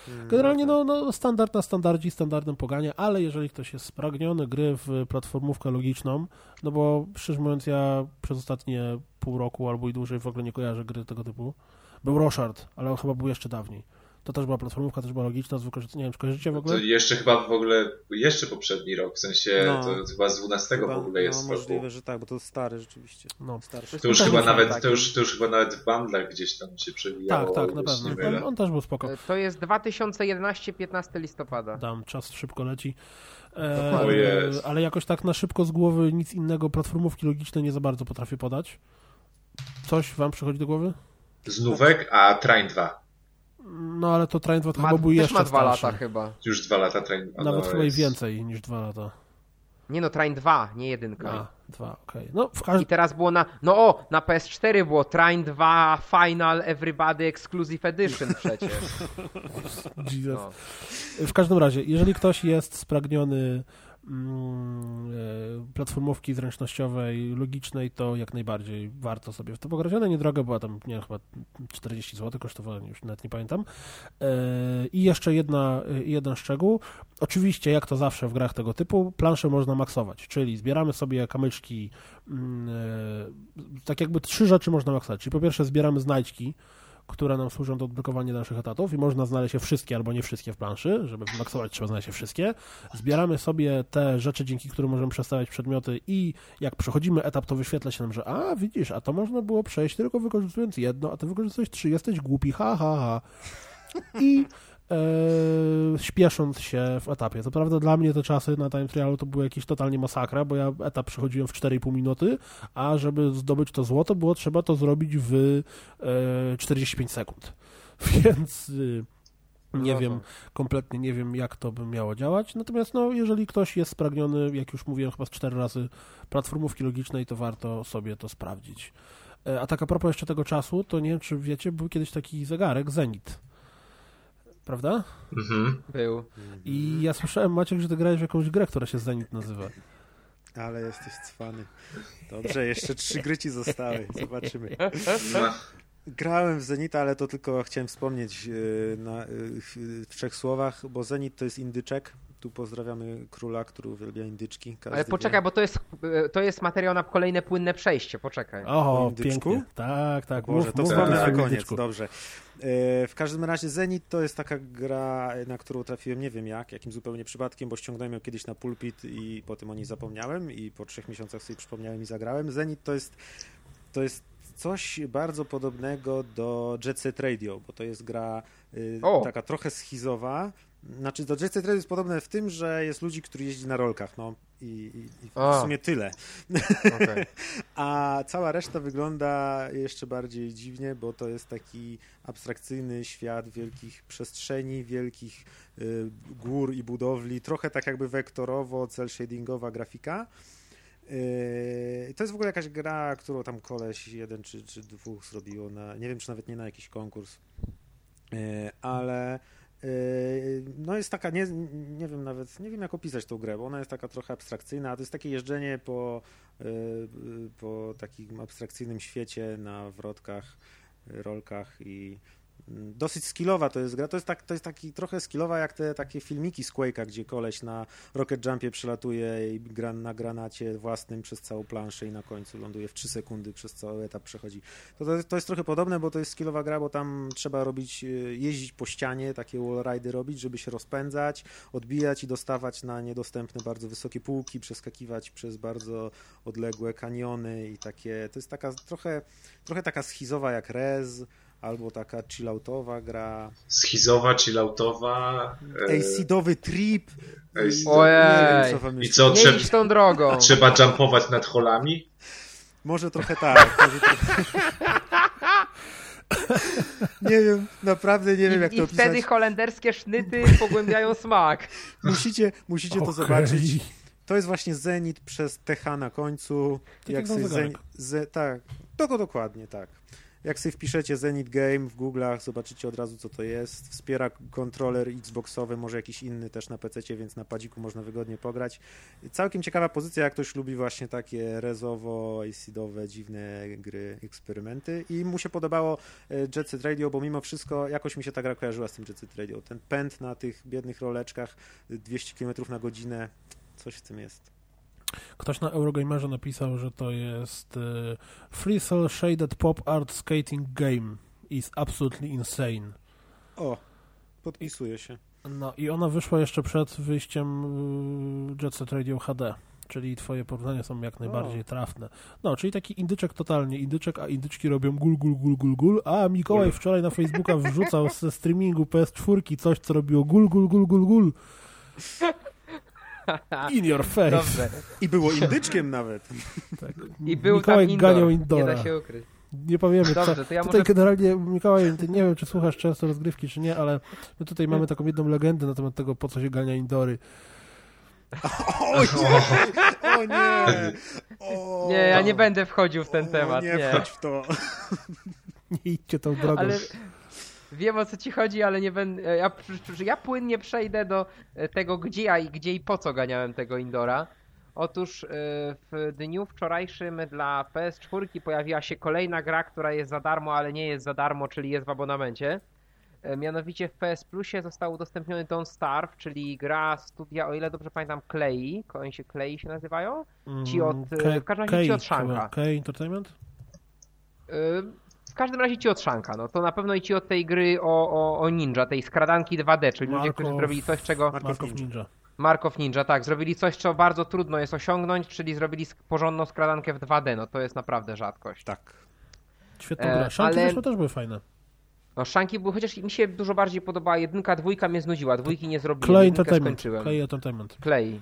Mm, Generalnie no, no standard na standardzi, standardem pogania, ale jeżeli ktoś jest spragniony gry w platformówkę logiczną, no bo szczerze mówiąc ja przez ostatnie pół roku albo i dłużej w ogóle nie kojarzę gry tego typu. Był Roshard, ale on chyba był jeszcze dawniej. To też była platformówka, też była logiczna, z wykorzystaniem, nie wiem, czy kojarzycie w To ogóle? jeszcze chyba w ogóle, jeszcze poprzedni rok, w sensie No. to chyba z 12 w Chyba- ogóle jest no, roku. możliwe, że tak, bo to stary rzeczywiście. No. Starszy. To już chyba nawet, to już, to już chyba nawet w bundlach gdzieś tam się przewijało. Tak, tak, na pewno. On, on też był spoko. To jest 2011-15 listopada. Dam, czas szybko leci. Jest. ale jakoś tak na szybko z głowy nic innego platformówki logiczne nie za bardzo potrafię podać. Coś wam przychodzi do głowy? Z nówek, a Train 2. No ale to Train 2 to Ma, chyba był jeszcze ma dwa starszy. lata chyba. Już dwa lata Train 2. Nawet no, chyba i jest- więcej niż dwa lata. Nie no, Train 2, nie jedynka. A, dwa, okej. No w I teraz było na. No o, na PS4 było Train 2 Final Everybody Exclusive Edition przecież. *laughs* Jesus. No. W każdym razie, jeżeli ktoś jest spragniony platformówki zręcznościowej, logicznej, to jak najbardziej warto sobie w to pograć. Ona niedroga była tam, nie chyba 40 zł kosztowała, już nawet nie pamiętam. E, I jeszcze jedna, e, jeden szczegół. Oczywiście, jak to zawsze w grach tego typu, planszę można maksować, czyli zbieramy sobie kamyczki, mm, e, tak jakby trzy rzeczy można maksować. Czyli po pierwsze zbieramy znajdźki, które nam służą do odblokowania naszych etatów i można znaleźć je wszystkie albo nie wszystkie w planszy, żeby maksować trzeba znaleźć je wszystkie. Zbieramy sobie te rzeczy, dzięki którym możemy przestawiać przedmioty i jak przechodzimy etap, to wyświetla się nam, że a widzisz, a to można było przejść tylko wykorzystując jedno, a ty wykorzystujesz trzy, jesteś głupi, ha, ha, ha. I e, śpiesząc się w etapie. Co prawda dla mnie te czasy na time trialu to były jakieś totalnie masakra, bo ja etap przechodziłem w 4,5 minuty, a żeby zdobyć to złoto, było trzeba to zrobić w e, 45 sekund. *laughs* Więc y, nie No wiem, to. kompletnie nie wiem, jak to by miało działać. Natomiast no, jeżeli ktoś jest spragniony, jak już mówiłem chyba z cztery razy, platformówki logicznej, to warto sobie to sprawdzić. E, A tak a propos jeszcze tego czasu, to nie wiem, czy wiecie, był kiedyś taki zegarek Zenit. Prawda? Mhm. Był. I ja słyszałem, Maciek, że ty grałeś w jakąś grę, która się Zenit nazywa. Ale jesteś cwany. Dobrze, jeszcze trzy gry ci zostały. Zobaczymy. Grałem w Zenita, ale to tylko chciałem wspomnieć yy, na, w w trzech słowach, bo Zenit to jest indyczek. Tu pozdrawiamy króla, który uwielbia indyczki. Każdy Ale poczekaj, bo to jest, to jest materiał na kolejne płynne przejście, poczekaj. O, pięknie. Tak, tak. Boże, mów, to mów na koniec, indyczku. dobrze. E, W każdym razie Zenit to jest taka gra, na którą trafiłem nie wiem jak, jakim zupełnie przypadkiem, bo ściągnąłem ją kiedyś na pulpit i potem o niej zapomniałem i po trzech miesiącach sobie przypomniałem i zagrałem. Zenit to jest, to jest coś bardzo podobnego do Jet Set Radio, bo to jest gra y, O! taka trochę schizowa. Znaczy do Jet Set Radio jest podobne w tym, że jest ludzi, którzy jeździ na rolkach, no i, i, i w A. sumie tyle. Okej. *laughs* A cała reszta wygląda jeszcze bardziej dziwnie, bo to jest taki abstrakcyjny świat wielkich przestrzeni, wielkich y, gór i budowli, trochę tak jakby wektorowo, cel shadingowa grafika. Yy, To jest w ogóle jakaś gra, którą tam koleś jeden czy, czy dwóch zrobiło na, nie wiem czy nawet nie na jakiś konkurs, Yy, ale no jest taka, nie, nie wiem nawet, nie wiem jak opisać tą grę, bo ona jest taka trochę abstrakcyjna, a to jest takie jeżdżenie po, yy, po takim abstrakcyjnym świecie na wrotkach, rolkach i Dosyć skillowa to jest gra. To jest, tak, to jest taki trochę skillowa jak te takie filmiki z Quake'a, gdzie koleś na Rocket Jumpie przelatuje i gra na granacie własnym przez całą planszę i na końcu ląduje w 3 sekundy, przez cały etap przechodzi. To, to, to jest trochę podobne, bo to jest skillowa gra, bo tam trzeba robić, y, jeździć po ścianie, takie wallridy robić, żeby się rozpędzać, odbijać i dostawać na niedostępne bardzo wysokie półki, przeskakiwać przez bardzo odległe kaniony i takie, to jest taka trochę, trochę taka schizowa jak Rez, albo taka chilloutowa gra, Schizowa, chilloutowa. e, acidowy trip. Acid- i- Ojej. nie wiem, co wam I co, Nie trzeba, tą drogą. trzeba jumpować nad holami? Może trochę tak. Może trochę... *laughs* nie wiem, naprawdę nie wiem, jak I, to I wtedy opisać. holenderskie sznyty *laughs* pogłębiają smak. Musicie, musicie to Okej. zobaczyć. To jest właśnie Zenit przez TH na końcu. Tak jak sobie. Ze... Tak, to dokładnie tak. Jak sobie wpiszecie Zenit Game w Google'ach, zobaczycie od razu, co to jest. Wspiera kontroler Xboxowy, może jakiś inny też na PC, więc na padziku można wygodnie pograć. Całkiem ciekawa pozycja, jak ktoś lubi właśnie takie rezowo, acidowe, dziwne gry, eksperymenty. I mu się podobało e, Jet Set Radio, bo mimo wszystko jakoś mi się ta gra kojarzyła z tym Jet Set Radio. Ten pęd na tych biednych roleczkach, y, 200 km na godzinę, coś w tym jest. Ktoś na Eurogamerze napisał, że to jest e, Free Cell Shaded Pop Art Skating Game. Is absolutely insane. O, podpisuję się. No i ona wyszła jeszcze przed wyjściem y, Jet Set Radio HD, czyli twoje porównania są jak najbardziej O. trafne. No, czyli taki indyczek totalnie indyczek, a indyczki robią gul, gul, gul, gul, gul, a Mikołaj wczoraj na Facebooka wrzucał ze streamingu PS4 coś, co robiło gul, gul, gul, gul, gul. *laughs* *laughs* In your face. Dobrze. I było indyczkiem nawet. Tak. I był Mikołaj tam indoor. ganiał Nie Indora. da się ukryć. Nie powiemy, co. Dobrze, to ja Tutaj może... generalnie, Mikołaj, ty nie wiem, czy słuchasz często rozgrywki, czy nie, ale my tutaj mamy taką jedną legendę na temat tego, po co się gania Indory. O nie! O nie! O, Nie, ja nie będę wchodził w ten o, temat, Nie nie. wchodź w to. Nie idźcie tą drogą. Ale wiem o co ci chodzi, ale nie będę. Ja, przy- przy- ja płynnie przejdę do e, tego, gdzie ja i gdzie i po co ganiałem tego Indora. Otóż e, w dniu wczorajszym dla PS4 pojawiła się kolejna gra, która jest za darmo, ale nie jest za darmo, czyli jest w abonamencie. E, Mianowicie w PS Plusie został udostępniony Don't Starve, czyli gra studia, o ile dobrze pamiętam, Clay. Oni się Clay się nazywają? ci od, Mm, e, w każdym razie ci od Shanka. K Entertainment? W każdym razie ci od Shanka, no to na pewno i ci od tej gry o, o, o ninja, tej skradanki 2D, czyli ludzie, którzy Markow- zrobili coś, czego... Markow Markow Ninja. Markow Ninja, tak, zrobili coś, co bardzo trudno jest osiągnąć, czyli zrobili porządną skradankę w 2D, no to jest naprawdę rzadkość. Tak. Świetna E, gra. Szanki ale- też były fajne. No Shanki były, chociaż mi się dużo bardziej podobała jedynka, dwójka mnie znudziła, dwójki nie zrobiłem, Clay jedynkę Entertainment. skończyłem. Clay Entertainment. Clay.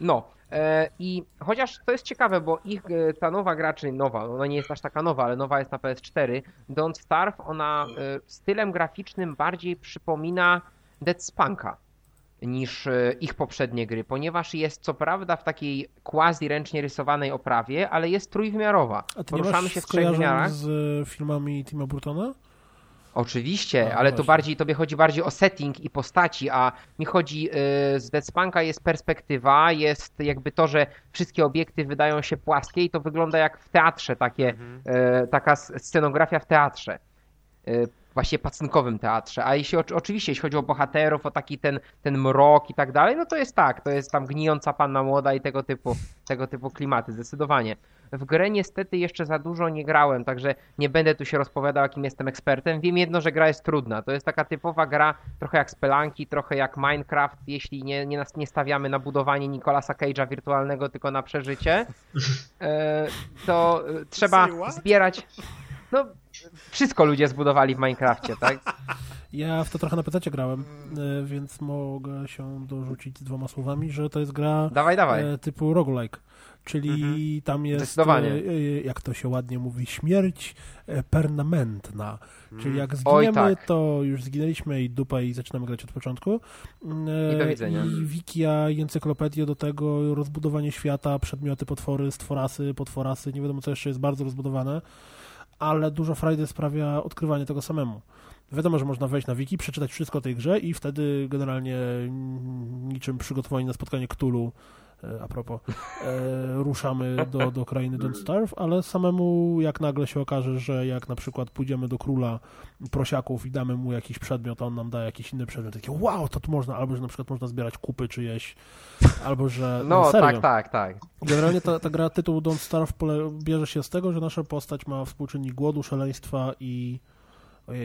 No. E, I chociaż to jest ciekawe, bo ich e, ta nowa gra, czyli nowa, ona nie jest aż taka nowa, ale nowa jest na PS4, Don't Starve, ona e, stylem graficznym bardziej przypomina Dead Spunka niż ich poprzednie gry, ponieważ jest co prawda w takiej quasi ręcznie rysowanej oprawie, ale jest trójwymiarowa. A ty nie Poruszamy masz się w trzech wymiarach. z filmami Tima Burtona? Oczywiście, A, ale właśnie. bardziej, tobie chodzi bardziej o setting i postaci, a mi chodzi y, z Dead Spunka jest perspektywa, jest jakby to, że wszystkie obiekty wydają się płaskie i to wygląda jak w teatrze, takie, y, taka scenografia w teatrze. Y, Właśnie pacynkowym teatrze. A jeśli oczy- oczywiście, jeśli chodzi o bohaterów, o taki ten, ten mrok i tak dalej, no to jest tak, to jest tam gnijąca panna młoda i tego typu, tego typu klimaty, zdecydowanie. W grę niestety jeszcze za dużo nie grałem, także nie będę tu się rozpowiadał, jakim jestem ekspertem. Wiem jedno, że gra jest trudna. To jest taka typowa gra, trochę jak Spelanki, trochę jak Minecraft, jeśli nie, nie, nas- nie stawiamy na budowanie Nicolasa Cage'a wirtualnego, tylko na przeżycie, e, to e, trzeba zbierać... No, wszystko ludzie zbudowali w Minecrafcie, tak? Ja w to trochę na PC grałem, e, więc mogę się dorzucić z dwoma słowami, że to jest gra Dawaj, dawaj. typu roguelike. Czyli tam jest, e, e, jak to się ładnie mówi, śmierć e, permanentna. Czyli jak Oj, zginiemy, tak. to już zginęliśmy i dupa i zaczynamy grać od początku. I do widzenia. I wikia, i encyklopedię do tego, rozbudowanie świata, przedmioty, potwory, stworasy, potworasy, nie wiadomo co jeszcze jest bardzo rozbudowane, ale dużo frajdy sprawia odkrywanie tego samemu. Wiadomo, że można wejść na wiki, przeczytać wszystko o tej grze i wtedy generalnie niczym przygotowani na spotkanie Cthulhu e, a propos, e, ruszamy do, do krainy Don't Starve, ale samemu jak nagle się okaże, że jak na przykład pójdziemy do króla prosiaków i damy mu jakiś przedmiot, a on nam da jakiś inny przedmiot, takie wow, to tu można, albo że na przykład można zbierać kupy czyjeś, albo że... No, serio. tak, tak, tak. Generalnie ta, ta gra tytuł Don't Starve bierze się z tego, że nasza postać ma współczynnik głodu, szaleństwa i,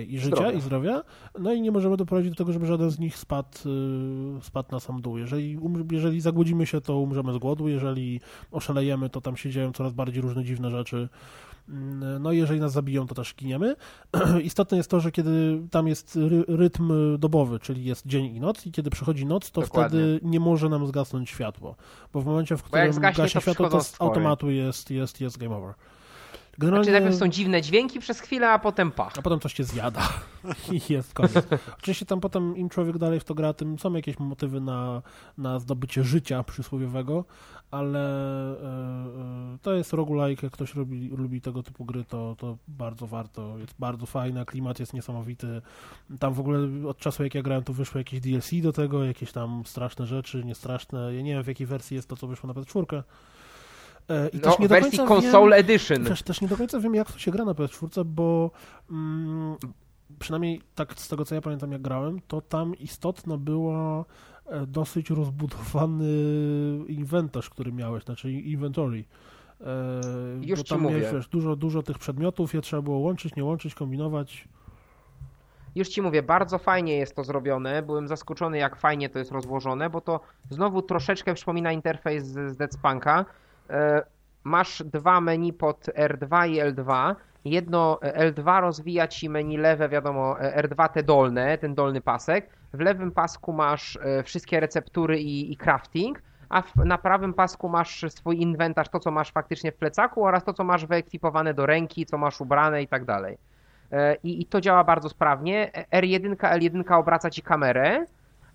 i życia, Zdrowia. i zdrowia. No i nie możemy doprowadzić do tego, żeby żaden z nich spadł, y, spadł na sam dół. Jeżeli, um, jeżeli zagłodzimy się, to umrzemy z głodu. Jeżeli oszalejemy, to tam się dzieją coraz bardziej różne dziwne rzeczy. Mm, No i jeżeli nas zabiją, to też giniemy. *clears throat* Istotne jest to, że kiedy tam jest ry, rytm dobowy, czyli jest dzień i noc, i kiedy przychodzi noc, to Dokładnie. wtedy nie może nam zgasnąć światło. Bo w momencie, w którym zgaśnie, to światło, to z automatu jest, jest, jest game over. Znaczy Generalnie... najpierw są dziwne dźwięki przez chwilę, a potem pach. A potem coś cię zjada *laughs* i jest koniec. Oczywiście tam potem im człowiek dalej w to gra, tym są jakieś motywy na, na zdobycie życia przysłowiowego, ale e, to jest roguelike, jak ktoś lubi, lubi tego typu gry, to, to bardzo warto, jest bardzo fajna, klimat jest niesamowity. Tam w ogóle od czasu jak ja grałem, to wyszło jakieś DLC do tego, jakieś tam straszne rzeczy, niestraszne. Ja nie wiem w jakiej wersji jest to, co wyszło na PS4. E, I No, też nie do wersji końca wiem- Console Edition. też, też nie do końca wiem, jak to się gra na PS4, bo mm, przynajmniej tak z tego, co ja pamiętam, jak grałem, to tam istotna była e, dosyć rozbudowany inwentarz, który miałeś, znaczy inventory. E, Już bo ci tam mówię. miałeś wiesz, dużo, dużo tych przedmiotów, je trzeba było łączyć, nie łączyć, kombinować. Już ci mówię, bardzo fajnie jest to zrobione. Byłem zaskoczony, jak fajnie to jest rozłożone, bo to znowu troszeczkę przypomina interfejs z z Dead Spunka. E, Masz dwa menu pod R2 i L2. Jedno e, L2 rozwija ci menu lewe, wiadomo, e, R2 te dolne, ten dolny pasek. W lewym pasku masz wszystkie receptury i, i crafting, a w, na prawym pasku masz swój inwentarz, to co masz faktycznie w plecaku oraz to co masz wyekwipowane do ręki, co masz ubrane i tak dalej. I, I to działa bardzo sprawnie. R1, L1 obraca ci kamerę,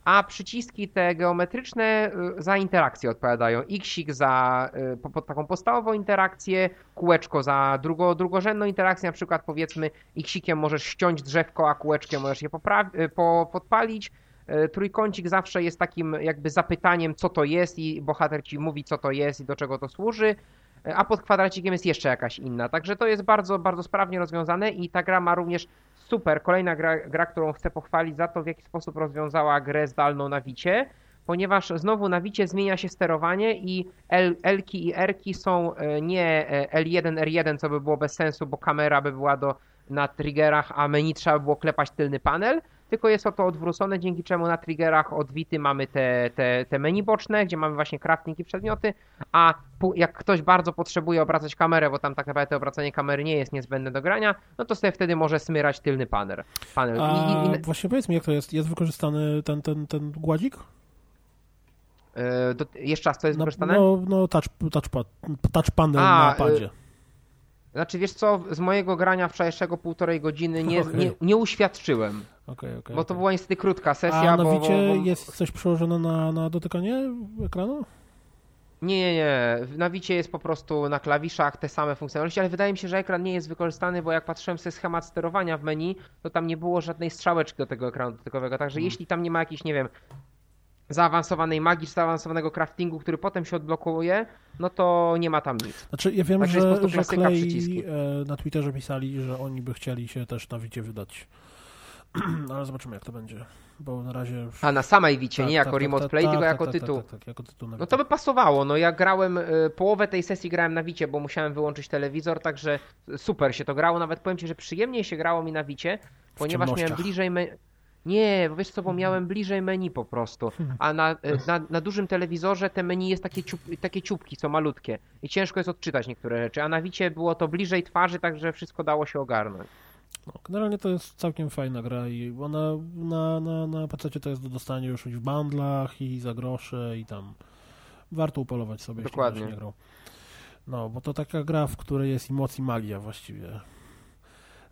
a przyciski te geometryczne y, za interakcję odpowiadają. Xik za y, po, taką podstawową interakcję, kółeczko za drugo, drugorzędną interakcję, na przykład powiedzmy Xikiem możesz ściąć drzewko, a kółeczkiem możesz je y, po, podpalić. Trójkącik zawsze jest takim jakby zapytaniem, co to jest i bohater ci mówi, co to jest i do czego to służy a pod kwadracikiem jest jeszcze jakaś inna. Także to jest bardzo, bardzo sprawnie rozwiązane i ta gra ma również super, kolejna gra, gra którą chcę pochwalić za to, w jaki sposób rozwiązała grę zdalną na Wicie, ponieważ znowu na Wicie zmienia się sterowanie i L-ki i R-ki są e, nie e, L1, R1, co by było bez sensu, bo kamera by była do, na triggerach, a menu trzeba by było klepać tylny panel, tylko jest to odwrócone, dzięki czemu na triggerach od Wity mamy te, te, te menu boczne, gdzie mamy właśnie crafting i przedmioty, a jak ktoś bardzo potrzebuje obracać kamerę, bo tam tak naprawdę to obracanie kamery nie jest niezbędne do grania, no to sobie wtedy może smyrać tylny panel. panel. A I, i, i, właśnie powiedz mi, jak to jest? Jest wykorzystany ten, ten, ten gładzik? e, do, jeszcze raz, co jest No, wykorzystane? no, no touch, touchpad, touch panel A, na padzie. y, Znaczy, wiesz co, z mojego grania wczorajszego półtorej godziny nie, *laughs* Okej. nie, nie uświadczyłem, Okej, okej. bo to była niestety krótka sesja, A na bo, bo, bo... jest coś przełożone na, na dotykanie ekranu? Nie, nie, nie. Na Wicie jest po prostu na klawiszach te same funkcjonalności, ale wydaje mi się, że ekran nie jest wykorzystany, bo jak patrzyłem sobie schemat sterowania w menu, to tam nie było żadnej strzałeczki do tego ekranu dotykowego. Także jeśli tam nie ma jakiejś, nie wiem, zaawansowanej magii, czy zaawansowanego craftingu, który potem się odblokuje, no to nie ma tam nic. Znaczy, ja wiem, Także jest po że, że przyciski. e, na Twitterze pisali, że oni by chcieli się też na Wicie wydać. *clears throat* Ale zobaczymy, jak to będzie. Bo na razie... już- A na samej Wicie, Tak, nie jako tak, remote tak, play, tak, tylko tak, jako tak, tytuł. Tak, tak, tak, jako tytuł No to by pasowało. No ja grałem, y, połowę tej sesji grałem na Wicie, bo musiałem wyłączyć telewizor, także super się to grało. Nawet powiem Ci, że przyjemniej się grało mi na Wicie, ponieważ miałem bliżej... Me... Nie, bo wiesz co, bo miałem bliżej menu po prostu. A na, y, na, na dużym telewizorze te menu jest takie, ciup, takie ciupki, co malutkie. I ciężko jest odczytać niektóre rzeczy. A na Wicie było to bliżej twarzy, także wszystko dało się ogarnąć. No, generalnie to jest całkiem fajna gra i ona na, na, na PC to jest do dostania już w bundlach i za grosze i tam warto upolować sobie, Dokładnie. jeśli nie grał. No, bo to taka gra, w której jest i moc i magia właściwie.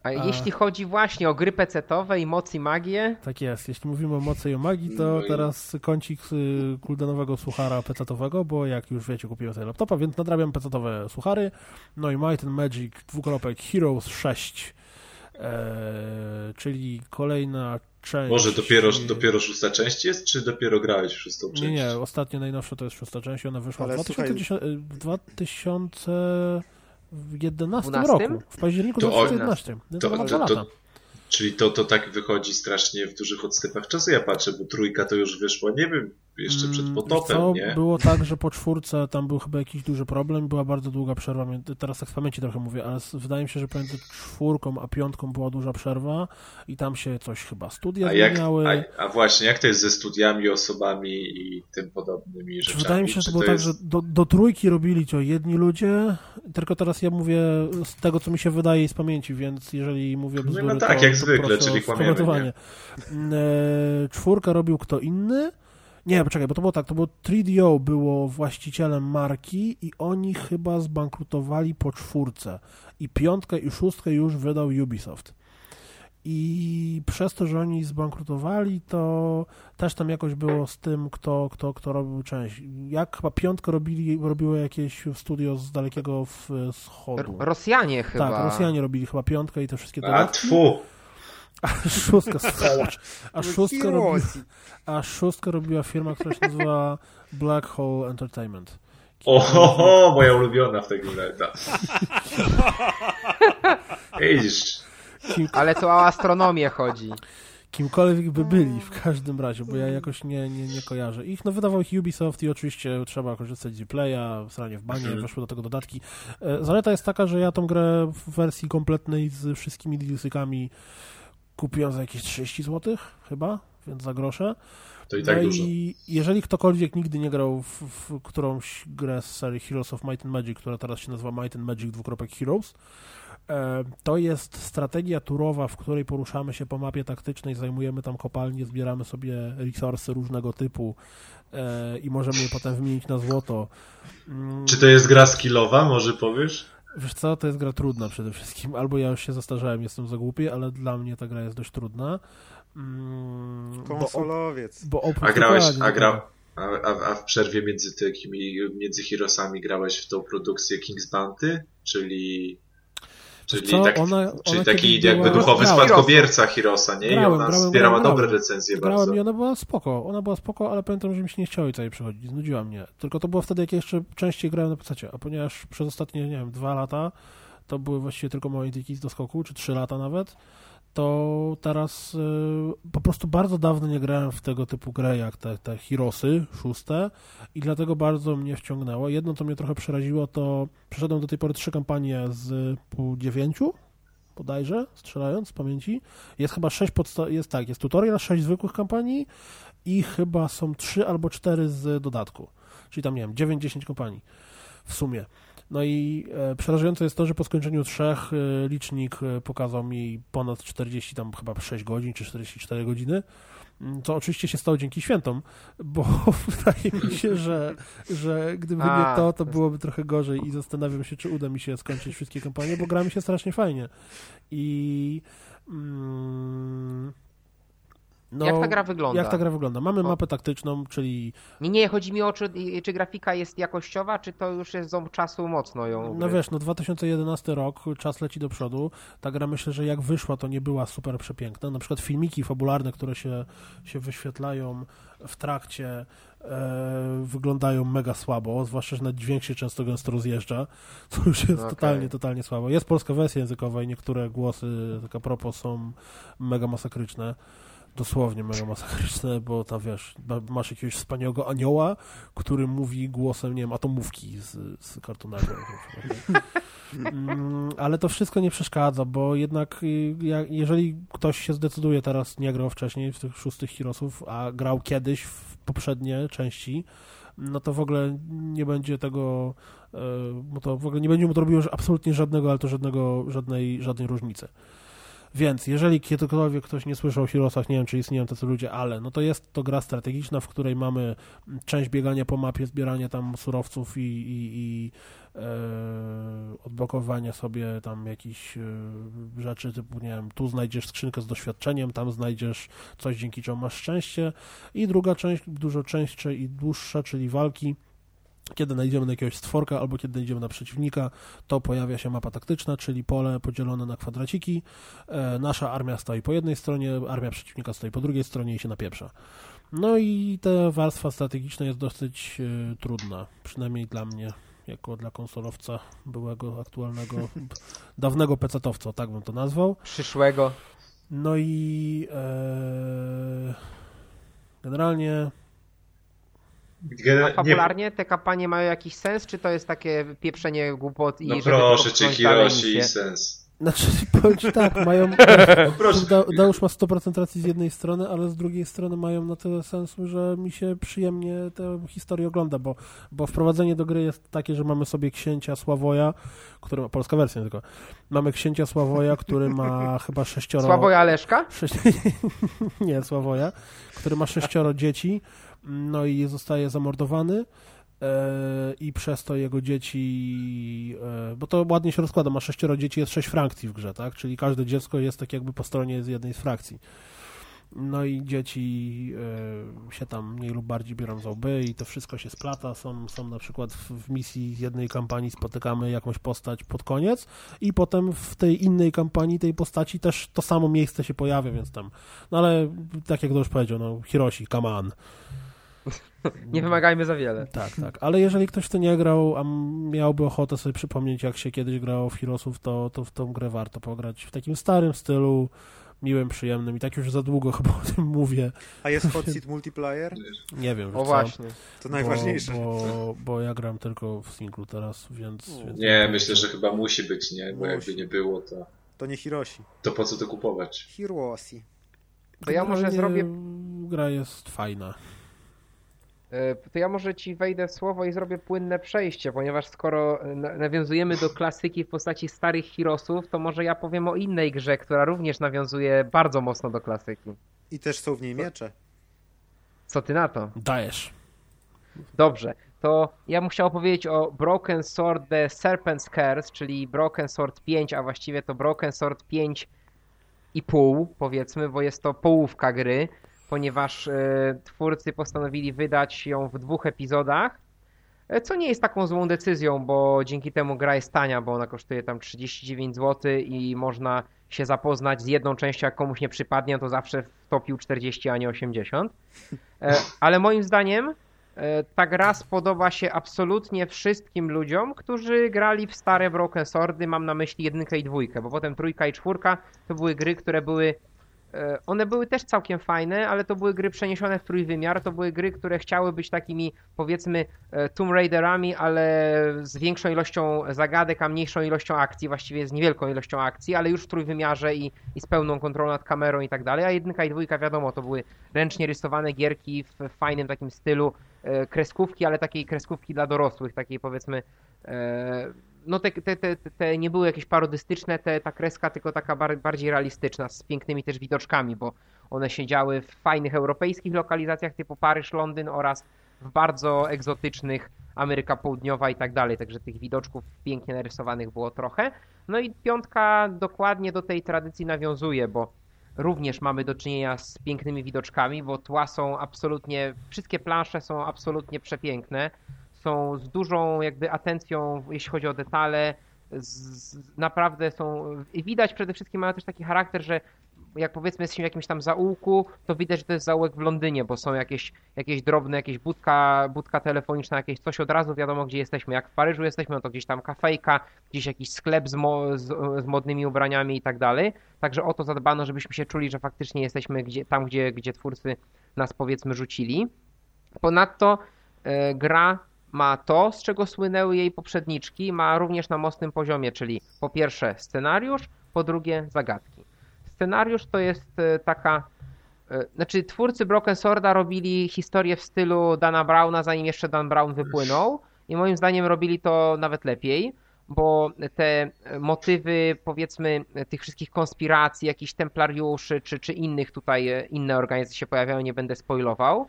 A, A- jeśli chodzi właśnie o gry pecetowe i moc i magię, Tak jest. Jeśli mówimy o mocy i o magii, to No teraz kącik y, kuldenowego słuchara pecetowego, bo jak już wiecie, kupiłem sobie laptopa, więc nadrabiam pecetowe słuchary. No i Might and Magic dwukropek Heroes 6 E, czyli kolejna część. Może dopiero, dopiero szósta część jest, czy dopiero grałeś w szóstą część? Nie, nie, ostatnio najnowsza to jest szósta część, ona wyszła w Ale 2010, w 2011 12? roku, w październiku To o- 2011. To, To, to, to, to, czyli to, to tak wychodzi strasznie w dużych odstępach czasu. Ja patrzę, bo trójka to już wyszła, nie wiem, jeszcze przed Mm, potopem, co, nie? Było tak, że po czwórce tam był chyba jakiś duży problem, była bardzo długa przerwa, teraz tak z pamięci trochę mówię, ale wydaje mi się, że pomiędzy czwórką a piątką była duża przerwa i tam się coś chyba studia A, jak, zmieniały. a, a właśnie, jak to jest ze studiami, osobami i tym podobnymi rzeczami? Wydaje mi się, że to było tak, jest- że do, do trójki robili to jedni ludzie, tylko teraz ja mówię z tego, co mi się wydaje i z pamięci, więc jeżeli mówię No, bzdury, no tak, to, jak to zwykle, czyli kłamiemy. *laughs* E, czwórkę robił kto inny. Nie, poczekaj, bo to było tak, to było 3DO było właścicielem marki i oni chyba zbankrutowali po czwórce i piątkę i szóstkę już wydał Ubisoft. I przez to, że oni zbankrutowali, to też tam jakoś było z tym, kto, kto, kto robił część. Jak chyba piątkę robili, robiło jakieś studio z dalekiego wschodu. Rosjanie chyba. Tak, Rosjanie robili chyba piątkę i te wszystkie A dodatki. tfu, a szóstka, *laughs* słodź. A szóstka, robi, a szóstka robiła firma, która się nazywa Black Hole Entertainment. Oho, moja ulubiona w tej grze. Tak. *laughs* Widzisz. Ale to o astronomię chodzi. Kimkolwiek by byli, w każdym razie, bo ja jakoś nie, nie, nie kojarzę ich. No wydawał ich Ubisoft i oczywiście trzeba korzystać z Playa, sranie w banie, mhm. weszły do tego dodatki. E, zaleta jest taka, że ja tą grę w wersji kompletnej z wszystkimi DLC-kami kupiłem za jakieś 30 zł chyba, więc za grosze. to i tak no dużo. i jeżeli ktokolwiek nigdy nie grał w, w którąś grę z serii Heroes of Might and Magic, która teraz się nazywa Might and Magic dwukropek Heroes, e, to jest strategia turowa, w której poruszamy się po mapie taktycznej, zajmujemy tam kopalnie, zbieramy sobie resursy różnego typu e, i możemy je potem wymienić na złoto. Mm, Czy to jest gra skillowa, może powiesz? Wiesz co, to jest gra trudna przede wszystkim. Albo ja już się zastarzałem, jestem za głupi, ale dla mnie ta gra jest dość trudna. Mm, bo, Konsolowiec. bo oprócz A grałeś, a, gra, a, a w przerwie między takimi, między Heroesami grałeś w tą produkcję King's Bounty? Czyli, czyli, co, tak, ona- czyli ona taki jakby duchowy Grałem. spadkobierca Heroesa, nie? I Grałem, ona grałem, zbierała grałem, dobre grałem. recenzje Grałem bardzo. i ona była spoko, ona była spoko, ale pamiętam, że mi się nie chciało jej całej przechodzić, znudziła mnie. Tylko to było wtedy, jak jeszcze częściej grałem na PC, a ponieważ przez ostatnie, nie wiem, dwa lata to były właściwie tylko małe indyki do skoku, czy trzy lata nawet, to teraz y, po prostu bardzo dawno nie grałem w tego typu grę jak te, te Heroesy szóste i dlatego bardzo mnie wciągnęło. Jedno, co mnie trochę przeraziło, to przeszedłem do tej pory trzy kampanie z pół dziewięciu, bodajże, strzelając z pamięci. Jest chyba sześć podsta- jest tak, jest tutorial, sześć zwykłych kampanii i chyba są trzy albo cztery z dodatku. Czyli tam, nie wiem, 9-10 kampanii w sumie. No i e, przerażające jest to, że po skończeniu trzech e, licznik e, pokazał mi ponad 40, tam chyba 6 godzin czy 44 godziny. Mm, Co oczywiście się stało dzięki świętom, *laughs* bo *laughs* wydaje mi się, że, że gdyby A, nie to, to to- byłoby trochę gorzej i zastanawiam się, czy uda mi się skończyć wszystkie kampanie, bo gra mi się strasznie fajnie. I mm, no, Jak ta gra wygląda? Jak ta gra wygląda? Mamy mapę taktyczną, czyli Nie, nie, chodzi mi o czy, czy grafika jest jakościowa, czy to już jest ząb czasu mocno ją No wiesz, no 2011 rok, czas leci do przodu. Ta gra myślę, że jak wyszła, to nie była super przepiękna. Na przykład filmiki fabularne, które się, się wyświetlają w trakcie, e, wyglądają mega słabo, zwłaszcza, że na dźwięk się często gęsto rozjeżdża. *laughs* To już jest Okej. totalnie, totalnie słabo. Jest polska wersja językowa i niektóre głosy, tak a propos, są mega masakryczne. Dosłownie mega masakryczne, bo tam wiesz, ma- masz jakiegoś wspaniałego anioła, który mówi głosem, nie wiem, atomówki z, z kartonowego. Mm, Ale to wszystko nie przeszkadza, bo jednak y, jeżeli ktoś się zdecyduje teraz, nie grał wcześniej w tych szóstych Heroesów, a grał kiedyś w poprzednie części, no to w ogóle nie będzie tego, e, bo to w ogóle nie będzie mu to robiło absolutnie żadnego, ale to żadnego, żadnej, żadnej różnicy. Więc jeżeli kiedykolwiek ktoś nie słyszał o Heroesach, nie wiem czy istnieją tacy ludzie, ale no to jest to gra strategiczna, w której mamy część biegania po mapie, zbieranie tam surowców i, i, i e, odblokowanie sobie tam jakichś e, rzeczy typu, nie wiem, tu znajdziesz skrzynkę z doświadczeniem, tam znajdziesz coś, dzięki czemu masz szczęście. I druga część, dużo częstsza i dłuższa, czyli walki, kiedy najdziemy na jakiegoś stworka albo kiedy idziemy na przeciwnika, to pojawia się mapa taktyczna, czyli pole podzielone na kwadraciki. E, nasza armia stoi po jednej stronie, armia przeciwnika stoi po drugiej stronie i się napieprza. No i ta warstwa strategiczna jest dosyć e, trudna, przynajmniej dla mnie, jako dla konsolowca byłego, aktualnego, *laughs* dawnego pecetowca, tak bym to nazwał. Przyszłego. No i e, generalnie A fabularnie te kampanie mają jakiś sens, czy to jest takie pieprzenie głupot i No żeby proszę Hiroshi, misję? sens. Znaczy, powiem ci tak, mają. *laughs* proszę. Da, Deusz ma 100% racji z jednej strony, ale z drugiej strony mają na tyle sensu, że mi się przyjemnie tę historię ogląda, bo, bo wprowadzenie do gry jest takie, że mamy sobie księcia Sławoja, który ma polska wersja tylko. Mamy księcia Sławoja, który ma *laughs* chyba sześcioro. Sławoja Leszka? Sześć... *laughs* Nie, Sławoja, który ma sześcioro dzieci, no i zostaje zamordowany. e, I przez to jego dzieci, e, bo to ładnie się rozkłada, ma sześcioro dzieci, jest sześć frakcji w grze, tak? Czyli każde dziecko jest tak jakby po stronie z jednej z frakcji. No i dzieci e, się tam mniej lub bardziej biorą za łby i to wszystko się splata. Są, są na przykład w, w misji z jednej kampanii spotykamy jakąś postać pod koniec i potem w tej innej kampanii tej postaci też to samo miejsce się pojawia, więc tam, no ale tak jak to już powiedział, no Hiroshi, come on. *laughs* Nie wymagajmy za wiele. Tak, tak. Ale jeżeli ktoś w to nie grał, a miałby ochotę sobie przypomnieć, jak się kiedyś grało w Heroesów, to, to w tą grę warto pograć w takim starym stylu, miłym, przyjemnym i tak już za długo *laughs* chyba o tym mówię. A jest hot *laughs* seat multiplayer? Nie wiem, O co? właśnie. To najważniejsze. Bo, bo, bo ja gram tylko w singlu teraz, więc... więc Nie, myślę, że chyba musi być, nie? Bo Musi. jakby nie było, to, To nie Hiroshi. to po co to kupować? Hiroshi. To ja może zrobię Gra jest fajna. E, To ja może ci wejdę w słowo i zrobię płynne przejście, ponieważ skoro e, na- nawiązujemy do klasyki w postaci starych Heroesów, to może ja powiem o innej grze, która również nawiązuje bardzo mocno do klasyki. I też są w niej miecze. Co ty na to? Dajesz. Dobrze, to ja bym chciał powiedzieć o Broken Sword The Serpent's Curse, czyli Broken Sword 5, a właściwie to Broken Sword 5 i pół, powiedzmy, bo jest to połówka gry, ponieważ e, twórcy postanowili wydać ją w dwóch epizodach, e, co nie jest taką złą decyzją, bo dzięki temu gra jest tania, bo ona kosztuje tam 39 zł i można się zapoznać z jedną częścią, jak komuś nie przypadnie, to zawsze wtopił 40, a nie 80. E, Ale moim zdaniem Ta gra spodoba się absolutnie wszystkim ludziom, którzy grali w stare Broken Swordy, mam na myśli jedynkę i dwójkę, bo potem trójka i czwórka to były gry, które były one były też całkiem fajne, ale to były gry przeniesione w trójwymiar, to były gry, które chciały być takimi powiedzmy e, Tomb Raiderami, ale z większą ilością zagadek, a mniejszą ilością akcji, właściwie z niewielką ilością akcji, ale już w trójwymiarze i, i z pełną kontrolą nad kamerą i tak dalej, a jedynka i dwójka wiadomo, to były ręcznie rysowane gierki w fajnym takim stylu, e, kreskówki, ale takiej kreskówki dla dorosłych, takiej powiedzmy e, no te, te, te, te nie były jakieś parodystyczne, te, ta kreska tylko taka bar, bardziej realistyczna, z pięknymi też widoczkami, bo one się działy w fajnych europejskich lokalizacjach typu Paryż, Londyn oraz w bardzo egzotycznych Ameryka Południowa i tak dalej, także tych widoczków pięknie narysowanych było trochę. No i piątka dokładnie do tej tradycji nawiązuje, bo również mamy do czynienia z pięknymi widoczkami, bo tła są absolutnie, wszystkie plansze są absolutnie przepiękne, są z dużą jakby atencją, jeśli chodzi o detale, z, naprawdę są, i widać przede wszystkim mają też taki charakter, że jak powiedzmy jesteśmy w jakimś tam zaułku, to widać, że to jest zaułek w Londynie, bo są jakieś, jakieś drobne, jakieś budka, budka telefoniczna, jakieś coś od razu wiadomo, gdzie jesteśmy. Jak w Paryżu jesteśmy, no to gdzieś tam kafejka, gdzieś jakiś sklep z, mo, z, z modnymi ubraniami i tak dalej. Także o to zadbano, żebyśmy się czuli, że faktycznie jesteśmy gdzie, tam, gdzie, gdzie twórcy nas powiedzmy rzucili. Ponadto e, gra ma to, z czego słynęły jej poprzedniczki, ma również na mocnym poziomie, czyli po pierwsze scenariusz, po drugie zagadki. Scenariusz to jest e, taka. e, Znaczy, twórcy Broken Sworda robili historię w stylu Dana Browna, zanim jeszcze Dan Brown wypłynął, i moim zdaniem robili to nawet lepiej, bo te motywy, powiedzmy, tych wszystkich konspiracji, jakichś templariuszy czy, czy innych tutaj, e, inne organizacje się pojawiają, nie będę spoilował.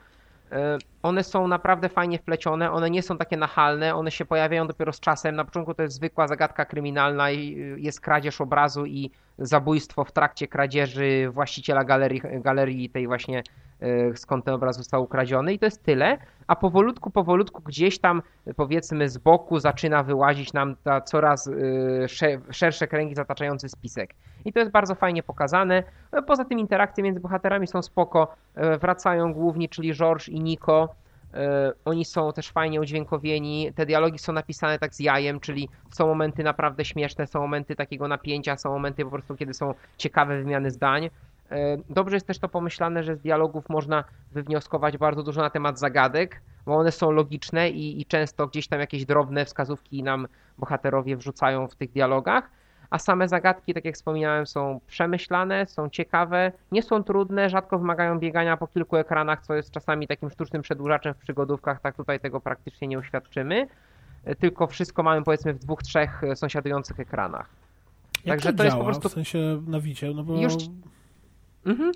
E, one są naprawdę fajnie wplecione, one nie są takie nachalne, one się pojawiają dopiero z czasem. Na początku to jest zwykła zagadka kryminalna i y, jest kradzież obrazu i zabójstwo w trakcie kradzieży właściciela galerii, galerii tej właśnie e, skąd ten obraz został ukradziony i to jest tyle, a powolutku, powolutku gdzieś tam powiedzmy z boku zaczyna wyłazić nam ta coraz y, szersze kręgi zataczający spisek. I to jest bardzo fajnie pokazane. E, poza tym interakcje między bohaterami są spoko. E, wracają główni, czyli George i Nico. E, oni są też fajnie udźwiękowieni. Te dialogi są napisane tak z jajem, czyli są momenty naprawdę śmieszne, są momenty takiego napięcia, są momenty po prostu, kiedy są ciekawe wymiany zdań. Dobrze jest też to pomyślane, że z dialogów można wywnioskować bardzo dużo na temat zagadek, bo one są logiczne i, i często gdzieś tam jakieś drobne wskazówki nam bohaterowie wrzucają w tych dialogach a same zagadki, tak jak wspominałem, są przemyślane, są ciekawe, nie są trudne, rzadko wymagają biegania po kilku ekranach, co jest czasami takim sztucznym przedłużaczem w przygodówkach, tak tutaj tego praktycznie nie uświadczymy, tylko wszystko mamy powiedzmy w dwóch, trzech sąsiadujących ekranach. Jak Także to, to jest po prostu... w sensie na wicie, no bo... Już... Mhm.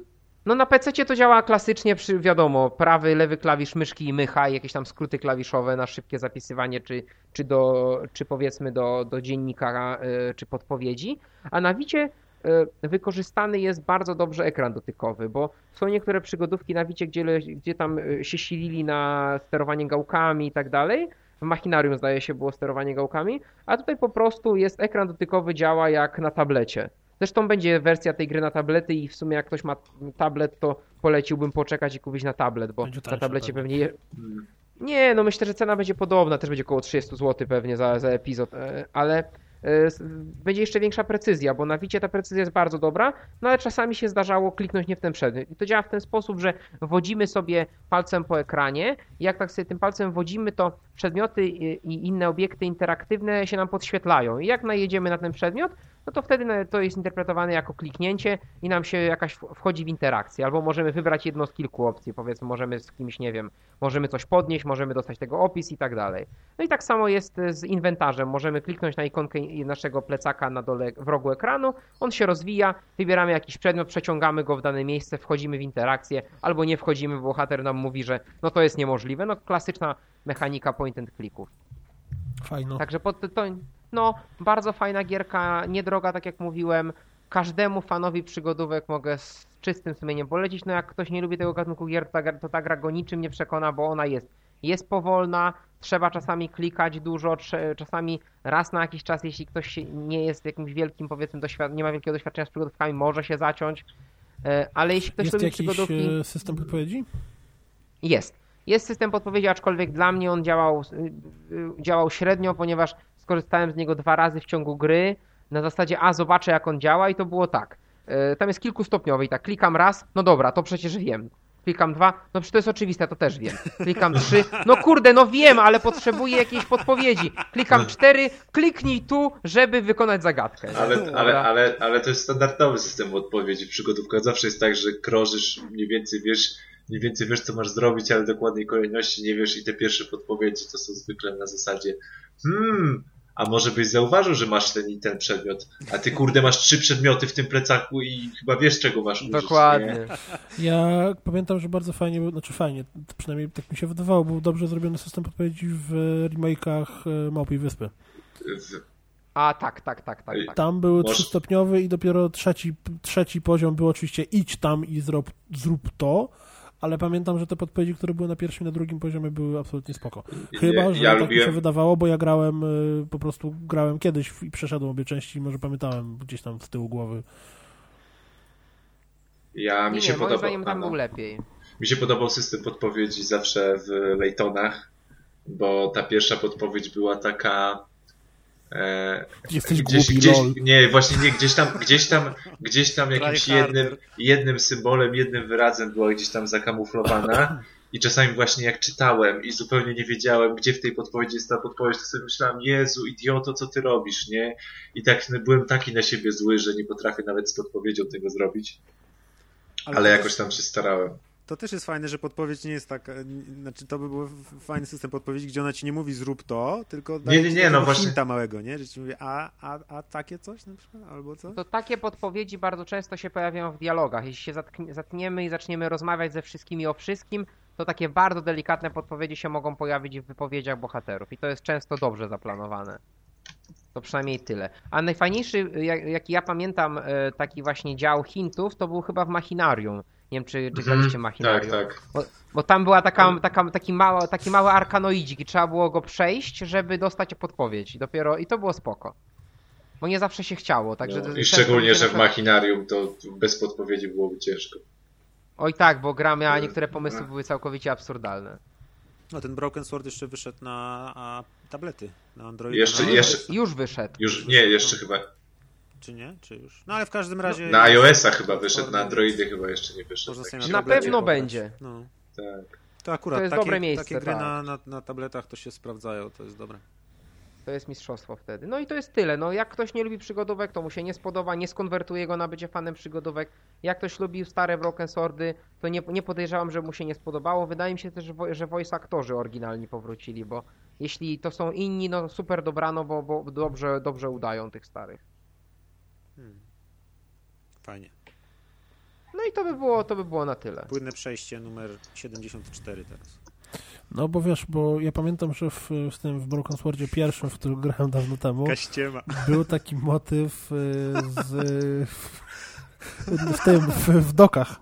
No na PC to działa klasycznie przy, wiadomo, prawy, lewy klawisz myszki i mycha i jakieś tam skróty klawiszowe na szybkie zapisywanie, czy, czy, do, czy powiedzmy do, do dziennika, e, czy podpowiedzi. A na Wicie e, wykorzystany jest bardzo dobrze ekran dotykowy, bo są niektóre przygodówki na Wicie, gdzie, gdzie tam e, się silili na sterowanie gałkami i tak dalej. W Machinarium zdaje się było sterowanie gałkami, a tutaj po prostu jest ekran dotykowy, działa jak na tablecie. Zresztą będzie wersja tej gry na tablety i w sumie jak ktoś ma tablet, to poleciłbym poczekać i kupić na tablet, bo na tablecie pewnie... Je... Nie, no myślę, że cena będzie podobna, też będzie około 30 zł pewnie za, za epizod, e, ale e, będzie jeszcze większa precyzja, bo na Wicie ta precyzja jest bardzo dobra, no ale czasami się zdarzało kliknąć nie w ten przedmiot. I to działa w ten sposób, że wodzimy sobie palcem po ekranie i jak tak sobie tym palcem wodzimy, to przedmioty i inne obiekty interaktywne się nam podświetlają. I jak najedziemy na ten przedmiot, no to wtedy to jest interpretowane jako kliknięcie i nam się jakaś wchodzi w interakcję. Albo możemy wybrać jedno z kilku opcji, powiedzmy, możemy z kimś, nie wiem, możemy coś podnieść, możemy dostać tego opis i tak dalej. No i tak samo jest z inwentarzem. Możemy kliknąć na ikonkę naszego plecaka na dole w rogu ekranu, on się rozwija, wybieramy jakiś przedmiot, przeciągamy go w dane miejsce, wchodzimy w interakcję, albo nie wchodzimy, bo bohater nam mówi, że no to jest niemożliwe. No klasyczna mechanika point and clicków. Fajno. Także pod to, no, bardzo fajna gierka, niedroga, tak jak mówiłem. Każdemu fanowi przygodówek mogę z czystym sumieniem polecić. No jak ktoś nie lubi tego gatunku gier, to ta, to ta gra go niczym nie przekona, bo ona jest, jest powolna, trzeba czasami klikać dużo, czasami raz na jakiś czas, jeśli ktoś nie jest jakimś wielkim, powiedzmy, nie ma wielkiego doświadczenia z przygodówkami, może się zaciąć. E, ale jeśli ktoś jest lubi jakiś przygodówki... E, system podpowiedzi? Jest. Jest system podpowiedzi, aczkolwiek dla mnie on działał, y, działał średnio, ponieważ skorzystałem z niego dwa razy w ciągu gry, na zasadzie, a zobaczę jak on działa i to było tak. E, tam jest kilkustopniowy i tak, klikam raz, no dobra, to przecież wiem. Klikam dwa, no przecież to jest oczywiste, to też wiem. Klikam trzy, no kurde, no wiem, ale potrzebuję jakiejś podpowiedzi. Klikam cztery, kliknij tu, żeby wykonać zagadkę. Ale, ale, ale, ale to jest standardowy system odpowiedzi w przygodówkach. Zawsze jest tak, że krążysz, mniej więcej wiesz, mniej więcej wiesz, co masz zrobić, ale dokładnej kolejności nie wiesz i te pierwsze podpowiedzi to są zwykle na zasadzie hmm, a może byś zauważył, że masz ten i ten przedmiot, a ty kurde masz trzy przedmioty w tym plecaku i chyba wiesz czego masz użyć. Dokładnie. Nie? Ja pamiętam, że bardzo fajnie, znaczy fajnie, przynajmniej tak mi się wydawało, był dobrze zrobiony system podpowiedzi w remake'ach e, Małpiej Wyspy. W... A, tak, tak, tak, tak. tak. Tam były Może... trzystopniowy i dopiero trzeci, trzeci poziom był oczywiście idź tam i zrób, zrób to, ale pamiętam, że te podpowiedzi, które były na pierwszym i na drugim poziomie były absolutnie spoko. Chyba, że ja tak lubiłem... mi się wydawało, bo ja grałem, y, po prostu grałem kiedyś i przeszedłem obie części i może pamiętałem gdzieś tam z tyłu głowy. Ja mi nie, się nie, podobał. tam był lepiej. Mi się podobał system podpowiedzi zawsze w Laytonach, bo ta pierwsza podpowiedź była taka E, Jesteś gdzieś, głupi, gdzieś, lol. Nie, właśnie nie, gdzieś tam, gdzieś tam, gdzieś tam jakimś jednym, jednym symbolem, jednym wyrazem była gdzieś tam zakamuflowana. I czasami właśnie jak czytałem i zupełnie nie wiedziałem, gdzie w tej podpowiedzi jest ta podpowiedź, to sobie myślałem, Jezu, idioto, co ty robisz, nie? I tak byłem taki na siebie zły, że nie potrafię nawet z podpowiedzią tego zrobić. Ale, Ale jakoś tam się starałem. To też jest fajne, że podpowiedź nie jest taka, znaczy to by był fajny system podpowiedzi, gdzie ona ci nie mówi zrób to, tylko daje nie, nie, nie, no właśnie. małego, nie? Że ci mówi a, a, a takie coś na przykład, albo co? To takie podpowiedzi bardzo często się pojawiają w dialogach. Jeśli się zatniemy i zaczniemy rozmawiać ze wszystkimi o wszystkim, to takie bardzo delikatne podpowiedzi się mogą pojawić w wypowiedziach bohaterów i to jest często dobrze zaplanowane. To przynajmniej tyle. A najfajniejszy, jak- jaki ja pamiętam, e, taki właśnie dział hintów, to był chyba w Machinarium. Nie wiem, czy, czy Mhm, graliście tak, Machinarium. tak. Bo, bo tam była taka, taka, taki, mało, taki mały arkanoidzik i trzeba było go przejść, żeby dostać podpowiedź. I dopiero, i to było spoko. Bo nie zawsze się chciało, także... No, I szczególnie, że w machinarium to bez podpowiedzi byłoby ciężko. Oj tak, bo gra miała E, niektóre pomysły były całkowicie absurdalne. No ten Broken Sword jeszcze wyszedł na a, tablety, na Androida. Jeszcze- na jeszcze-. Już wyszedł. Już nie, jeszcze chyba. Czy nie? Czy już? No ale w każdym razie... Na iOS-a chyba wyszedł, na Androidy chyba jeszcze nie wyszedł. Tak Na pewno będzie. No. Tak. To akurat To jest takie, dobre miejsce, takie gry tak. na, na, na tabletach to się sprawdzają, to jest dobre. To jest mistrzostwo wtedy. No i to jest tyle. No jak ktoś nie lubi przygodówek, to mu się nie spodoba, nie skonwertuje go na bycie fanem przygodówek. Jak ktoś lubi stare Broken Swordy, to nie, nie podejrzewam, że mu się nie spodobało. Wydaje mi się też, że voice aktorzy oryginalni powrócili, bo jeśli to są inni, no super dobrano, bo, bo dobrze, dobrze udają tych starych. Fajnie. No i to by było, to by było na tyle. Płynne przejście numer 74 teraz. No bo wiesz, bo ja pamiętam, że w, w tym w Broken Swordzie pierwszym, w którym grałem dawno temu, Kaściema. był taki motyw y, z, w, w tym, w, w dokach.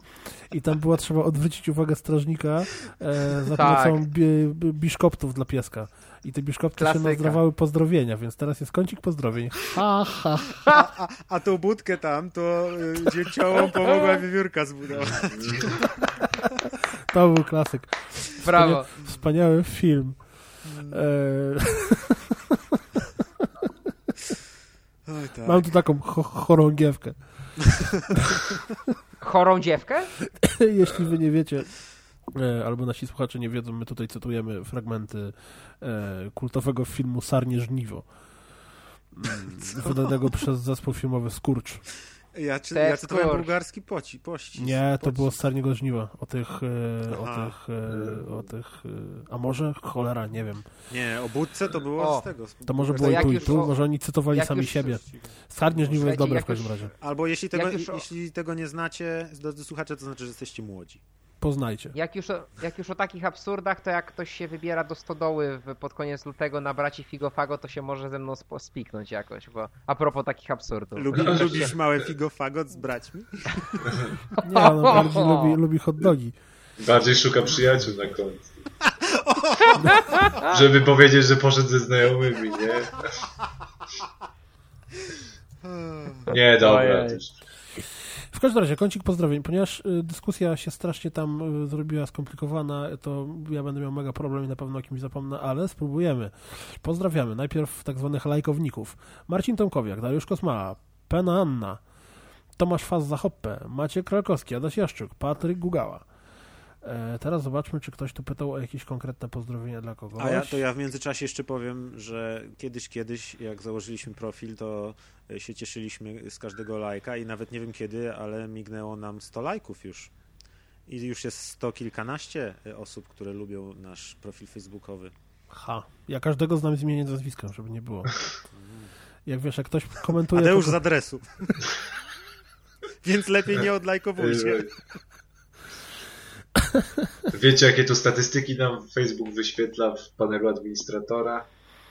I tam było trzeba odwrócić uwagę strażnika e, za Tak. pomocą bi, bi, biszkoptów dla pieska. I te biszkopty się Klasyka. nazdrawały pozdrowienia, więc teraz jest kącik pozdrowień. Ha, ha. A tą budkę tam to y, dzięciołom pomogła wiewiórka zbudować. To był klasyk. Brawo. Wspaniały film. E, Oj, tak. mam tu taką cho chorągiewkę. Chorą dziewkę? Jeśli wy nie wiecie, albo nasi słuchacze nie wiedzą, my tutaj cytujemy fragmenty e, kultowego filmu Sarnie Żniwo. Mm, *laughs* Wydanego przez zespół filmowy Skurcz. Ja, czy, ja skurcz. bułgarski poci, pościg. Nie, to było z Sarniego Żniwa. O tych, e, o tych, e, o tych, e, a może? Cholera, nie wiem. Nie, o budce to było O. z tego. z To może było i jak tu i tu, o- może oni cytowali jak sami już- siebie. Sarnie Żniwo jest dobre w każdym już- razie. Albo jeśli tego, już jeśli tego nie znacie, drodzy słuchacze, to znaczy, że jesteście młodzi. Poznajcie. Jak już, o, jak już o takich absurdach, to jak ktoś się wybiera do stodoły w, pod koniec lutego na braci Figofago, to się może ze mną spiknąć jakoś, bo a propos takich absurdów. Lubi, lubisz małe figofagot z braćmi? Nie, on bardziej *laughs* lubi, lubi hot dogi. Bardziej szuka przyjaciół na końcu. *laughs* Żeby powiedzieć, że poszedł ze znajomymi, nie? *laughs* Nie, dobra. Ojej. W każdym razie, kącik pozdrowień, ponieważ y, dyskusja się strasznie tam y, zrobiła skomplikowana, to ja będę miał mega problem i na pewno o kimś zapomnę, ale spróbujemy. Pozdrawiamy najpierw tak zwanych lajkowników. Marcin Tomkowiak, Dariusz Kosmała, Pena Anna, Tomasz Faz Zachoppe, Maciek Krakowski, Adaś Jaszczuk, Patryk Gugała. E, teraz zobaczmy, czy ktoś tu pytał o jakieś konkretne pozdrowienia dla kogoś. A ja, to ja w międzyczasie jeszcze powiem, że kiedyś, kiedyś, jak założyliśmy profil, to e, się cieszyliśmy z każdego lajka i nawet nie wiem kiedy, ale mignęło nam 100 lajków już. I już jest sto kilkanaście e, osób, które lubią nasz profil facebookowy. Ha, ja każdego znam z imienia i nazwiskiem, żeby nie było. *laughs* Jak wiesz, jak ktoś komentuje... Adeusz to- z adresu. *laughs* Więc lepiej nie odlajkowujcie. *laughs* Wiecie, jakie tu statystyki nam Facebook wyświetla w panelu administratora?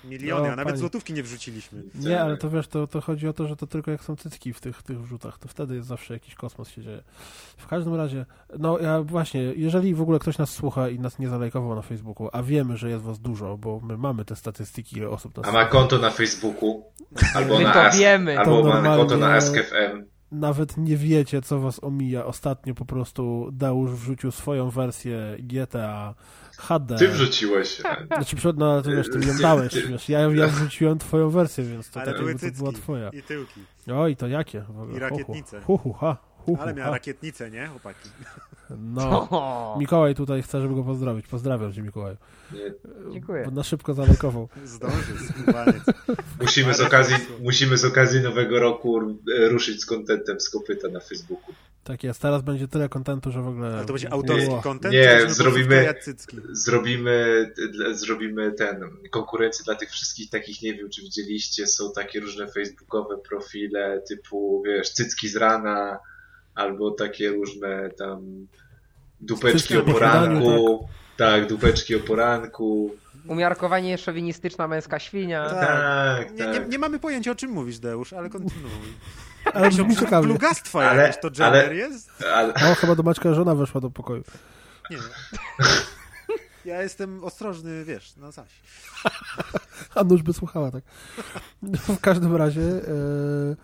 Miliony, No, a nawet panie. złotówki nie wrzuciliśmy. Nie, ale to wiesz, to, to chodzi o to, że to tylko jak są cycki w tych, tych wrzutach, to wtedy jest zawsze jakiś kosmos się dzieje. W każdym razie, no ja właśnie, jeżeli w ogóle ktoś nas słucha i nas nie zalajkował na Facebooku, a wiemy, że jest was dużo, bo my mamy te statystyki, ile osób nas A ma konto na Facebooku? Albo My na to Ask, wiemy. Albo To ma normalnie- konto na AskFM. Nawet nie wiecie, co was omija. Ostatnio po prostu Deusz wrzucił swoją wersję GTA HD. Ty wrzuciłeś. Znaczy, przed- no, ale to wiesz, ty ją dałeś, wiesz, ja, ja wrzuciłem twoją wersję, więc to Ale tak to była twoja. i tyłki. Oj, to jakie? I rakietnice. Hu, hu, ha. Ale miała ha. rakietnicę, nie, chłopaki? No, Mikołaj tutaj chce, żeby go pozdrowić. Pozdrawiam cię, Mikołaj. Nie. dziękuję. Bo na szybko zalajkował. Zdążył, skubaniec. Musimy z, okazji, musimy z okazji nowego roku ruszyć z kontentem z kopyta na Facebooku. Tak jest, teraz będzie tyle kontentu, że w ogóle... Ale to będzie autorski Było. content? Nie, będziemy zrobimy-? Zrobimy, zrobimy ten, konkurencję dla tych wszystkich takich, nie wiem czy widzieliście, są takie różne facebookowe profile typu, wiesz, cycki z rana, albo takie różne tam dupeczki o poranku. Tak, dupeczki o poranku. Umiarkowanie szowinistyczna męska świnia. Tak. Tak, Nie, nie, tak. nie mamy pojęcia o czym mówisz, Deusz, ale kontynuuj. *laughs* Ale brzmi ciekawie. Plugastwo Ale- jakieś to gender ale- jest? Ale, O, chyba do Maćka żona weszła do pokoju. Nie. Ja jestem ostrożny, wiesz, na zaś. A nóż by słuchała, tak. W każdym razie mm,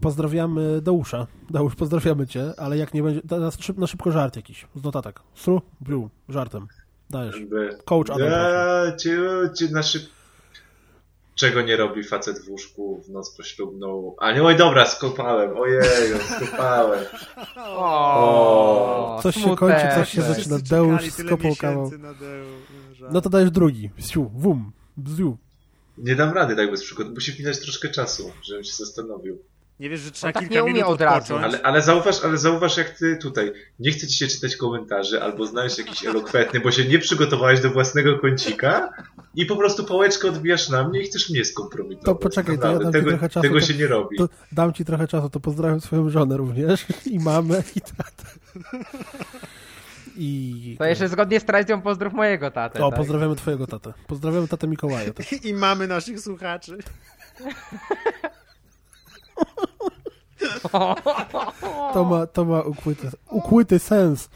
pozdrawiamy Deusza. Deusz, pozdrawiamy cię, ale jak nie będzie... Teraz szyb, na szybko żart jakiś, z notatek. Stru, blue, żartem. Dajesz. Coach Adam, Ja, cię, cię na szyb... Czego nie robi facet w łóżku w noc poślubną? A nie, oj dobra, skopałem, ojeju, skopałem. *laughs* O, Coś się kończy, coś się zaczyna. Deusz skopał kawał. żart. No to dajesz drugi. Siu, wum, bziu. Nie dam rady tak bez przygód, musi minąć troszkę czasu, żebym się zastanowił. Nie wiesz, że trzeba tak kilka nie umie minut od razu. Ale, ale, zauważ, ale zauważ jak ty tutaj, nie chce ci się czytać komentarzy, albo znaleźć jakiś elokwentny, bo się nie przygotowałeś do własnego kącika i po prostu pałeczkę odbijasz na mnie i chcesz mnie skompromitować. To poczekaj, to ja dam ci tego, trochę czasu, Tego to- się nie robi. To dam ci trochę czasu, to pozdrawiam swoją żonę również i mamę i tatę. I... To jeszcze zgodnie z tradycją pozdrów mojego tatę. O, tak? pozdrawiamy twojego tatę. Pozdrawiamy tatę Mikołaja. Tak. *laughs* I mamy naszych słuchaczy. To ma, to ma ukłyty, ukłyty sens.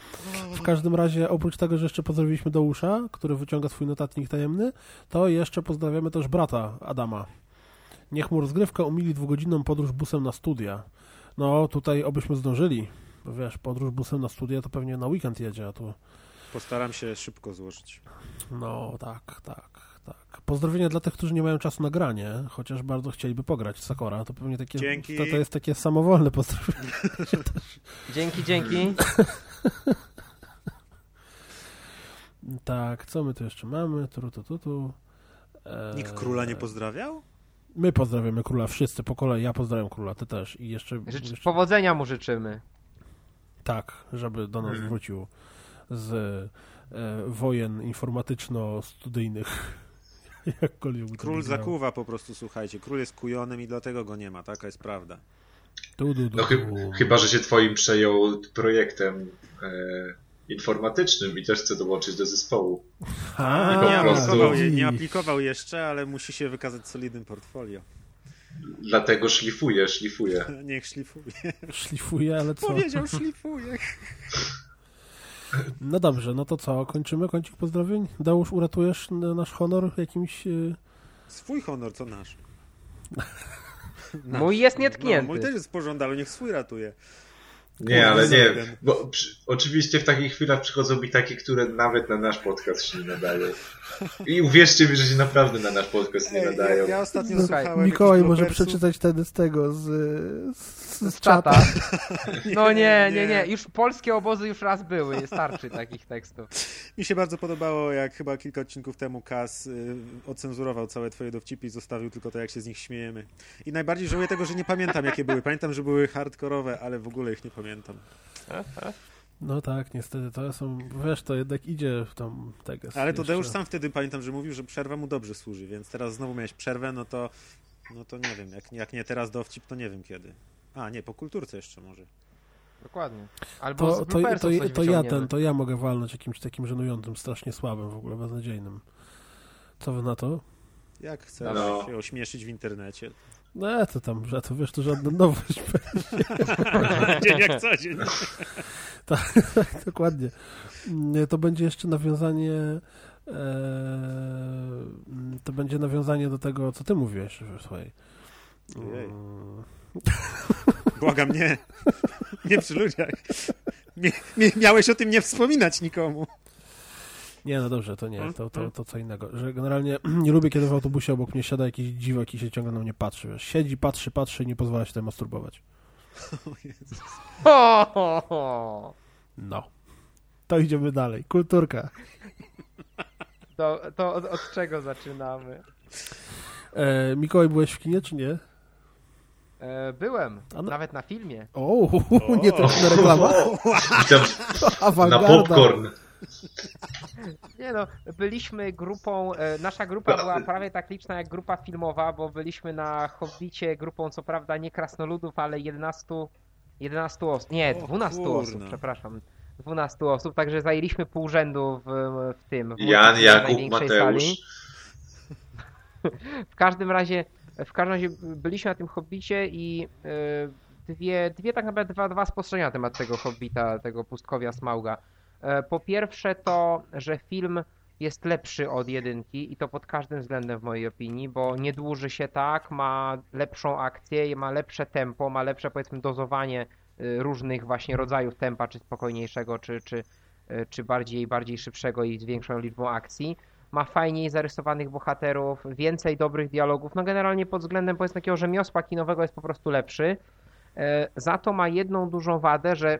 W każdym razie, oprócz tego, że jeszcze pozdrowiliśmy Deusza, który wyciąga swój notatnik tajemny, to jeszcze pozdrawiamy też brata Adama. Niech mu rozgrywka umili dwugodzinną podróż busem na studia. No, tutaj obyśmy zdążyli. Wiesz, podróż busem na studia to pewnie na weekend jedzie, a tu... Postaram się szybko złożyć. No, tak, tak, tak. Pozdrowienia dla tych, którzy nie mają czasu na granie, chociaż bardzo chcieliby pograć w Sakora. To pewnie takie... Dzięki. To, to jest takie samowolne pozdrowienie. *laughs* Dzięki, dzięki. *laughs* Tak, co my tu jeszcze mamy? Tu, tu, tu, tu. Eee, Nikt króla nie pozdrawiał? My pozdrawiamy króla, wszyscy po kolei. Ja pozdrawiam króla, ty też. I jeszcze, Życz, jeszcze powodzenia mu życzymy. Tak, żeby do nas Mhm. wrócił z e, wojen informatyczno-studyjnych. *laughs* Król zakuwa po prostu, słuchajcie. Król jest kujonym i dlatego go nie ma, taka jest prawda. Tu, du, du, No chy, du. chyba, że się twoim przejął projektem e, informatycznym i też chce dołączyć do zespołu. *laughs* A, Nie prostu- aplikował, je, nie aplikował jeszcze, ale musi się wykazać solidnym portfolio. Dlatego szlifuje, szlifuje. *laughs* Niech szlifuje. Szlifuje, ale co? Powiedział szlifuje. No dobrze, no to co? Kończymy kącik pozdrowień? Dałusz, uratujesz nasz honor jakimś... e, Swój honor, co nasz. Mój jest No, nietknięty. mój też jest w porządku, niech swój ratuje. Nie, ale nie. Bo przy, oczywiście w takich chwilach przychodzą mi takie, które nawet na nasz podcast się nie nadają. I uwierzcie mi, że się naprawdę na nasz podcast nie Ej, ja, nadają. ja ostatnio No, słuchałem Mikołaj może przeczytać ten z tego, z, z, z Z czata. czata. *laughs* No nie, nie, nie. Już polskie obozy już raz były. Starczy takich tekstów. Mi się bardzo podobało, jak chyba kilka odcinków temu Kas y, ocenzurował całe twoje dowcipy i zostawił tylko to, jak się z nich śmiejemy. I najbardziej żałuję tego, że nie pamiętam, jakie były. Pamiętam, że były hardkorowe, ale w ogóle ich nie pamiętam. No tak, niestety, to są, wiesz, to jednak idzie w tą tego. Ale to. Deusz sam wtedy pamiętam, że mówił, że przerwa mu dobrze służy, więc teraz znowu miałeś przerwę, no to no to nie wiem, jak, jak nie teraz dowcip, to nie wiem kiedy. A, nie, po kulturce jeszcze może. Dokładnie. Albo To, to, to, to ja ten, to ja mogę walnąć jakimś takim żenującym, strasznie słabym w ogóle, beznadziejnym. Co wy na to? Jak chcesz No. się ośmieszyć w internecie. No to tam, że to wiesz, to żadna nowość. *laughs* Dzień jak co dzień. tak, *laughs* dokładnie. Nie, To będzie jeszcze nawiązanie e, to będzie nawiązanie do tego, co ty mówiłeś, słuchaj. Ojej. Mm, *laughs* Błagam, nie. Nie przy ludziach. Miałeś o tym nie wspominać nikomu. Nie, no dobrze, to nie, to, to, to co innego. Że generalnie *clears throat* nie lubię, kiedy w autobusie obok mnie siada jakiś dziwak i się ciągle na mnie patrzy. Wiesz. Siedzi, patrzy, patrzy i nie pozwala się tam masturbować. *laughs* No. To idziemy dalej. Kulturka. To, to od, od czego zaczynamy? E, Mikołaj, byłeś w kinie, czy nie? E, byłem. No- Nawet na filmie. O, *laughs* nie trafna reklama. Witam na popcorn. Nie no, byliśmy grupą, e, nasza grupa była prawie tak liczna jak grupa filmowa, bo byliśmy na Hobbicie grupą co prawda nie krasnoludów, ale 11, 11 osób, nie, O 12 osób, przepraszam. 12 osób, także zajęliśmy pół rzędu w, w tym. W Jan, multiplayer Jakub, Mateusz. sali. W każdym razie, w każdym razie byliśmy na tym hobbicie i e, dwie, dwie tak naprawdę dwa, dwa spostrzeżenia na temat tego hobbita, tego pustkowia Smauga. E, Po pierwsze to, że film jest lepszy od jedynki i to pod każdym względem w mojej opinii, bo nie dłuży się tak, ma lepszą akcję, ma lepsze tempo, ma lepsze powiedzmy dozowanie y, różnych właśnie rodzajów tempa, czy spokojniejszego, czy, czy, y, czy bardziej, bardziej szybszego i z większą liczbą akcji. Ma fajniej zarysowanych bohaterów, więcej dobrych dialogów. No generalnie pod względem powiedzmy takiego rzemiosła kinowego jest po prostu lepszy. E, Za to ma jedną dużą wadę, że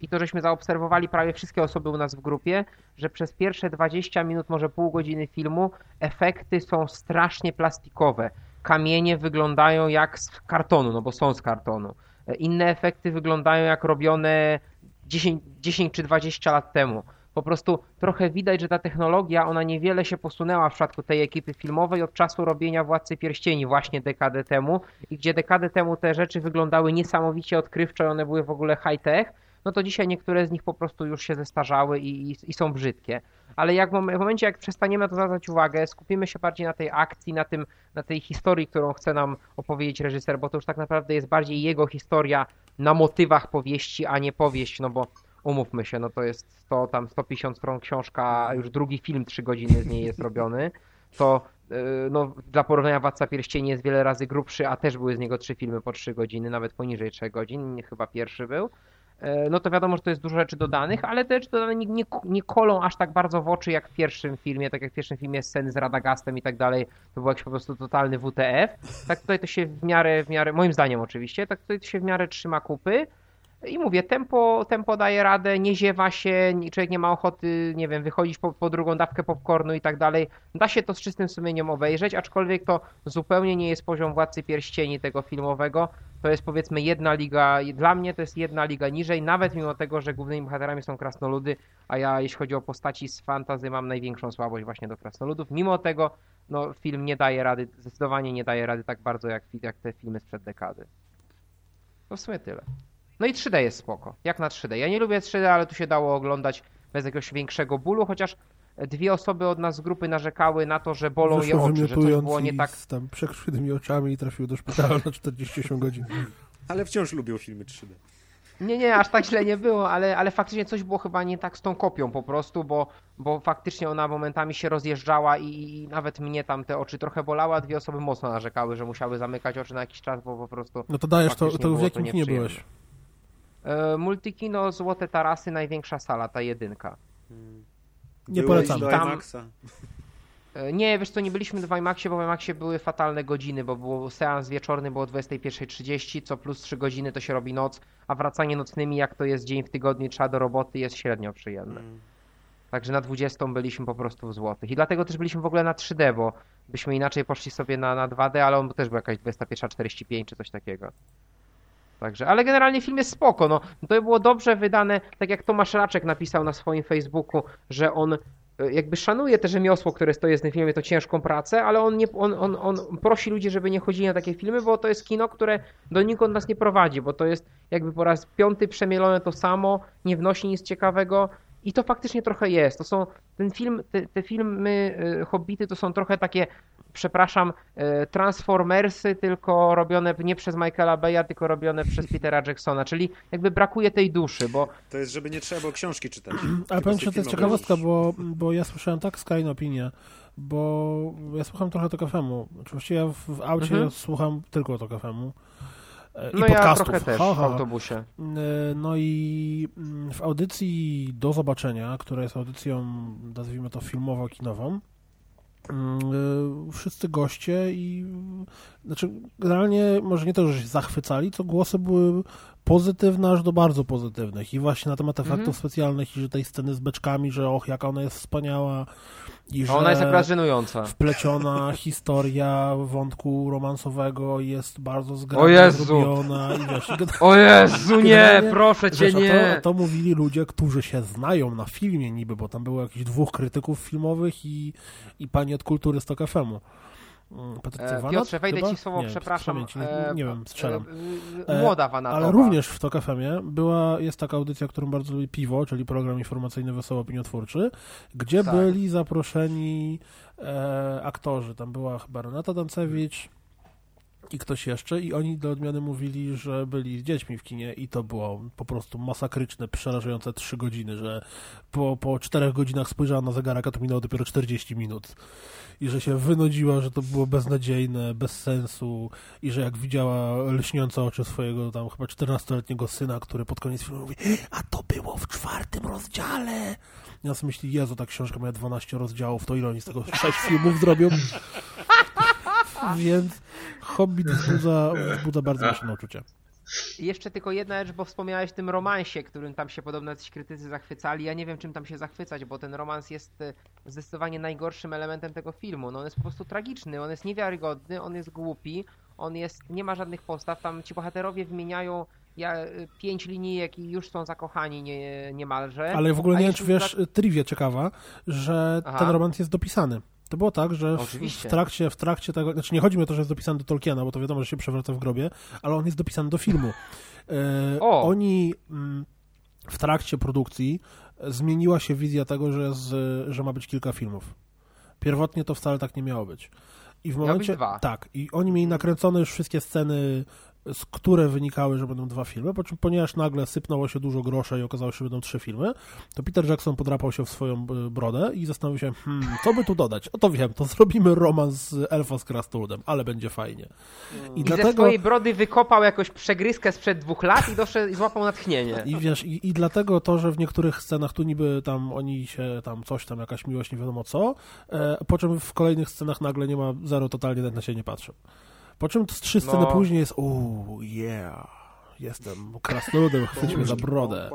i to żeśmy zaobserwowali prawie wszystkie osoby u nas w grupie, że przez pierwsze 20 minut, może pół godziny filmu efekty są strasznie plastikowe. Kamienie wyglądają jak z kartonu, no bo są z kartonu. Inne efekty wyglądają jak robione 10, 10 czy 20 lat temu. Po prostu trochę widać, że ta technologia, ona niewiele się posunęła w przypadku tej ekipy filmowej od czasu robienia Władcy Pierścieni właśnie dekadę temu i gdzie dekadę temu te rzeczy wyglądały niesamowicie odkrywczo one były w ogóle high-tech, no to dzisiaj niektóre z nich po prostu już się zestarzały i, i, i są brzydkie. Ale jak w mom- w momencie, jak przestaniemy to zwracać uwagę, skupimy się bardziej na tej akcji, na, tym, na tej historii, którą chce nam opowiedzieć reżyser, bo to już tak naprawdę jest bardziej jego historia na motywach powieści, a nie powieść, no bo umówmy się, no to jest 100, tam 150 stron książka, a już drugi film 3 godziny z niej jest robiony, to yy, no, dla porównania Władca Pierścieni jest wiele razy grubszy, a też były z niego trzy filmy po 3 godziny, nawet poniżej 3 godzin, chyba pierwszy był. E, no to wiadomo, że to jest dużo rzeczy dodanych, ale te rzeczy dodane nie, nie, nie kolą aż tak bardzo w oczy jak w pierwszym filmie, tak jak w pierwszym filmie sceny z Radagastem i tak dalej, to był jakiś po prostu totalny WTF. Tak tutaj to się w miarę, w miarę, moim zdaniem oczywiście, tak tutaj to się w miarę trzyma kupy. I mówię, tempo, tempo daje radę, nie ziewa się, człowiek nie ma ochoty, nie wiem, wychodzić po, po drugą dawkę popcornu i tak dalej. Da się to z czystym sumieniem obejrzeć, aczkolwiek to zupełnie nie jest poziom Władcy Pierścieni tego filmowego. To jest powiedzmy jedna liga, dla mnie to jest jedna liga niżej, nawet mimo tego, że głównymi bohaterami są krasnoludy, a ja jeśli chodzi o postaci z fantazy mam największą słabość właśnie do krasnoludów. Mimo tego no, film nie daje rady, zdecydowanie nie daje rady tak bardzo jak, jak te filmy sprzed dekady. To w sumie tyle. No i 3D jest spoko, jak na 3D. Ja nie lubię 3D, ale tu się dało oglądać bez jakiegoś większego bólu, chociaż dwie osoby od nas z grupy narzekały na to, że bolą je Wyszło oczy, że coś było nie tak z tam przekrzywymi oczami i trafił do szpitala na 48 godzin. Ale wciąż lubią filmy 3D. Nie, nie, aż tak źle nie było, ale, ale faktycznie coś było chyba nie tak z tą kopią po prostu, bo, bo faktycznie ona momentami się rozjeżdżała i, i nawet mnie tam te oczy trochę bolały, a dwie osoby mocno narzekały, że musiały zamykać oczy na jakiś czas, bo po prostu No to dajesz, to, to w jakim to kinie byłeś? e, Multikino Złote Tarasy, największa sala, ta jedynka. Nie polecam. do Tam- IMAXa. E, Nie, wiesz co, nie byliśmy w IMAXie, bo w IMAXie były fatalne godziny, bo był seans wieczorny było o 21.30, co plus 3 godziny to się robi noc, a wracanie nocnymi, jak to jest dzień w tygodniu, trzeba do roboty, jest średnio przyjemne. Mm. Także na 20 byliśmy po prostu w złotych. I dlatego też byliśmy w ogóle na 3D, bo byśmy inaczej poszli sobie na, na 2D, ale on też był jakaś 21.45 czy coś takiego. Także, ale generalnie film jest spoko, no. To było dobrze wydane, tak jak Tomasz Raczek napisał na swoim Facebooku, że on e, jakby szanuje te rzemiosło, które stoi w tym filmie, to ciężką pracę, ale on, nie, on, on, on prosi ludzi, żeby nie chodzili na takie filmy, bo to jest kino, które donikąd nas nie prowadzi, bo to jest jakby po raz piąty przemielone to samo, nie wnosi nic ciekawego i to faktycznie trochę jest. To są, ten film, te, te filmy y, Hobbity to są trochę takie, przepraszam, y, Transformersy, tylko robione nie przez Michaela Beya, tylko robione przez Petera Jacksona, czyli jakby brakuje tej duszy, bo To jest, żeby nie trzeba było książki czytać. *clears throat* Ale powiem ci, że to jest ciekawostka, bo, bo ja słyszałem tak skrajną opinię, bo ja słucham trochę to kafemu. Oczywiście ja w, w aucie Mhm. ja słucham tylko to kafemu. I no ja podcastów. trochę też Ha, w autobusie. E, No i mm, w audycji Do Zobaczenia, która jest audycją, nazwijmy to filmowo-kinową, mm, e, wszyscy goście i znaczy generalnie może nie to, że się zachwycali, to głosy były pozytywne aż do bardzo pozytywnych i właśnie na temat efektów Mhm. specjalnych i że tej sceny z beczkami, że och, jaka ona jest wspaniała i że A ona jest akurat żenująca. wpleciona historia wątku romansowego jest bardzo O zgrabnie Jezu! zrobiona i wiesz, O Jezu, nie, proszę cię, Wiesz, a nie! to, to mówili ludzie, którzy się znają na filmie niby, bo tam było jakichś dwóch krytyków filmowych i, i pani od kultury z Tok FM-u. Mm, Patrycja E, Wanat, Piotrze, wejdę chyba? ci słowo, nie, przepraszam. Pamięci, nie, E, nie wiem, strzelam. e, e, Młoda Wanatowa. Ale również w Tok FM-ie była, jest taka audycja, którą bardzo lubi Piwo, czyli program informacyjny Wesoło Opiniotwórczy, gdzie Tak. byli zaproszeni e, aktorzy. Tam była chyba Renata Dancewicz i ktoś jeszcze i oni do odmiany mówili, że byli z dziećmi w kinie i to było po prostu masakryczne, przerażające trzy godziny, że po, po czterech godzinach spojrzała na zegarek, a to minęło dopiero 40 minut i że się wynudziła, że to było beznadziejne, bez sensu i że jak widziała lśniące oczy swojego tam chyba 14-letniego syna, który pod koniec filmu mówi a to było w czwartym rozdziale. Ja sobie myśli, Jezu, ta książka miała 12 rozdziałów, to ile oni z tego 6 filmów zrobią? *laughs* Więc Hobbit wzbudza, wzbudza bardzo mocne uczucia. I jeszcze tylko jedna rzecz, bo wspomniałeś o tym romansie, którym tam się podobno jacyś krytycy zachwycali. Ja nie wiem, czym tam się zachwycać, bo ten romans jest e, zdecydowanie najgorszym elementem tego filmu. No on jest po prostu tragiczny, on jest niewiarygodny, on jest głupi, on jest, nie ma żadnych postaw, tam ci bohaterowie wymieniają ja, e, pięć linijek i już są zakochani nie, niemalże. Ale w ogóle nie wiem, czy wiesz, trivia ciekawa, że Aha. ten romans jest dopisany. To było tak, że w, w, trakcie, w trakcie tego, znaczy nie chodzi mi o to, że jest dopisany do Tolkiena, bo to wiadomo, że się przewraca w grobie, ale on jest dopisany do filmu. E, O! Oni mm, w trakcie produkcji e, zmieniła się wizja tego, że, z, że ma być kilka filmów. Pierwotnie to wcale tak nie miało być. I w momencie. Tak, i oni mieli nakręcone już wszystkie sceny, z które wynikały, że będą dwa filmy, po czym ponieważ nagle sypnęło się dużo groszy i okazało się, że będą trzy filmy, to Peter Jackson podrapał się w swoją y, brodę i zastanowił się, hmm, co by tu dodać? O to wiem, to zrobimy romans z Elfa z Krasnoludem, ale będzie fajnie. I, I ze dlatego... swojej brody wykopał jakąś przegryskę sprzed dwóch lat i doszedł i złapał natchnienie. I wiesz, i, i dlatego to, że w niektórych scenach tu niby tam oni się tam coś tam, jakaś miłość, nie wiadomo co, e, po czym w kolejnych scenach nagle nie ma zero, totalnie na siebie nie patrzą. Po czym z trzy sceny No. później jest uuu, yeah, jestem krasnoludem, *laughs* chwyć mnie za brodę.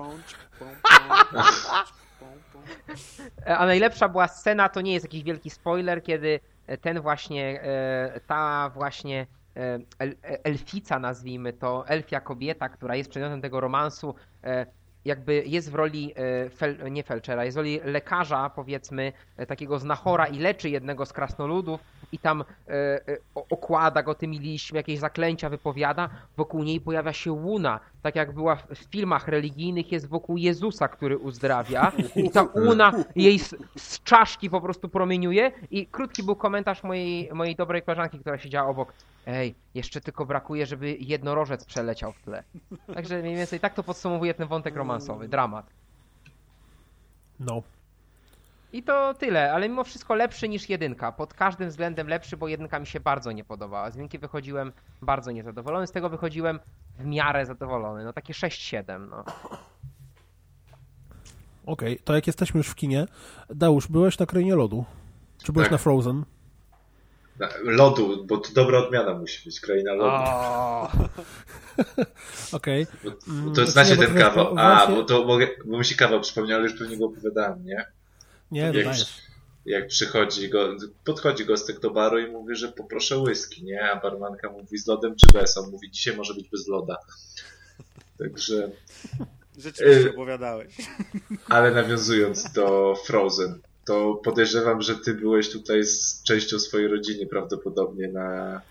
E, A najlepsza była scena, to nie jest jakiś wielki spoiler, kiedy e, ten właśnie, e, ta właśnie el, elfica nazwijmy to, elfia kobieta, która jest przedmiotem tego romansu, jakby jest w roli, fel, nie felczera, jest w roli lekarza powiedzmy, takiego znachora i leczy jednego z krasnoludów i tam e, e, okłada go tymi liśćmi, jakieś zaklęcia wypowiada, wokół niej pojawia się łuna, tak jak była w, w filmach religijnych jest wokół Jezusa, który uzdrawia i ta łuna jej z, z czaszki po prostu promieniuje i krótki był komentarz mojej, mojej dobrej koleżanki, która siedziała obok. Ej, jeszcze tylko brakuje, żeby jednorożec przeleciał w tle. Także mniej więcej tak to podsumowuje ten wątek romansowy, dramat. No. I to tyle, ale mimo wszystko lepszy niż jedynka. Pod każdym względem lepszy, bo jedynka mi się bardzo nie podobała. Z jedynki wychodziłem bardzo niezadowolony, z tego wychodziłem w miarę zadowolony. No takie 6-7, no. Okej, to jak jesteśmy już w kinie, Deusz, byłeś na Krainie Lodu? Czy byłeś Tak. na Frozen? Na- Lodu, bo to dobra odmiana musi być, kraina lodu. *laughs* Okej. Bo to to znacie ten kawał. A, właśnie- bo to mogę, bo mi się kawał przypomniał, ale już pewnie go opowiadałem, nie? Nie, jak, dodajesz. jak przychodzi go, podchodzi gostek do baru i mówi, że poproszę whisky, nie? A barmanka mówi z lodem czy bez? On mówi, dzisiaj może być bez loda. *laughs* Także, *laughs* Rzeczywiście Y- opowiadałeś. *laughs* ale nawiązując do Frozen, to podejrzewam, że ty byłeś tutaj z częścią swojej rodziny prawdopodobnie na...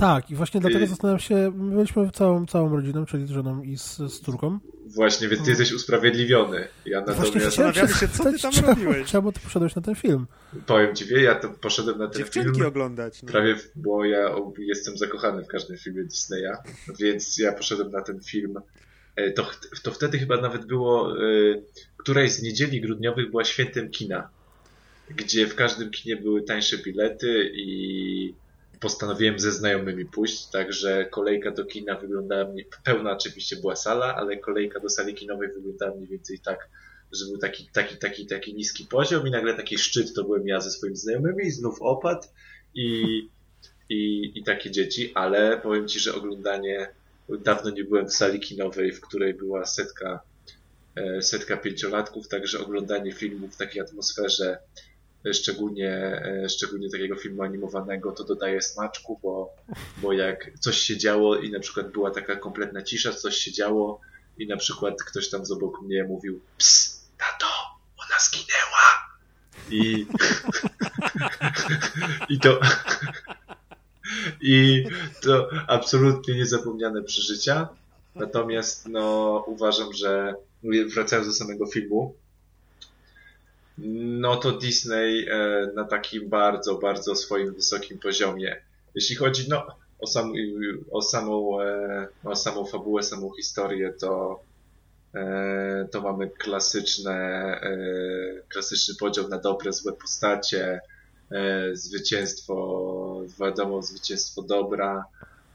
Tak, i właśnie dlatego I- zastanawiam się, my byliśmy całą, całą rodziną, czyli z żoną i z, z córką. Właśnie, więc ty jesteś usprawiedliwiony. Ja Właśnie Zastanawiamy się, co ty tam czemu- robiłeś? Czemu ty poszedłeś na ten film? powiem ci, wie, ja to poszedłem na ten Dziewczynki film... oglądać. No. Prawie, bo ja jestem zakochany w każdym filmie Disneya, więc ja poszedłem na ten film. E, To, to wtedy chyba nawet było, e, któraś z niedzieli grudniowych była świętem kina, gdzie w każdym kinie były tańsze bilety i postanowiłem ze znajomymi pójść, także kolejka do kina wyglądała mniej, pełna oczywiście była sala, ale kolejka do sali kinowej wyglądała mniej więcej tak, że był taki, taki, taki, taki niski poziom i nagle taki szczyt to byłem ja ze swoimi znajomymi i znów opad i, i, i takie dzieci, ale powiem Ci, że oglądanie, dawno nie byłem w sali kinowej, w której była setka, e, setka pięciolatków, także oglądanie filmu w takiej atmosferze, szczególnie, e, szczególnie takiego filmu animowanego, to dodaje smaczku, bo, bo jak coś się działo i na przykład była taka kompletna cisza, coś się działo i na przykład ktoś tam z obok mnie mówił ps, tato, ona zginęła i *laughs* I to... I to absolutnie niezapomniane przeżycia. Natomiast no, uważam, że wracając do samego filmu, no to Disney e, na takim bardzo, bardzo swoim wysokim poziomie. Jeśli chodzi no, o, sam, o, samą, e, o samą fabułę, samą historię, to, e, to mamy klasyczne, klasyczny podział na dobre, złe postacie, zwycięstwo, wiadomo, zwycięstwo dobra,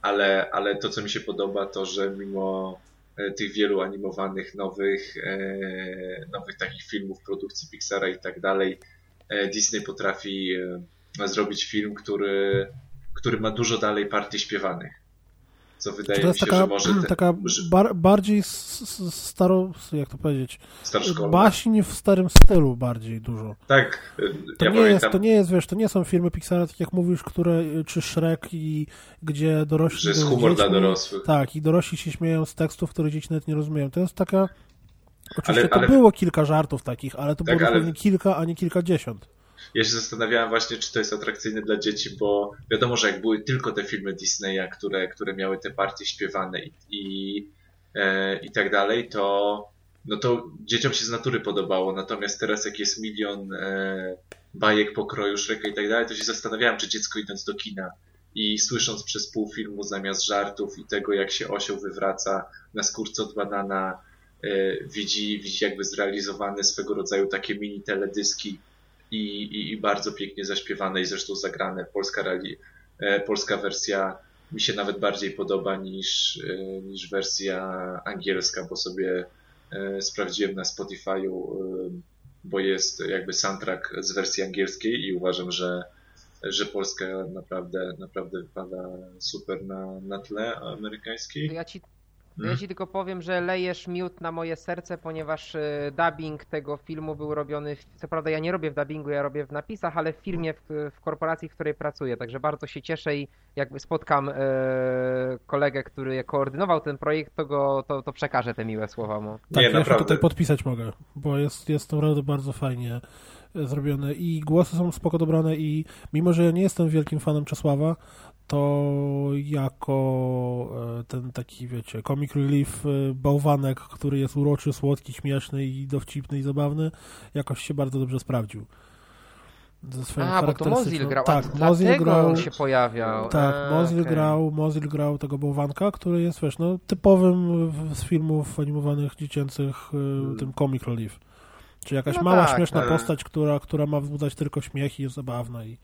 ale, ale to, co mi się podoba, to, że mimo tych wielu animowanych, nowych, e, nowych takich filmów, produkcji Pixara i tak dalej. E, Disney potrafi zrobić film, który, który ma dużo dalej partii śpiewanych. Co wydaje to jest mi się, taka, że może. Te, taka bar, bardziej staro, jak to powiedzieć? Starszkolna. Baśń w starym stylu bardziej dużo. Tak. To, ja nie jest, to nie jest, wiesz, to nie są filmy Pixara, tak jak mówisz, które, czy Shrek i gdzie dorośli. Że jest humor dla dorosłych. Tak, i dorośli się śmieją z tekstów, które dzieci nawet nie rozumieją. To jest taka. Oczywiście ale, to ale... było kilka żartów takich, ale to tak, było ale... kilka, a nie kilkadziesiąt ja się zastanawiałem właśnie, czy to jest atrakcyjne dla dzieci, bo wiadomo, że jak były tylko te filmy Disneya, które, które miały te partie śpiewane i, i, e, i tak dalej, to no to dzieciom się z natury podobało. Natomiast teraz jak jest milion e, bajek pokroju Shreka i tak dalej, to się zastanawiałem, czy dziecko idąc do kina i słysząc przez pół filmu zamiast żartów i tego, jak się osioł wywraca na skórce od banana, e, widzi, widzi jakby zrealizowane swego rodzaju takie mini teledyski i, i, i bardzo pięknie zaśpiewane i zresztą zagrane. Polska, rali, e, polska wersja mi się nawet bardziej podoba niż, e, niż wersja angielska, bo sobie e, sprawdziłem na Spotify'u, bo jest jakby soundtrack z wersji angielskiej i uważam, że, że Polska naprawdę, naprawdę wypada super na, na tle amerykańskiej. Ja ci ja ci tylko powiem, że lejesz miód na moje serce, ponieważ y, dubbing tego filmu był robiony, co prawda ja nie robię w dubbingu, ja robię w napisach, ale w firmie, w, w korporacji, w której pracuję, także bardzo się cieszę i jakby spotkam e, kolegę, który koordynował ten projekt, to, go, to, to przekażę te miłe słowa mu. Tak, nie, ja się tutaj podpisać mogę, bo jest, jest to naprawdę bardzo fajnie e, zrobione i głosy są spoko dobrane i mimo, że ja nie jestem wielkim fanem Czesława, to jako e, ten taki, wiecie, comic relief e, bałwanek, który jest uroczy, słodki, śmieszny i dowcipny i zabawny, jakoś się bardzo dobrze sprawdził. A, bo to Mozil grał, tak, Mozil grał, on się pojawiał. Tak, a, Mozil okay. grał, Mozil grał tego bałwanka, który jest, wiesz, no, typowym z filmów animowanych dziecięcych hmm. tym comic relief. Czyli jakaś no mała, tak, śmieszna postać, która, która ma wzbudzać tylko śmiech i jest zabawna i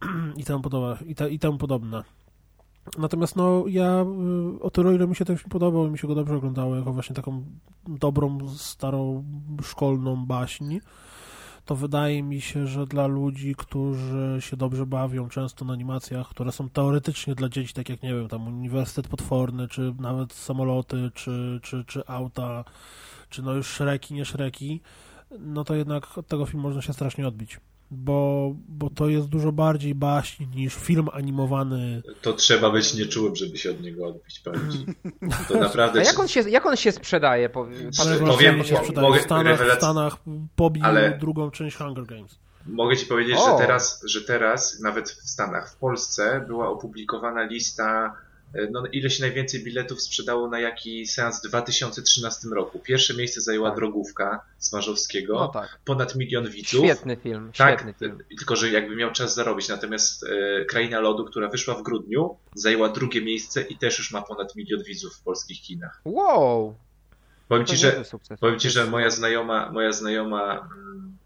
*clears throat* i temu, podoba, i, te, i temu podobne. Natomiast no ja y, o tyle, ile mi się ten film podobał i mi się go dobrze oglądało, jako właśnie taką dobrą, starą, szkolną baśń, to wydaje mi się, że dla ludzi, którzy się dobrze bawią często na animacjach, które są teoretycznie dla dzieci, tak jak, nie wiem, tam Uniwersytet Potworny, czy nawet samoloty, czy, czy, czy auta, czy no już szreki, nie szreki, no to jednak od tego filmu można się strasznie odbić bo, bo to jest dużo bardziej baśń niż film animowany. To trzeba być nieczułym, żeby się od niego odbić, *laughs* To naprawdę... A jak on się, jak on się sprzedaje? Powiem, powiem się sprzedaje. Mogę, w, Stanach, w Stanach pobił ale... drugą część Hunger Games. Mogę ci powiedzieć, że teraz, że teraz, nawet w Stanach, w Polsce była opublikowana lista no, ile się najwięcej biletów sprzedało na jaki seans w 2013 roku. Pierwsze miejsce zajęła tak. Drogówka Smarzowskiego, no tak. ponad milion widzów. Świetny film, tak, świetny film. Tylko, że jakby miał czas zarobić. Natomiast e, Kraina Lodu, która wyszła w grudniu, zajęła drugie miejsce i też już ma ponad milion widzów w polskich kinach. Wow! Powiem ci, że, powiem ci, że moja znajoma, moja znajoma mm,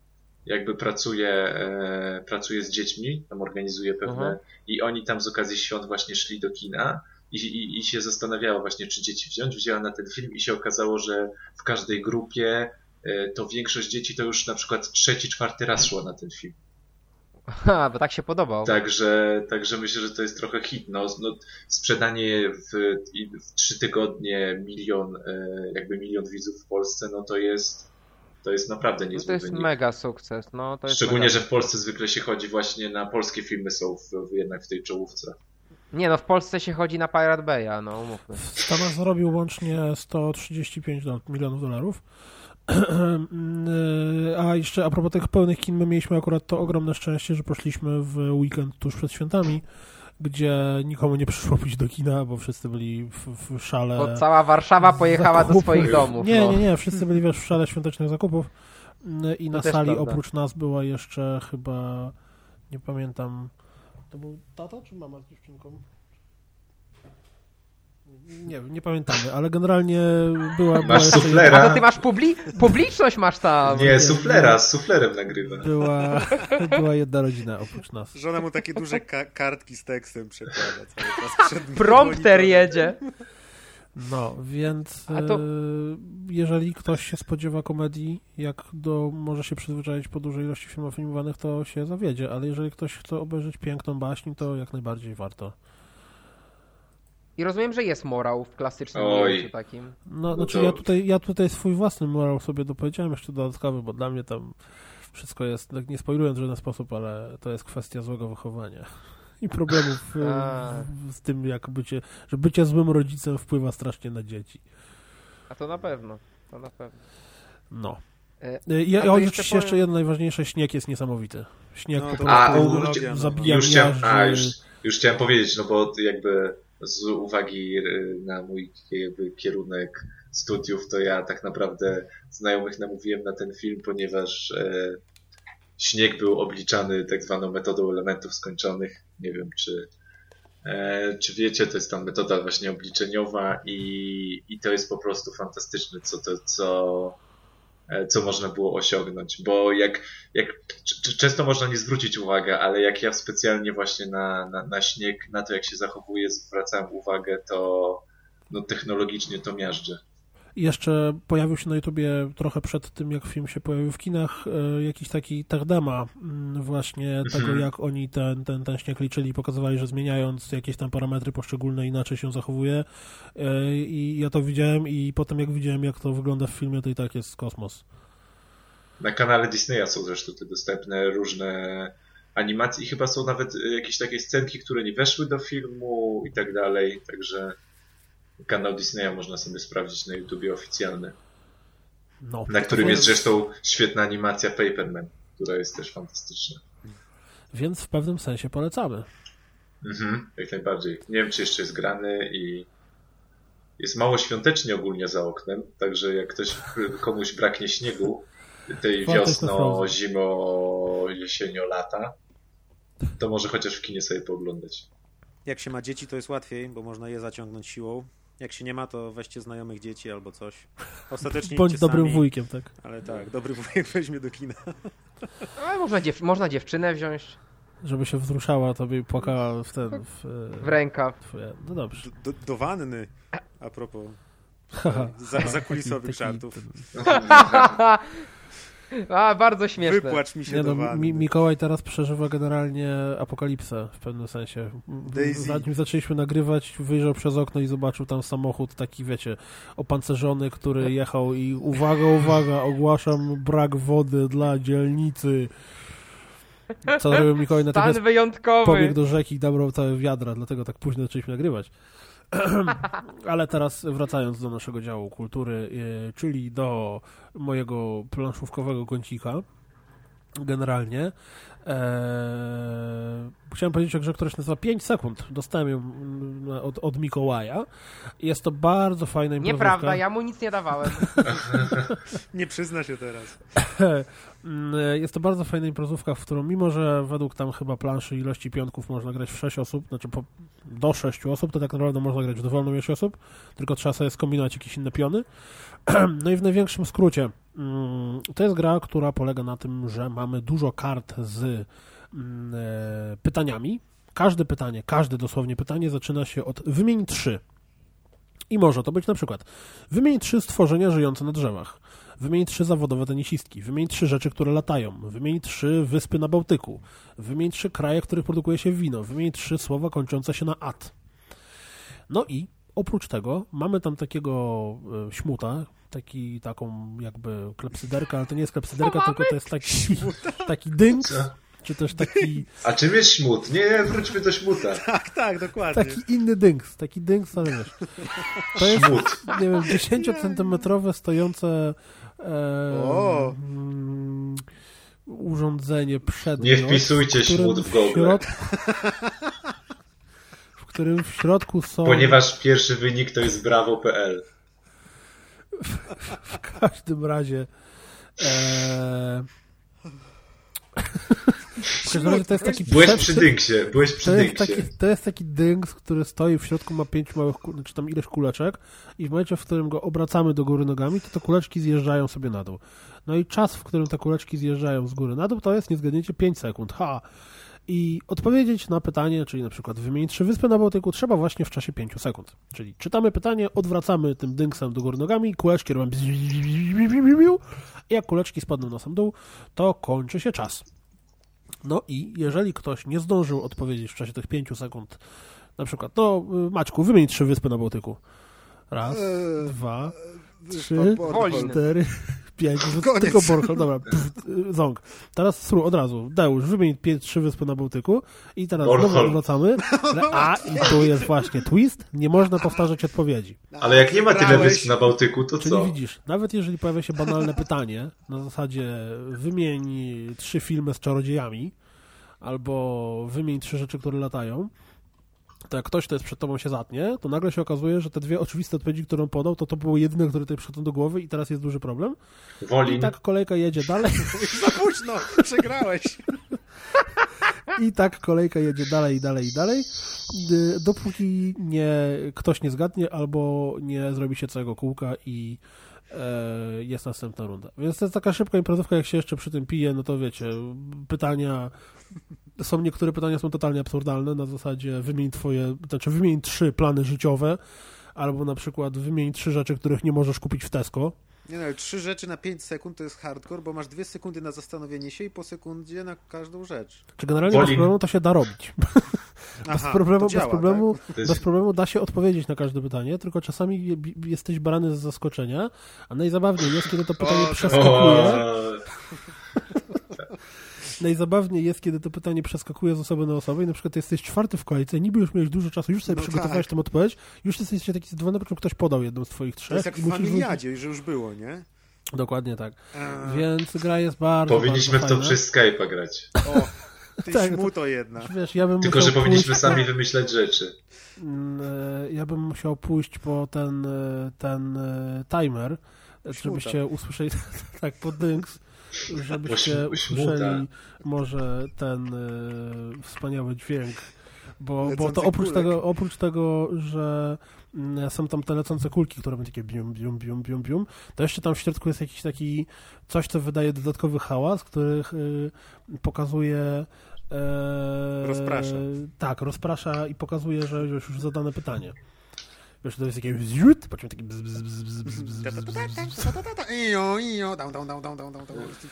jakby pracuje, e, pracuje z dziećmi, tam organizuje pewne uh mhm. -huh. i oni tam z okazji świąt właśnie szli do kina i, i, i się zastanawiała właśnie, czy dzieci wziąć. Wzięła na ten film i się okazało, że w każdej grupie e, to większość dzieci to już na przykład trzeci, czwarty raz szło na ten film. *laughs* Ha, bo tak się podobał. Także, także myślę, że to jest trochę hit. No, no sprzedanie w, w trzy tygodnie milion, e, jakby milion widzów w Polsce, no to jest, to jest naprawdę niezły no To jest wynik. mega sukces. No, to Szczególnie, mega... że w Polsce zwykle się chodzi właśnie na polskie filmy są w, w, jednak w tej czołówce. Nie no, w Polsce się chodzi na Pirate Bay'a, no umówmy. W Stanach zarobił łącznie 135 milionów dolarów, *clears throat* A jeszcze a propos tych pełnych kin, my mieliśmy akurat to ogromne szczęście, że poszliśmy w weekend tuż przed świętami, gdzie nikomu nie przyszło *laughs* pójść do kina, bo wszyscy byli w, w szale. Bo cała Warszawa pojechała do swoich domów. Nie, no. nie, nie, wszyscy byli wiesz, w szale świątecznych zakupów i na sali prawda. oprócz nas była jeszcze chyba, nie pamiętam, to był tata czy mama z dziewczynką? Nie wiem, nie pamiętamy, ale generalnie była... była Masz jeszcze suflera? A to ty masz publi publiczność masz tam. Nie, suflera, z suflerem nagrywa. Była, była jedna rodzina oprócz nas. Żona mu takie duże ka- kartki z tekstem przekłada cały czas Prompter monitorem. jedzie. No, więc to- e, jeżeli ktoś się spodziewa komedii, jak do, może się przyzwyczaić po dużej ilości filmów filmowanych, to się zawiedzie, ale jeżeli ktoś chce obejrzeć piękną baśń, to jak najbardziej warto. I rozumiem, że jest morał w klasycznym ujęciu takim. No, No znaczy to- ja tutaj, ja tutaj swój własny morał sobie dopowiedziałem jeszcze dodatkowy, bo dla mnie tam wszystko jest, tak nie spoilując w żaden sposób, ale to jest kwestia złego wychowania. I problemów e, A. w, z tym, jak bycie, że bycie złym rodzicem wpływa strasznie na dzieci. A to na pewno. To na pewno. No. E, E, A o, jeszcze oczywiście jeszcze powiem- jedno najważniejsze, śnieg jest niesamowity. Śnieg No po A, prostu technologia, no. zabija Już chciałem, miażdży. a, już, już chciałem powiedzieć, no bo jakby z uwagi na mój jakby kierunek studiów, to ja tak naprawdę znajomych namówiłem na ten film, ponieważ e, śnieg był obliczany tak zwaną metodą elementów skończonych. Nie wiem, czy, e, czy wiecie, to jest tam metoda właśnie obliczeniowa i, i to jest po prostu fantastyczne, co to, co, e, co można było osiągnąć, bo jak, jak często można nie zwrócić uwagi, ale jak ja specjalnie właśnie na, na, na śnieg, na to jak się zachowuje, zwracałem uwagę, to no, technologicznie to miażdży. Jeszcze pojawił się na YouTubie trochę przed tym, jak film się pojawił w kinach, e, jakiś taki tardema mm, właśnie tego, jak oni ten, ten, ten śnieg liczyli i pokazywali, że zmieniając jakieś tam parametry poszczególne inaczej się zachowuje. E, I ja to widziałem i potem jak widziałem, jak to wygląda w filmie, to i tak jest kosmos. Na kanale Disneya są zresztą te dostępne różne animacje i chyba są nawet jakieś takie scenki, które nie weszły do filmu i tak dalej, także kanał Disneya można sobie sprawdzić na YouTubie oficjalny, No. na którym To jest zresztą świetna animacja Paperman, która jest też fantastyczna. Więc w pewnym sensie polecamy. Mhm, jak najbardziej. Nie wiem, czy jeszcze jest grany i jest mało świątecznie ogólnie za oknem, także jak ktoś komuś braknie śniegu, tej wiosno, zimo, jesienio, lata, to może chociaż w kinie sobie pooglądać. Jak się ma dzieci, to jest łatwiej, bo można je zaciągnąć siłą. Jak się nie ma, to weźcie znajomych dzieci albo coś. Ostatecznie Bądź dobrym sami, wujkiem, tak. Ale tak, dobry wujek *laughs* weźmie do kina. Ale można, dziew można dziewczynę wziąć Żeby się wzruszała, to by płakała w ten... W, w rękaw. Twoje... No dobrze. Do, do, do wanny. A propos za, zakulisowych Taki- żartów. ten- *laughs* *laughs* *laughs* A, bardzo śmieszne. Wypłacz mi się Nie do no. Mi Mikołaj teraz przeżywa generalnie apokalipsę w pewnym sensie. Daisy. Zanim zaczęliśmy nagrywać, wyjrzał przez okno i zobaczył tam samochód taki, wiecie, opancerzony, który jechał i uwaga, uwaga, ogłaszam brak wody dla dzielnicy. Co zrobił Mikołaj Stan wyjątkowy. pobiegł do rzeki i nabrał całe wiadra, dlatego tak późno zaczęliśmy nagrywać. *clears throat* Ale teraz wracając do naszego działu kultury, e, czyli do mojego planszówkowego kącika, generalnie, e, chciałem powiedzieć o grze, która się nazywa 5 sekund. Dostałem ją mm, od, od Mikołaja. Jest to bardzo fajna imprezówka. Nieprawda, ja mu nic nie dawałem. *laughs* Nie przyzna się teraz. *laughs* Mm, Jest to bardzo fajna imprezówka, w którą mimo, że według tam chyba planszy ilości pionków można grać w 6 osób, znaczy po, do 6 osób, to tak naprawdę można grać w dowolną ilość osób, tylko trzeba sobie skombinować jakieś inne piony. *clears throat* No i w największym skrócie, to jest gra, która polega na tym, że mamy dużo kart z mm, e, pytaniami. Każde pytanie, każde dosłownie pytanie zaczyna się od wymień trzy. I może to być na przykład wymień trzy stworzenia żyjące na drzewach. Wymień trzy zawodowe tenisistki. Wymień trzy rzeczy, które latają. Wymień trzy wyspy na Bałtyku. Wymień trzy kraje, w których produkuje się wino. Wymień trzy słowa kończące się na at. No i oprócz tego mamy tam takiego e, śmuta, taki, taką jakby klepsyderkę, ale to nie jest klepsyderka, tylko to jest taki, taki dynks, Co? czy też taki, A czym jest śmut? Nie, wróćmy do śmuta. *laughs* Tak, tak, dokładnie. taki inny dynks, taki dynks, ale wiesz. To jest Śmut. nie wiem, 10-centymetrowe stojące E, O! mm, urządzenie przedmiot. Nie wpisujcie w śmut w Google. środku- w którym w środku są Ponieważ pierwszy wynik to jest brawo.pl. w każdym razie e, w każdym razie to jest taki Byłeś przy dynksie, byłeś przy To jest, taki, to jest taki dynks, który stoi w środku, ma pięć małych, czy tam ileś kuleczek i w momencie, w którym go obracamy do góry nogami, to te kuleczki zjeżdżają sobie na dół. No i czas, w którym te kuleczki zjeżdżają z góry na dół, to jest, nie zgadniecie, 5 sekund. Ha! I odpowiedzieć na pytanie, czyli na przykład wymienić trzy wyspy na Bałtyku, trzeba właśnie w czasie 5 sekund. Czyli czytamy pytanie, odwracamy tym dynksem do góry nogami, kuleczki robią i jak kuleczki spadną na sam dół, to kończy się czas. No i jeżeli ktoś nie zdążył odpowiedzieć w czasie tych 5 sekund, na przykład, no y, Maćku, wymień trzy wyspy na Bałtyku. Raz, Eee, dwa, Wyspa trzy, cztery, pięć. Koniec. Tylko Borchel, dobra. Pff, Ząg. Teraz Sru, od razu. Deusz, wymień pięć, trzy wyspy na Bałtyku i teraz znowu wracamy. A, i tu jest właśnie twist. Nie można powtarzać odpowiedzi. Ale jak nie ma tyle wysp na Bałtyku, to Czyli co? widzisz, nawet jeżeli pojawia się banalne pytanie, na zasadzie wymień trzy filmy z czarodziejami, albo wymień trzy rzeczy, które latają, to jak ktoś, kto jest przed tobą się zatnie, to nagle się okazuje, że te dwie oczywiste odpowiedzi, którą podał, to to było jedyne, które tutaj przychodzą do głowy i teraz jest duży problem. I Wolin. tak kolejka jedzie dalej, Za późno, przegrałeś. i tak kolejka jedzie dalej, *laughs* *laughs* i dalej, i dalej, y, dopóki nie, ktoś nie zgadnie, albo nie zrobi się całego kółka i e, jest następna runda. Więc to jest taka szybka imprezówka, jak się jeszcze przy tym pije, no to wiecie, pytania, są niektóre pytania są totalnie absurdalne, na zasadzie wymień twoje, znaczy wymień trzy plany życiowe, albo na przykład wymień trzy rzeczy, których nie możesz kupić w Tesco. Nie no, ale trzy rzeczy na 5 sekund to jest hardcore, bo masz dwie sekundy na zastanowienie się i po sekundzie na każdą rzecz. Czy generalnie bez problemu to się da robić. *laughs* Bez Aha, problemu, to działa, bez problemu, tak? Bez problemu da się odpowiedzieć na każde pytanie, tylko czasami jesteś brany z zaskoczenia, a najzabawniej jest, kiedy to pytanie O, przeskakuje. O, *laughs* Najzabawniej jest, kiedy to pytanie przeskakuje z osoby na osobę i na przykład jesteś czwarty w kolejce, niby już miałeś dużo czasu, już sobie No przygotowałeś tak. tę odpowiedź, już jesteś taki zdecydowany, po czym ktoś podał jedną z twoich To trzech jest jak w familiadzie, że już było, nie? Dokładnie tak. Eee, Więc gra jest bardzo, Powinniśmy w bardzo to fajna. przez Skype'a grać. O, ty Tak, śmuto jedna. Wiesz, ja bym Tylko, że powinniśmy pójść, sami wymyślać rzeczy. Mm, e, ja bym musiał pójść po ten, e, ten e, timer, e, żebyście usłyszeli *laughs* tak po dynks, żebyście usłyszeli może ten e, wspaniały dźwięk, bo, bo to oprócz kulek. tego, oprócz tego, że mm, są tam te lecące kulki, które będą takie bium, bium, bium, bium, bium, to jeszcze tam w środku jest jakiś taki coś, co wydaje dodatkowy hałas, który y, pokazuje e, Rozprasza. Tak, rozprasza i pokazuje, że już, już zadane pytanie. Wiesz, to jest takie zrzut, po czym taki bzz, bzz, bzz, bzz, bzz, bzz, bzz.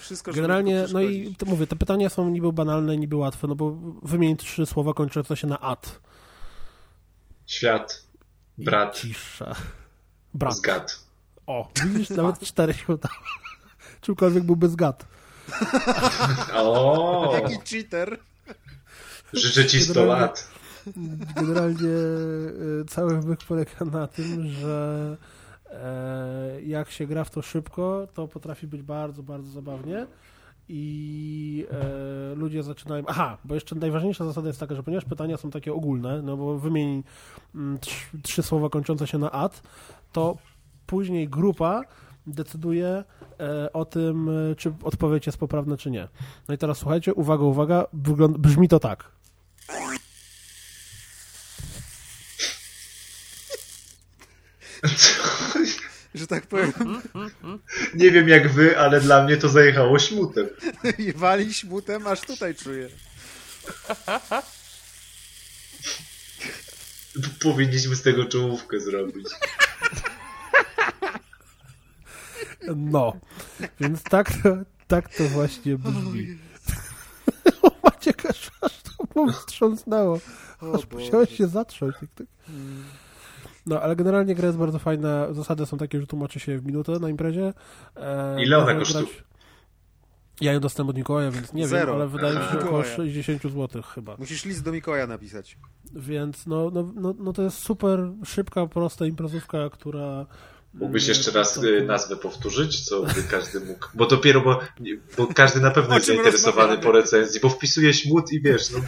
Wszystko, Generalnie, no i to mówię, te pytania są niby banalne, niby łatwe, no bo wymień trzy słowa kończące się na at. Świat, I brat, Cisza. Brat. zgad. O, widzisz, nawet cztery się udało. Czymkolwiek byłby zgad. O, Jaki cheater. życzę ci 100 Generalnie- lat. Generalnie e, cały wyk polega na tym, że e, jak się gra w to szybko, to potrafi być bardzo, bardzo zabawnie i e, ludzie zaczynają... Aha, bo jeszcze najważniejsza zasada jest taka, że ponieważ pytania są takie ogólne, no bo wymień mm, trz, trzy słowa kończące się na at, to później grupa decyduje e, o tym, czy odpowiedź jest poprawna, czy nie. No i teraz słuchajcie, uwaga, uwaga, brzmi to tak. Że tak powiem, Nie wiem jak wy, ale dla mnie to zajechało śmutem. i wali śmutem, aż tutaj czuję. Powinniśmy z tego czołówkę zrobić. No, więc tak to, tak to właśnie brzmi. O, *laughs* Maciek, aż, aż to mu wstrząsnęło. Aż musiałeś się zatrząść. Tak, tak. No, ale generalnie gra jest bardzo fajna. Zasady są takie, że tłumaczy się w minutę na imprezie. E, Ile ona kosztuje? grać- Ja ją dostałem od Mikołaja, więc nie Zero. wiem, ale wydaje mi się, że około Mikołaja. 60 zł chyba. Musisz list do Mikołaja napisać. Więc no, no, no, no to jest super szybka, prosta imprezówka, która Mógłbyś jeszcze raz y, nazwę powtórzyć, co by każdy mógł. Bo dopiero, bo, bo każdy na pewno jest zainteresowany po recenzji, bo wpisuje śmut i wiesz, no,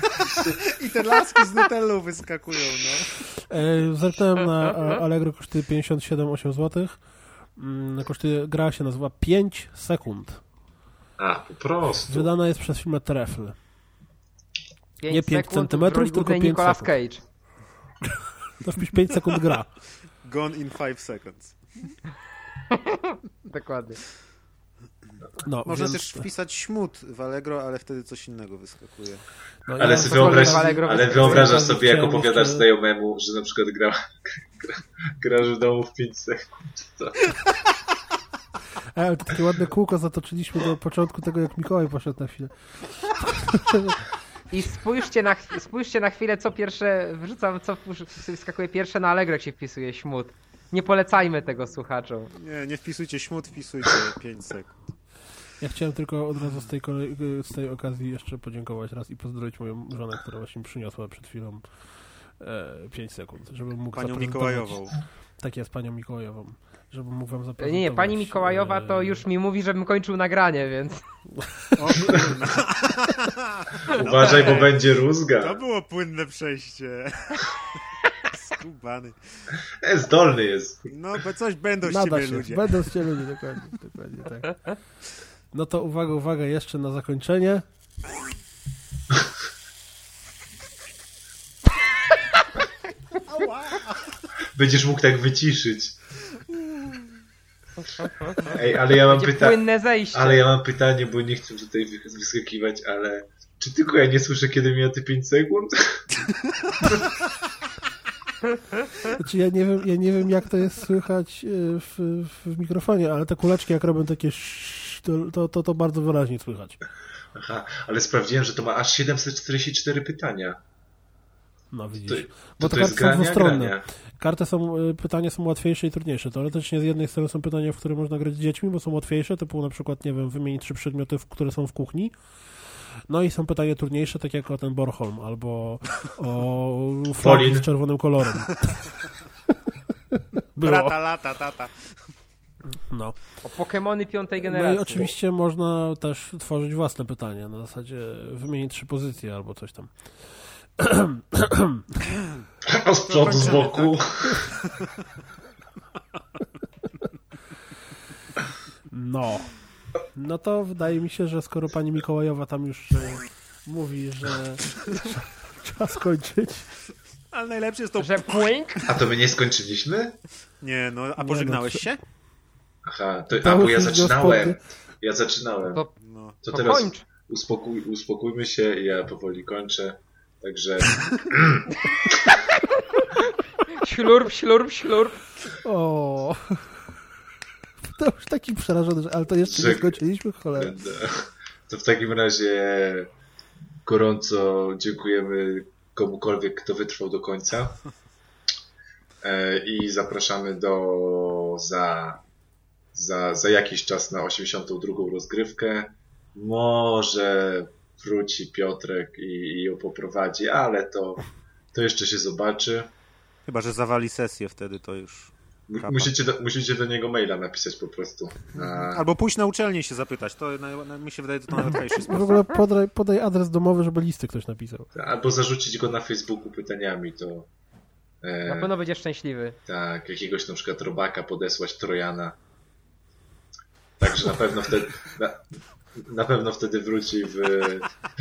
*laughs* I te laski z Nutellą wyskakują, no. E, Zerknąłem na a, Allegro, kosztuje 57,8 zł. Mm, Kosztuje, gra się nazywa 5 sekund. a, po prostu. Wydana jest przez firmę Trefl. Nie pięć sekund, centymetrów, w roli tylko głównej pięć Nicolas sekund. Cage. To wpisz 5 sekund gra. *laughs* Gone in 5 seconds. *laughs* Dokładnie. No, Można więc, też wpisać śmut w Allegro, ale wtedy coś innego wyskakuje. no, Ale, ja wyobraź, Allegro ale wyskakuje. wyobrażasz sobie, jak opowiadasz jeszcze- znajomemu, że na przykład gra, gra, *laughs* grasz w domu w 5 sekund. To, ale to takie ładne kółko zatoczyliśmy do początku tego, jak Mikołaj poszedł na chwilę. I spójrzcie na, spójrzcie na chwilę, co pierwsze wrzucam, co wyskakuje pierwsze na Allegro, jak się wpisuje śmut. Nie polecajmy tego słuchaczom. Nie, nie wpisujcie śmut, wpisujcie 5 sekund. Ja chciałem tylko od razu z tej, z tej okazji jeszcze podziękować raz i pozdrowić moją żonę, która właśnie przyniosła przed chwilą e, 5 sekund, żebym mógł Panią Mikołajową. Tak jest, panią Mikołajową. Żebym mógł wam Nie, zaprezentować. nie, pani Mikołajowa to e, już mi mówi, żebym kończył nagranie, więc... O uważaj, bo *laughs* będzie rózga. to było płynne przejście. Skubany. E, zdolny jest. No, bo coś będą z Nada ciebie się, ludzie. będą z ciebie ludzie, dokładnie, dokładnie tak. No to uwaga, uwaga, jeszcze na zakończenie. Będziesz mógł tak wyciszyć. Ej, ale ja mam pytanie. Ale ja mam pytanie, bo nie chcę tutaj wy- wyskakiwać, ale czy tylko ja nie słyszę, kiedy mija te 5 sekund? *laughs* Znaczy ja nie wiem, ja nie wiem jak to jest słychać e, w, w mikrofonie, ale te kuleczki jak robią takie to, to, to, to bardzo wyraźnie słychać. Aha, ale sprawdziłem, że to ma aż 744 pytania. No widzisz. to, Bo to, te jest karty są grania, dwustronne. grania. Karty są, e, pytania są łatwiejsze i trudniejsze. Teoretycznie z jednej strony są pytania, w które można grać z dziećmi, bo są łatwiejsze, typu na przykład, nie wiem, wymienić trzy przedmioty, które są w kuchni. No i są pytania trudniejsze, tak jak o ten Borholm, albo *laughs* o flagi Polin. z czerwonym kolorem. *laughs* Było. Lata, lata, tata. No. O Pokemony piątej no generacji. i oczywiście można też tworzyć własne pytania, na zasadzie wymienić trzy pozycje albo coś tam. A *clears throat* z przodu, z boku. *laughs* No. No to wydaje mi się, że skoro pani Mikołajowa tam już e, mówi, że trzeba skończyć. Ale najlepsze jest to... Że płynk? A to my nie skończyliśmy? Nie, no, a Nie, pożegnałeś no, się? Aha, to, a bo ja zaczynałem. Ja zaczynałem. To, No. To to teraz uspokój, uspokójmy się, ja powoli kończę. Także Ślurp, ślurp, ślurp. O. To już taki przerażony, że, ale to jeszcze nie Że- skończyliśmy, cholera. To w takim razie gorąco dziękujemy komukolwiek, kto wytrwał do końca. E, I zapraszamy do za, za, za jakiś czas na 82 rozgrywkę. Może wróci Piotrek i, i ją poprowadzi, ale to, to jeszcze się zobaczy. Chyba, że zawali sesję wtedy, to już... Kapa. Musicie do, musicie do niego maila napisać po prostu. A, Albo pójść na uczelnię się zapytać. To na, na, mi się wydaje, że to W sposób. ogóle podaj, podaj adres domowy, żeby listy ktoś napisał. albo zarzucić go na Facebooku pytaniami, to e, Na pewno będzie szczęśliwy. tak, jakiegoś na przykład robaka podesłać Trojana. Także na pewno wtedy na, na pewno wtedy wróci w,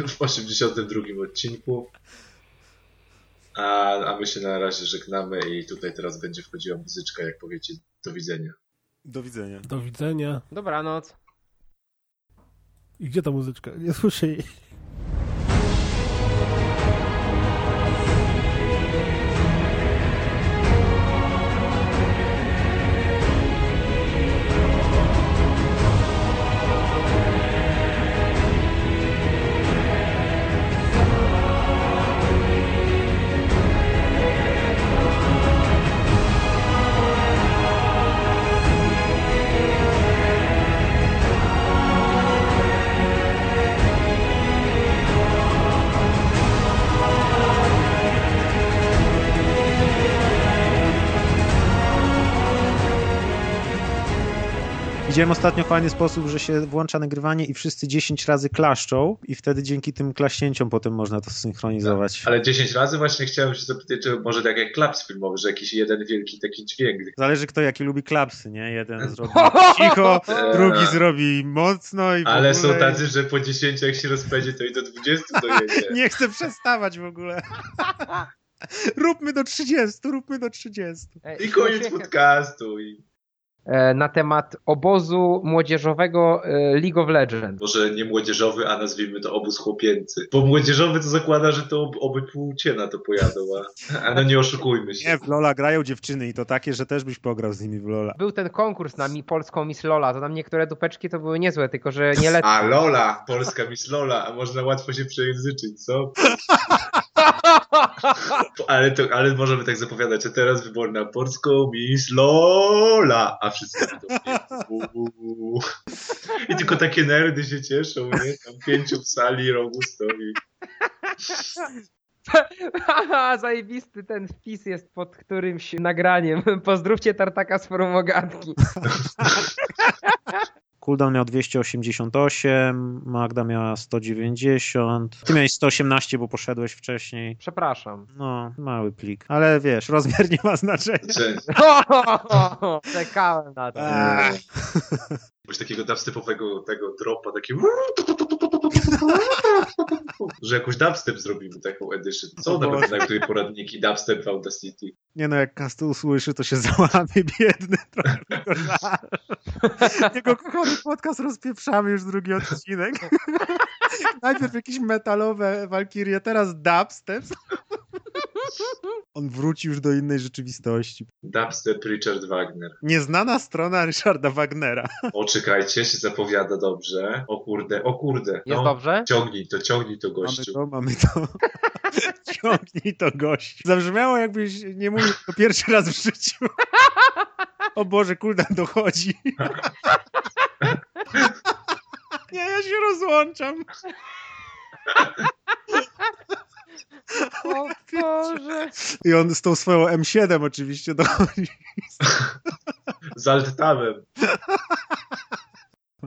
w 82 odcinku. A, a my się na razie żegnamy i tutaj teraz będzie wchodziła muzyczka, jak powiecie do widzenia. Do widzenia. Do widzenia. Dobranoc. I gdzie ta muzyczka? Nie słyszę jej. Widziałem ostatnio fajny sposób, że się włącza nagrywanie i wszyscy 10 razy klaszczą i wtedy dzięki tym klaśnięciom potem można to synchronizować. Ale 10 razy właśnie chciałem się zapytać, czy może tak jak klaps filmowy, że jakiś jeden wielki taki dźwięk. Zależy kto jaki lubi klapsy, nie? Jeden zrobi *laughs* cicho, drugi zrobi mocno i w Ale ogóle... są tacy, że po 10 jak się rozpędzi, to i do 20 dojedzie. *laughs* Nie chcę przestawać w ogóle. *laughs* róbmy do 30, róbmy do 30. E, I koniec podcastu. I Na temat obozu młodzieżowego e, League of Legends. może nie młodzieżowy, a nazwijmy to obóz chłopięcy. Bo młodzieżowy to zakłada, że to ob- obie płcie na to pojadą, a, a no nie oszukujmy się. Nie, w Lola grają dziewczyny i to takie, że też byś pograł z nimi w Lola. Był ten konkurs na mi polską Miss Lola, to tam niektóre dupeczki to były niezłe, tylko że nie lecą. A Lola, polska Miss Lola, a można łatwo się przejęzyczyć, co? *laughs* *laughs* Ale, to, ale możemy tak zapowiadać, a teraz wybór na polską Miss Lola, a wszyscy uuu. I tylko takie nerdy się cieszą, nie? Tam pięciu w sali rogu stoi. *laughs* Haha, zajebisty ten wpis jest pod którymś nagraniem. Pozdrówcie Tartaka z forum ogatki. *laughs* Cooldown miał 288, Magda miała 190. Ty miałeś 118, bo poszedłeś wcześniej. Przepraszam. No, mały plik. Ale wiesz, rozmiar nie ma znaczenia. Że, *laughs* Czekałem na to. Coś takiego dubstepowego tego dropa, taki *laughs* że jakąś dubstep zrobimy, taką edition. Są O nawet na której poradniki dubstep w Audacity. Nie no, jak Kastu usłyszy, to się *laughs* załamie, biedny trochę. *laughs* Jego kochany podcast rozpieprzamy już drugi odcinek. Najpierw jakieś metalowe walkirie, teraz dubstep. On wróci już do innej rzeczywistości. Dubstep Richard Wagner. Nieznana strona Ryszarda Wagnera. O, czekajcie, się zapowiada dobrze. O kurde, o kurde. Jest No, dobrze? ciągnij to, ciągnij to, Mamy gościu. to, mamy to. *laughs* Ciągnij to gość. Zabrzmiało jakbyś nie mówił to pierwszy raz w życiu. O Boże, kuldan dochodzi. *laughs* Nie, ja się rozłączam. O *laughs* Boże. I on z tą swoją M7 oczywiście dochodzi. Z alt-tabem. *laughs*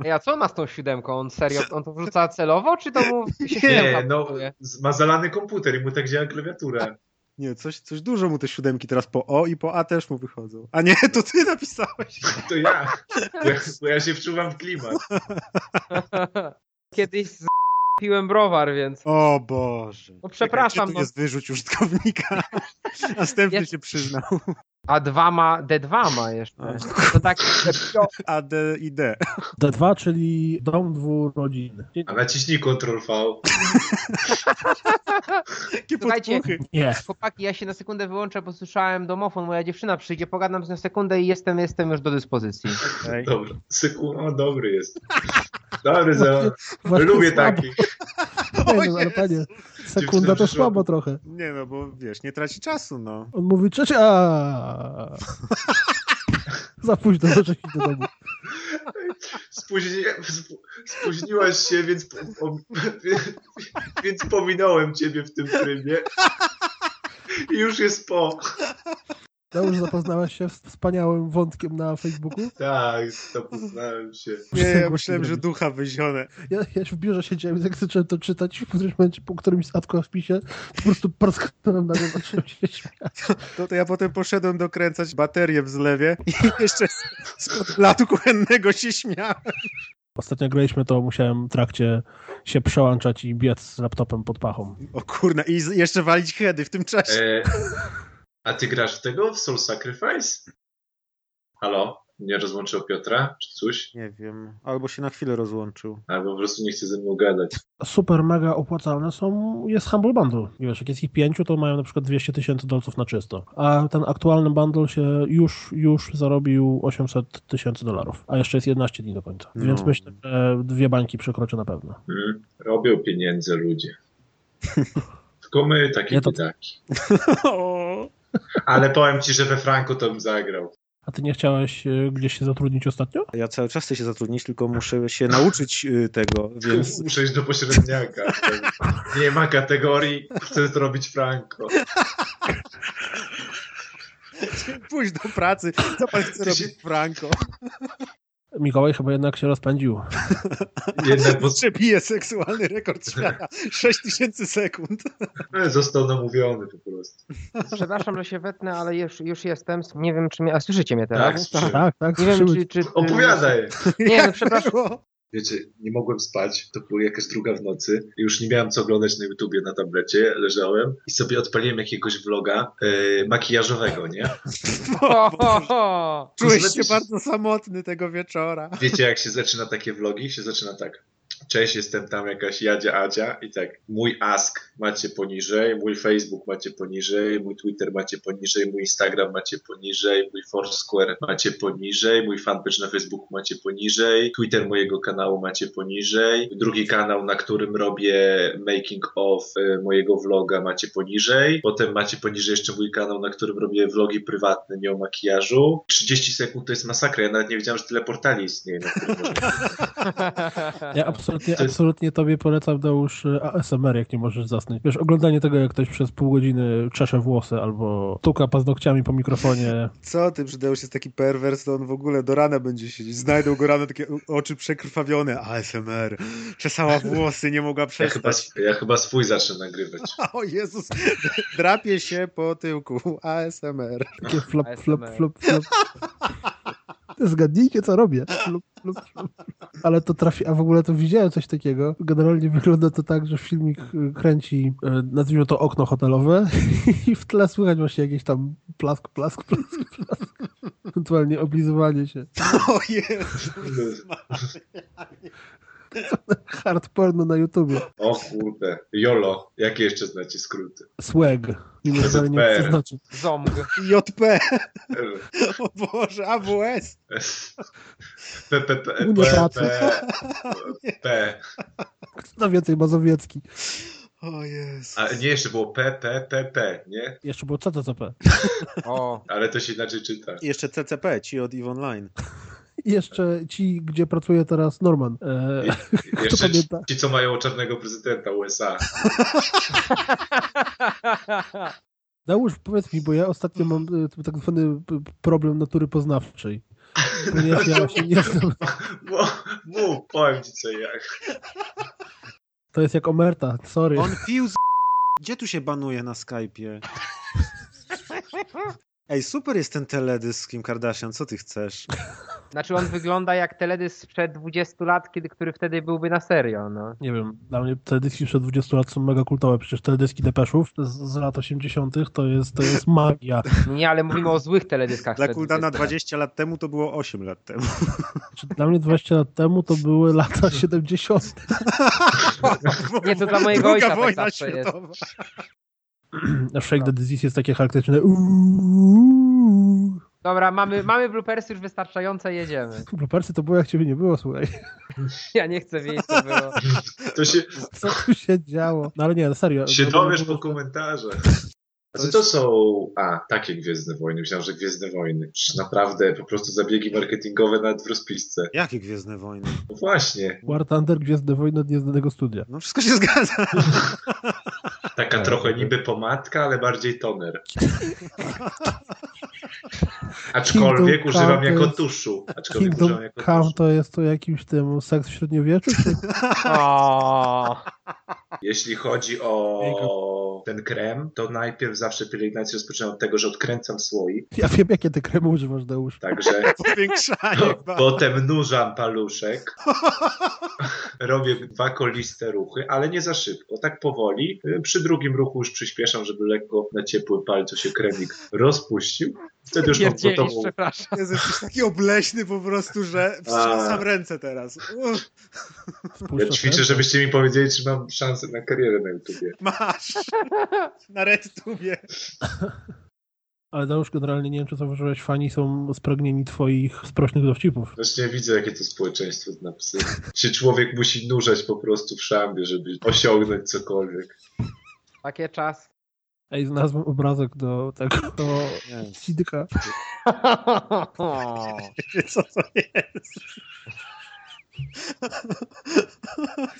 Ej, a co on ma z tą siódemką? On serio, on to wrzuca celowo, czy to mu *laughs* się Nie, no, ma zalany komputer i mu tak działa klawiatura. Nie, coś, coś dużo mu te siódemki teraz po O i po A też mu wychodzą. A nie, to ty napisałeś. To ja. Bo ja, bo ja się wczuwam w klimat. Kiedyś z... piłem browar, więc... O Boże. No przepraszam, Czekaj, no. jest wyrzuć użytkownika. *laughs* Następny Jest- się przyznał. A dwa ma, D2 ma jeszcze. To tak... A, D i D. D2, czyli dom dwurodzinny. A naciśnij Ctrl V. *laughs* Słuchajcie. Nie. Chłopaki, ja się na sekundę wyłączę, bo słyszałem domofon, moja dziewczyna przyjdzie, pogadam z nią sekundę i jestem, jestem już do dyspozycji. Okej. Dobra. O, dobry jest. Dobry za... Właśnie Lubię takich. *laughs* Nie, no, ale panie, sekunda to słabo trochę. Nie no, bo wiesz, nie traci czasu, no. On mówi trzecia. a. *laughs* Za późno, iść do domu. Spóźni... sp- Spóźniłaś się, więc, po- więc pominąłem ciebie w tym trybie. I już jest po. Już zapoznałeś się z wspaniałym wątkiem na Facebooku? Tak, zapoznałem się. Nie, ja myślałem, że ducha wyzione. Ja, ja w biurze siedziałem, jak zacząłem to czytać, w którymś momencie, po którymś statku w spisie, po prostu parsknąłem na głowę, zacząłem się śmiać. To, to ja potem poszedłem dokręcać baterię w zlewie i jeszcze z, z latu kuchennego się śmiałem. Ostatnio graliśmy, to musiałem w trakcie się przełączać i biec z laptopem pod pachą. O kurna, i jeszcze walić heady w tym czasie. E, a ty grasz w tego? W Soul Sacrifice? Halo? Nie rozłączył Piotra? Czy coś? Nie wiem, albo się na chwilę rozłączył. Albo po prostu nie chce ze mną gadać. Super mega opłacalne są, jest Humble Bundle. I wiesz, jak jest ich pięciu, to mają na przykład 200 tysięcy dolców na czysto. A ten aktualny bundle się już, już zarobił 800 tysięcy dolarów. A jeszcze jest 11 dni do końca. No. Więc myślę, że dwie bańki przekroczy na pewno. Hmm? Robią pieniądze ludzie. *laughs* Tylko my takie Ja to- *laughs* *laughs* Ale powiem ci, że we Franco to bym zagrał. A ty nie chciałeś e, gdzieś się zatrudnić ostatnio? Ja cały czas chcę się zatrudnić, tylko muszę się nauczyć y, tego, *laughs* więc Muszę iść do pośredniaka. Nie ma kategorii, chcę zrobić Franco. *laughs* pójść do pracy. Co pan chce się- robić, Franco? Mikołaj chyba jednak się rozpędził. *laughs* Jednak, bo Przebije seksualny rekord świata. 6000 sekund. został namówiony po prostu. Przepraszam, że się wetnę, ale już, już jestem. Nie wiem, czy mnie... A słyszycie mnie teraz? Tak, Tak, tak, Nie wiem, czy... czy Opowiadaj! Nie, no przepraszam. Wiecie, nie mogłem spać, to była jakaś druga w nocy. Już nie miałem co oglądać na YouTubie na tablecie, leżałem i sobie odpaliłem jakiegoś vloga e, makijażowego, nie? Czułeś Znaczy- się bardzo samotny tego wieczora. Wiecie, jak się zaczyna takie vlogi? Się zaczyna tak. Cześć, jestem tam jakaś Jadzia Adzia i tak, mój ask macie poniżej, mój Facebook macie poniżej, mój Twitter macie poniżej, mój Instagram macie poniżej, mój Foursquare macie poniżej, mój fanpage na Facebooku macie poniżej, Twitter mojego kanału macie poniżej, drugi kanał, na którym robię making of e, mojego vloga macie poniżej, potem macie poniżej jeszcze mój kanał, na którym robię vlogi prywatne, nie o makijażu. 30 sekund to jest masakra, ja nawet nie wiedziałem, że tyle portali istnieje, na którym *laughs* Ja absolutnie, To jest- absolutnie tobie polecam Deusz ASMR, jak nie możesz zasnąć. Wiesz, oglądanie tego, jak ktoś przez pół godziny czesze włosy albo tuka paznokciami po mikrofonie. Co ty, Przydeusz jest taki perwers, to on w ogóle do rana będzie siedzieć. Znajdą go rano takie oczy przekrwawione. ASMR. Czesała włosy, nie mogła Ja chyba, przestać. ja chyba swój zacznę nagrywać. *laughs* O Jezus, drapie się po tyłku. ASMR. Takie flop, flop, flop, flop. *laughs* Zgadnijcie, co robię. Flop, flop, flop. Ale to trafi, a w ogóle to widziałem coś takiego. Generalnie wygląda to tak, że filmik y, kręci, y, nazwijmy to okno hotelowe *laughs* i w tle słychać właśnie jakieś tam plask, plask, plask, plask. Ewentualnie oblizywanie się. O Jezus. *laughs* Hard porno na YouTubie. O kurde. Jolo. Jakie jeszcze znacie skróty? Swag. Nie wiem, co znaczy. Zomg. JP. *laughs* O Boże, AWS. P, P. Kto więcej Mazowiecki. O Jezus. A nie, jeszcze było P, P, P, P, nie? Jeszcze było CCCP. O, Ale to się inaczej czyta. I jeszcze CCP, ci od EVE Online. Jeszcze ci, gdzie pracuje teraz Norman. E, jeszcze ci, pamięta? ci, co mają czarnego prezydenta USA. Dałóż, *laughs* powiedz mi, bo ja ostatnio mam e, tak zwany problem natury poznawczej. Ponieważ ja się *laughs* nie znam. Bo, mów, powiem ci co jak. To jest jak omerta, sorry. On pił z... Gdzie tu się banuje na Skype'ie? *laughs* Ej, super jest ten teledysk z Kim Kardashian, co ty chcesz? *laughs* znaczy on wygląda jak teledysk sprzed 20 lat, kiedy, który wtedy byłby na serio, no. Nie wiem, dla mnie teledyski przed 20 lat są mega kultowe. Przecież teledyski Depeszów z, z lat 80. to jest, to jest magia. *laughs* Nie, ale mówimy o złych teledyskach Dla sprzed Kuldana 20 lat. 20 lat temu to było 8 lat temu. *laughs* Czy Dla mnie 20 lat temu to były lata 70. Nie, to dla mojego Druga ojca tak zawsze jest. *clears throat* A Shake the Disease jest takie charakterystyczne. Dobra, mamy, mamy bloopersy już wystarczające, jedziemy. *laughs* Bloopersy to było jak ciebie nie było, słuchaj. *laughs* Ja nie chcę wiedzieć, co było. To się, Co tu się działo? No ale nie, serio. się No, dowiesz no, po komentarzach. A To co to są... A, takie Gwiezdne Wojny. Myślałem, że Gwiezdne Wojny. Przecież naprawdę po prostu zabiegi marketingowe nawet w rozpisce. Jakie Gwiezdne Wojny? No właśnie. War Thunder, Gwiezdne Wojny od nieznanego studia. No wszystko się zgadza. *laughs* Taka Tak. trochę niby pomadka, ale bardziej toner. *laughs* Aczkolwiek Kingdom używam jako jest- tuszu. Aczkolwiek Kingdom używam jako Come tuszu. to jest to jakimś tym seks w średniowieczu? Czy... *laughs* Jeśli chodzi o ten krem, to najpierw zawsze pielęgnację rozpoczynam od tego, że odkręcam słoik. Ja wiem, jakie ty kremy używasz, Deusz. Także *laughs* Powiększanie. po, potem nurzam paluszek. *laughs* Robię dwa koliste ruchy, ale nie za szybko. Tak powoli. Przy drugim ruchu już przyspieszam, żeby lekko na ciepłym palcu się kremik rozpuścił. Wtedy już mam gotową przepraszam. Jezu, jesteś taki obleśny po prostu, że wstrzymam ręce teraz. Uff, Ja ćwiczę, żebyście mi powiedzieli, czy mam szansę na karierę na YouTubie. *laughs* masz. Na RedTubie. *laughs* Ale Deusz, generalnie nie wiem, czy zauważyłeś, fani są spragnieni twoich sprośnych dowcipów. Właśnie widzę, jakie to społeczeństwo zna psy. Się człowiek musi nurzać po prostu w szambie, żeby osiągnąć cokolwiek. Takie czas. Ej, znalazłem obrazek do tego, do Nie, Cidyka. *laughs* co to jest?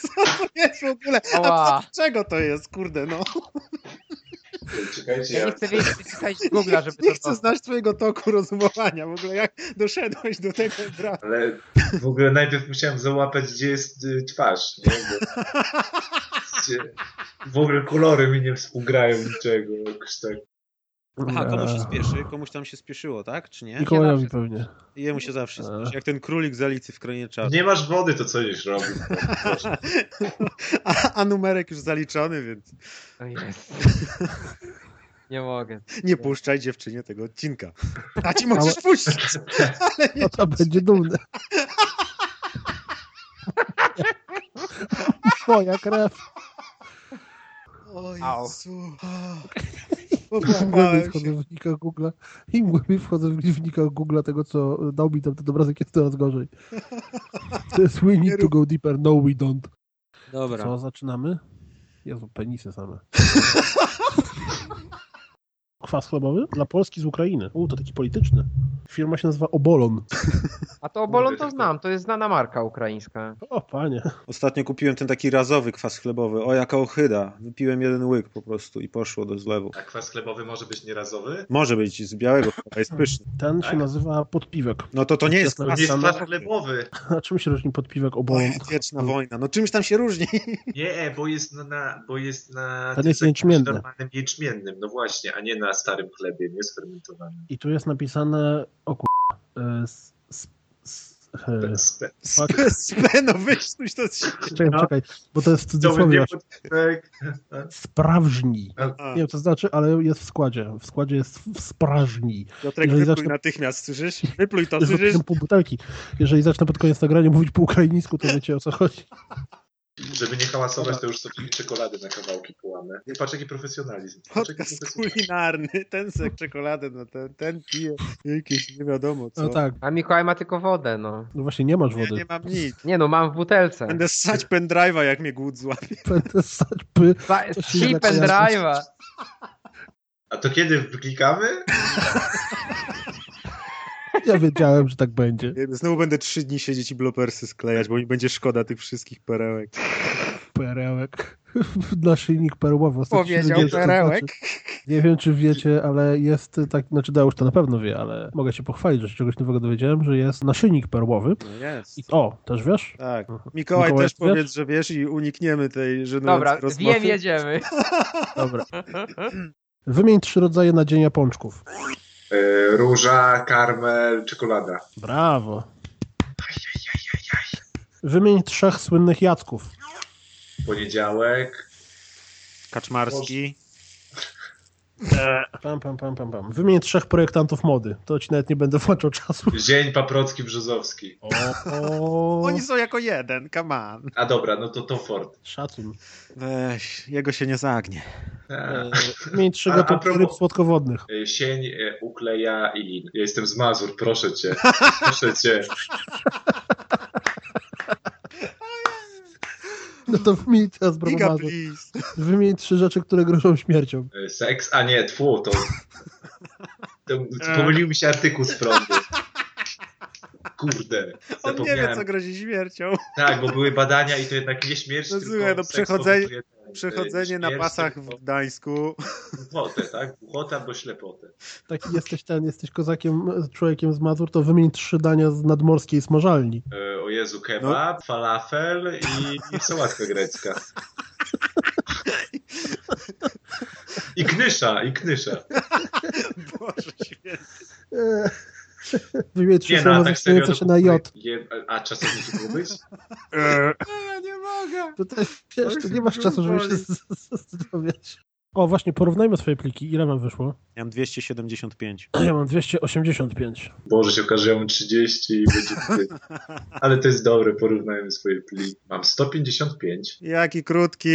Co to jest w ogóle? A czego to jest, kurde, no? Czekajcie, Ja nie chcę wiedzieć, z Google'a, żeby Nie to chcę znać twojego toku rozumowania. W ogóle jak doszedłeś do tego brata. Ale w ogóle najpierw musiałem załapać, gdzie jest y, twarz, nie? Bo... *laughs* W ogóle kolory mi nie współgrają niczego, jakoś tak. Aha, komuś się Eee, spieszy, komuś tam się spieszyło, tak? Czy nie? Mikołajowi pewnie. I jemu się zawsze Eee. spieszy. Jak ten królik z Alicji w Krainie Czasu. Nie masz wody, to co już robił? Proszę. *laughs* A, a numerek już zaliczony, więc O Jezu. Nie mogę. nie puszczaj dziewczynie tego odcinka. A ci możesz puścić. *laughs* Ale nie. No to będzie dumny. Moja *laughs* krew. O. Jezu. Im głębiej wchodzę w wnikach Google, im głębiej wchodzę w Google tego, co dał mi tam ten obrazek, jest coraz gorzej. *laughs* To jest we need to go deeper, no we don't. Dobra. Co, zaczynamy? Jezu, penisy same. *laughs* Kwas chlebowy? Dla Polski z Ukrainy. U, to taki polityczny. Firma się nazywa Obolon. A to obolon to znam, to jest znana marka ukraińska. O, panie. Ostatnio kupiłem ten taki razowy kwas chlebowy. O, jaka ochyda. Wypiłem jeden łyk po prostu i poszło do zlewu. A kwas chlebowy może być nierazowy? Może być z białego chleba, jest pyszny. Ten się Tak? nazywa podpiwek. No to to nie jest kwas jest kwas chlebowy. A czym się różni podpiwek O, Obolon? wieczna wojna. No czymś tam się różni. Nie, bo jest na, bo jest na Ten jest jęczmienny. normalnym jęczmiennym, no właśnie, a nie na starym chlebie, nie sfermentowanym. I tu jest napisane, o kur... e, s- s- s- e, Spe- Fuck. *laughs* Speno, wyśluś to. Czekaj, No. czekaj, bo to jest w cudzysłowie. Sprażni. A, Nie wiem, co to znaczy, ale jest w składzie. W składzie jest w sprażni. Piotrek, jeżeli wypluj zacznę- natychmiast, słyszysz? Wypluj to, *laughs* słyszysz? pół butelki. Jeżeli zacznę pod koniec nagrania mówić po ukraińsku, to wiecie o co chodzi. Żeby nie hałasować, to już sobie czekolady na kawałki połamę. Nie, patrz jaki profesjonalizm. Patrz jaki Podcast kulinarny, ten sek czekoladę na ten, ten pije jakieś nie wiadomo co. No tak, A Mikołaj ma tylko wodę, no. no właśnie nie masz Ja wody. nie mam nic. Nie no, mam w butelce. Będę ssać pendrive'a jak mnie głód złapie. *laughs* Będę ssać py. Trzy pendrive'a. A to kiedy wyklikamy? *laughs* Ja wiedziałem, że tak będzie. Znowu będę trzy dni siedzieć i blopersy sklejać, bo mi będzie szkoda tych wszystkich perełek. Perełek. *laughs* Naszyjnik perłowy. Powiedział to perełek. znaczy. Nie wiem, czy wiecie, ale jest tak, znaczy Deusz to na pewno wie, ale mogę się pochwalić, że się czegoś nowego dowiedziałem, że jest naszyjnik perłowy. No jest. I o, też wiesz? Tak. Mhm. Mikołaj, Mikołaj, też wiesz? powiedz, że wiesz i unikniemy tej żenującej Dobra, rozmowy. wiem, jedziemy. *laughs* Dobra. Wymień trzy rodzaje nadzienia pączków. E, róża, karmel, czekolada. Brawo. Wymień trzech słynnych Jacków. Poniedziałek. Kaczmarski. Pam, pam, pam, pam, pam. Wymień trzech projektantów mody. To ci nawet nie będę włączał czasu. Zień, Paprocki, Brzozowski. O, o, *laughs* Oni są jako jeden, come on. A dobra, no to to Ford. Szacun. Weź, jego się nie zagnie. E, Wymień trzy A- a gatunki propos- ryb słodkowodnych. E, Sień, e, ukleja i lin. Ja jestem z Mazur, proszę cię. *laughs* Proszę cię. *laughs* No to wymień teraz please. Wymień trzy rzeczy, które grożą śmiercią. Seks? A nie, tfu, to... to *laughs* pomylił mi się artykuł z prądu. Kurde, *laughs* On nie wie, co grozi śmiercią. Tak, bo były badania i to jednak nie śmierć, No tylko no przechodzenie- powoduje Przechodzenie na śmierć, pasach tylko w Gdańsku. Głuchotę, tak? Głuchotę albo ślepotę. Taki jesteś ten, jesteś kozakiem, człowiekiem z Mazur, to wymień trzy dania z nadmorskiej smażalni. E, O Jezu, kebab, No. falafel i, i sałatka grecka. *laughs* I knysza, i knysza. Boże święty. *laughs* *laughs* Trzy Nie, no, tak serio, to się na J. Je, a czasownik mógł być? *laughs* Ja nie mogę. To też, wiesz, to nie masz czasu, żeby się zastanawiać. O, właśnie, porównajmy swoje pliki. Ile wam wyszło? *clears throat* Ja mam 275. Ja mam 285. Boże, się okaże, że ja mam 30 i będzie. *laughs* Ale to jest dobre, porównajmy swoje pliki. Mam 155. Jaki krótki.